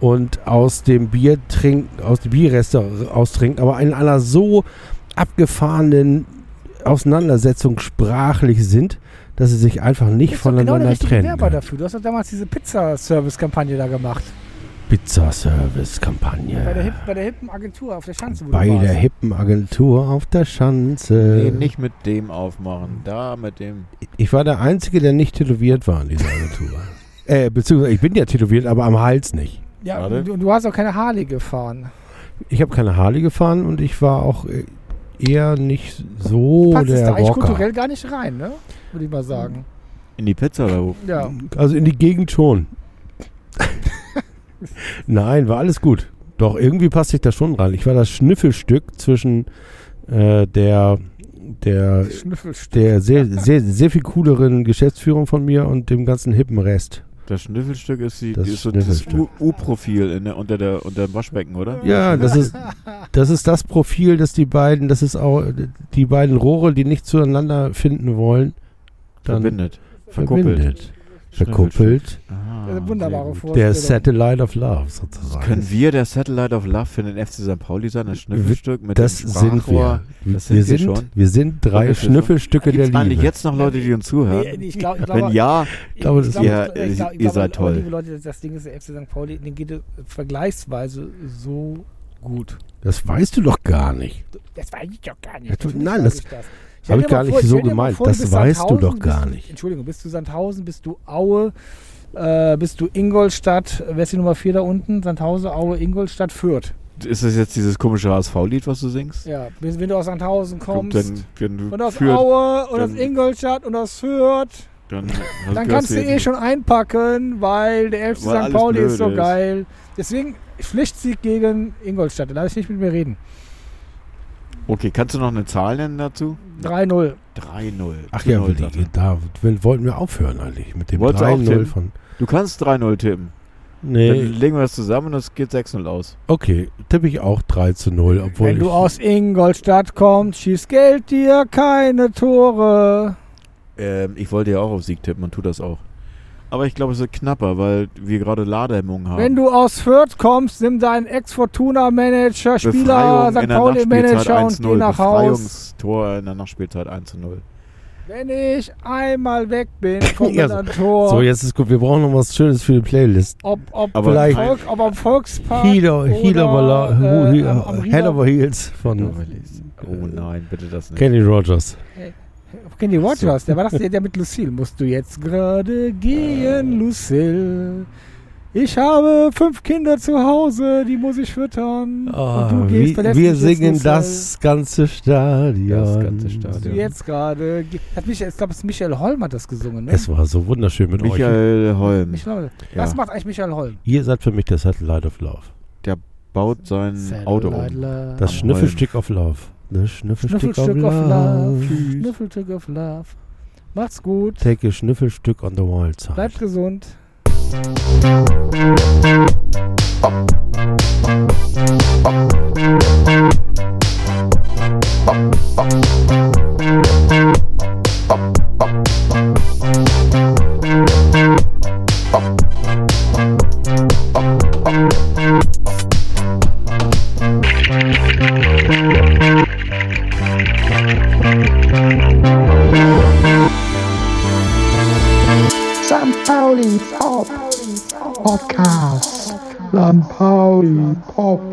und aus dem Bier trinken, aus dem Bierreste austrinken, aber in einer so abgefahrenen Auseinandersetzung sprachlich sind, dass sie sich einfach nicht genau der voneinander richtige trennen. Werber dafür. Du hast doch damals diese Pizza-Service-Kampagne da gemacht. Pizza-Service-Kampagne. Bei der, Hip, bei der hippen Agentur auf der Schanze. Bei warst. der hippen Agentur auf der Schanze. Nee, nicht mit dem aufmachen. Da mit dem. Ich war der Einzige, der nicht tätowiert war in dieser Agentur. äh, beziehungsweise ich bin ja tätowiert, aber am Hals nicht. Ja, und du, du hast auch keine Harley gefahren. Ich habe keine Harley gefahren und ich war auch äh, eher nicht so Passt der da eigentlich Rocker. kulturell gar nicht rein, ne? Würde ich mal sagen. In die Pizza oder wo? Ja. Also in die Gegend schon. Nein, war alles gut. Doch irgendwie passte ich da schon rein. Ich war das Schnüffelstück zwischen äh, der der, der sehr, sehr, sehr viel cooleren Geschäftsführung von mir und dem ganzen hippen Rest. Das Schnüffelstück ist, die, Das ist so. U- U-Profil in der- unter, der, unter dem Waschbecken, oder? Ja, das ist, das ist das Profil, das die beiden, das ist auch die beiden Rohre, die nicht zueinander finden wollen, dann Verbindet. Verkuppelt. verbindet. Verkuppelt. Ah, Eine wunderbare. Vorstellung. Der Satellite of Love sozusagen. Können wir der Satellite of Love für den FC St. Pauli sein? Das Schnüffelstück mit das dem sind wir. Das wir, sind wir sind, schon. wir sind drei wir schon? Schnüffelstücke der Gibt eigentlich Liebe. jetzt noch Leute, die uns zuhören? Ich glaub, ich Wenn glaube, ja, glaube, das- glaube, Ja, ich ihr- glaub- ich ihr glaube, seid toll. Liebe Leute, das Ding ist, der FC St. Pauli, den geht es vergleichsweise so gut. Das weißt du doch gar nicht. Das weiß ich doch gar nicht. Ja, du- nein, das ich das. Hab stell ich gar mal nicht vor- so gemeint. vor, du Das weißt du doch gar nicht. Entschuldigung, bist du Sandhausen, bist du Aue, äh, bist du Ingolstadt, wer ist die Nummer 4 da unten? Sandhausen, Aue, Ingolstadt, Fürth. ist das jetzt dieses komische HSV-Lied, was du singst? Ja, wenn wenn du aus Sandhausen kommst Dann, wenn du und aus führt, Aue und aus Ingolstadt und aus Fürth, dann, dann kannst du eh schon einpacken, weil der FC St. Pauli ist so ist. geil. Deswegen Pflichtsieg gegen Ingolstadt. Da lass ich nicht mit mir reden. Okay, kannst du noch eine Zahl nennen dazu? 3-0. 3-0. Ach ja, 3-0 sagt er. da will- wollten wir aufhören eigentlich mit dem Wolltest du auch 3-0 tippen? von. Du kannst 3-0 tippen. Dann Nee, legen wir das zusammen und es geht 6-0 aus. okay, tippe ich auch 3 zu 0, obwohl Wenn du ich, aus Ingolstadt kommst, schießt Geld dir keine Tore. Ähm, ich wollte ja auch auf Sieg tippen und tu das auch. Aber ich glaube, es wird knapper, weil wir gerade Ladehemmungen haben. Wenn du aus Fürth kommst, nimm deinen Ex-Fortuna-Manager, Spieler, St. Pauli-Manager und geh 1-0. nach Haus. Befreiungstor in der Nachspielzeit 1-0. Wenn ich einmal weg bin von Ja, einem Tor, So, jetzt ist gut, wir brauchen noch was Schönes für die Playlist. ob, ob, Aber Vielleicht- Volk, ob am Volkspark Heat over, heat oder, äh, he- am, am Head Rieder- over Heels von Oh nein, bitte das nicht. Kenny Rogers. Kenny Rogers, der war das der, der mit Lucille. Musst du jetzt gerade gehen, Lucille? Ich habe fünf Kinder zu Hause, die muss ich füttern. Ah, und du gehst, wir verlässt wir singen Lucille. das ganze Stadion. Das ganze Musst Stadion. du jetzt gerade. ge- Hat Michael, ich glaube, es ist Michael Holm hat das gesungen, ne? Es war so wunderschön mit euch. Michael Holm Michael Holm. Ja. Was macht eigentlich Michael Holm? Ihr seid für mich der Satellite of Love. baut sein Auto Satellite um. Love. Das Schnüffelstück of Love. Das Schnüffelstück, Schnüffelstück of of Love. Schnüffelstück of Love. Macht's gut. Take a Schnüffelstück on the wild side. Bleibt gesund. St. Podcast. St. Pauli Pop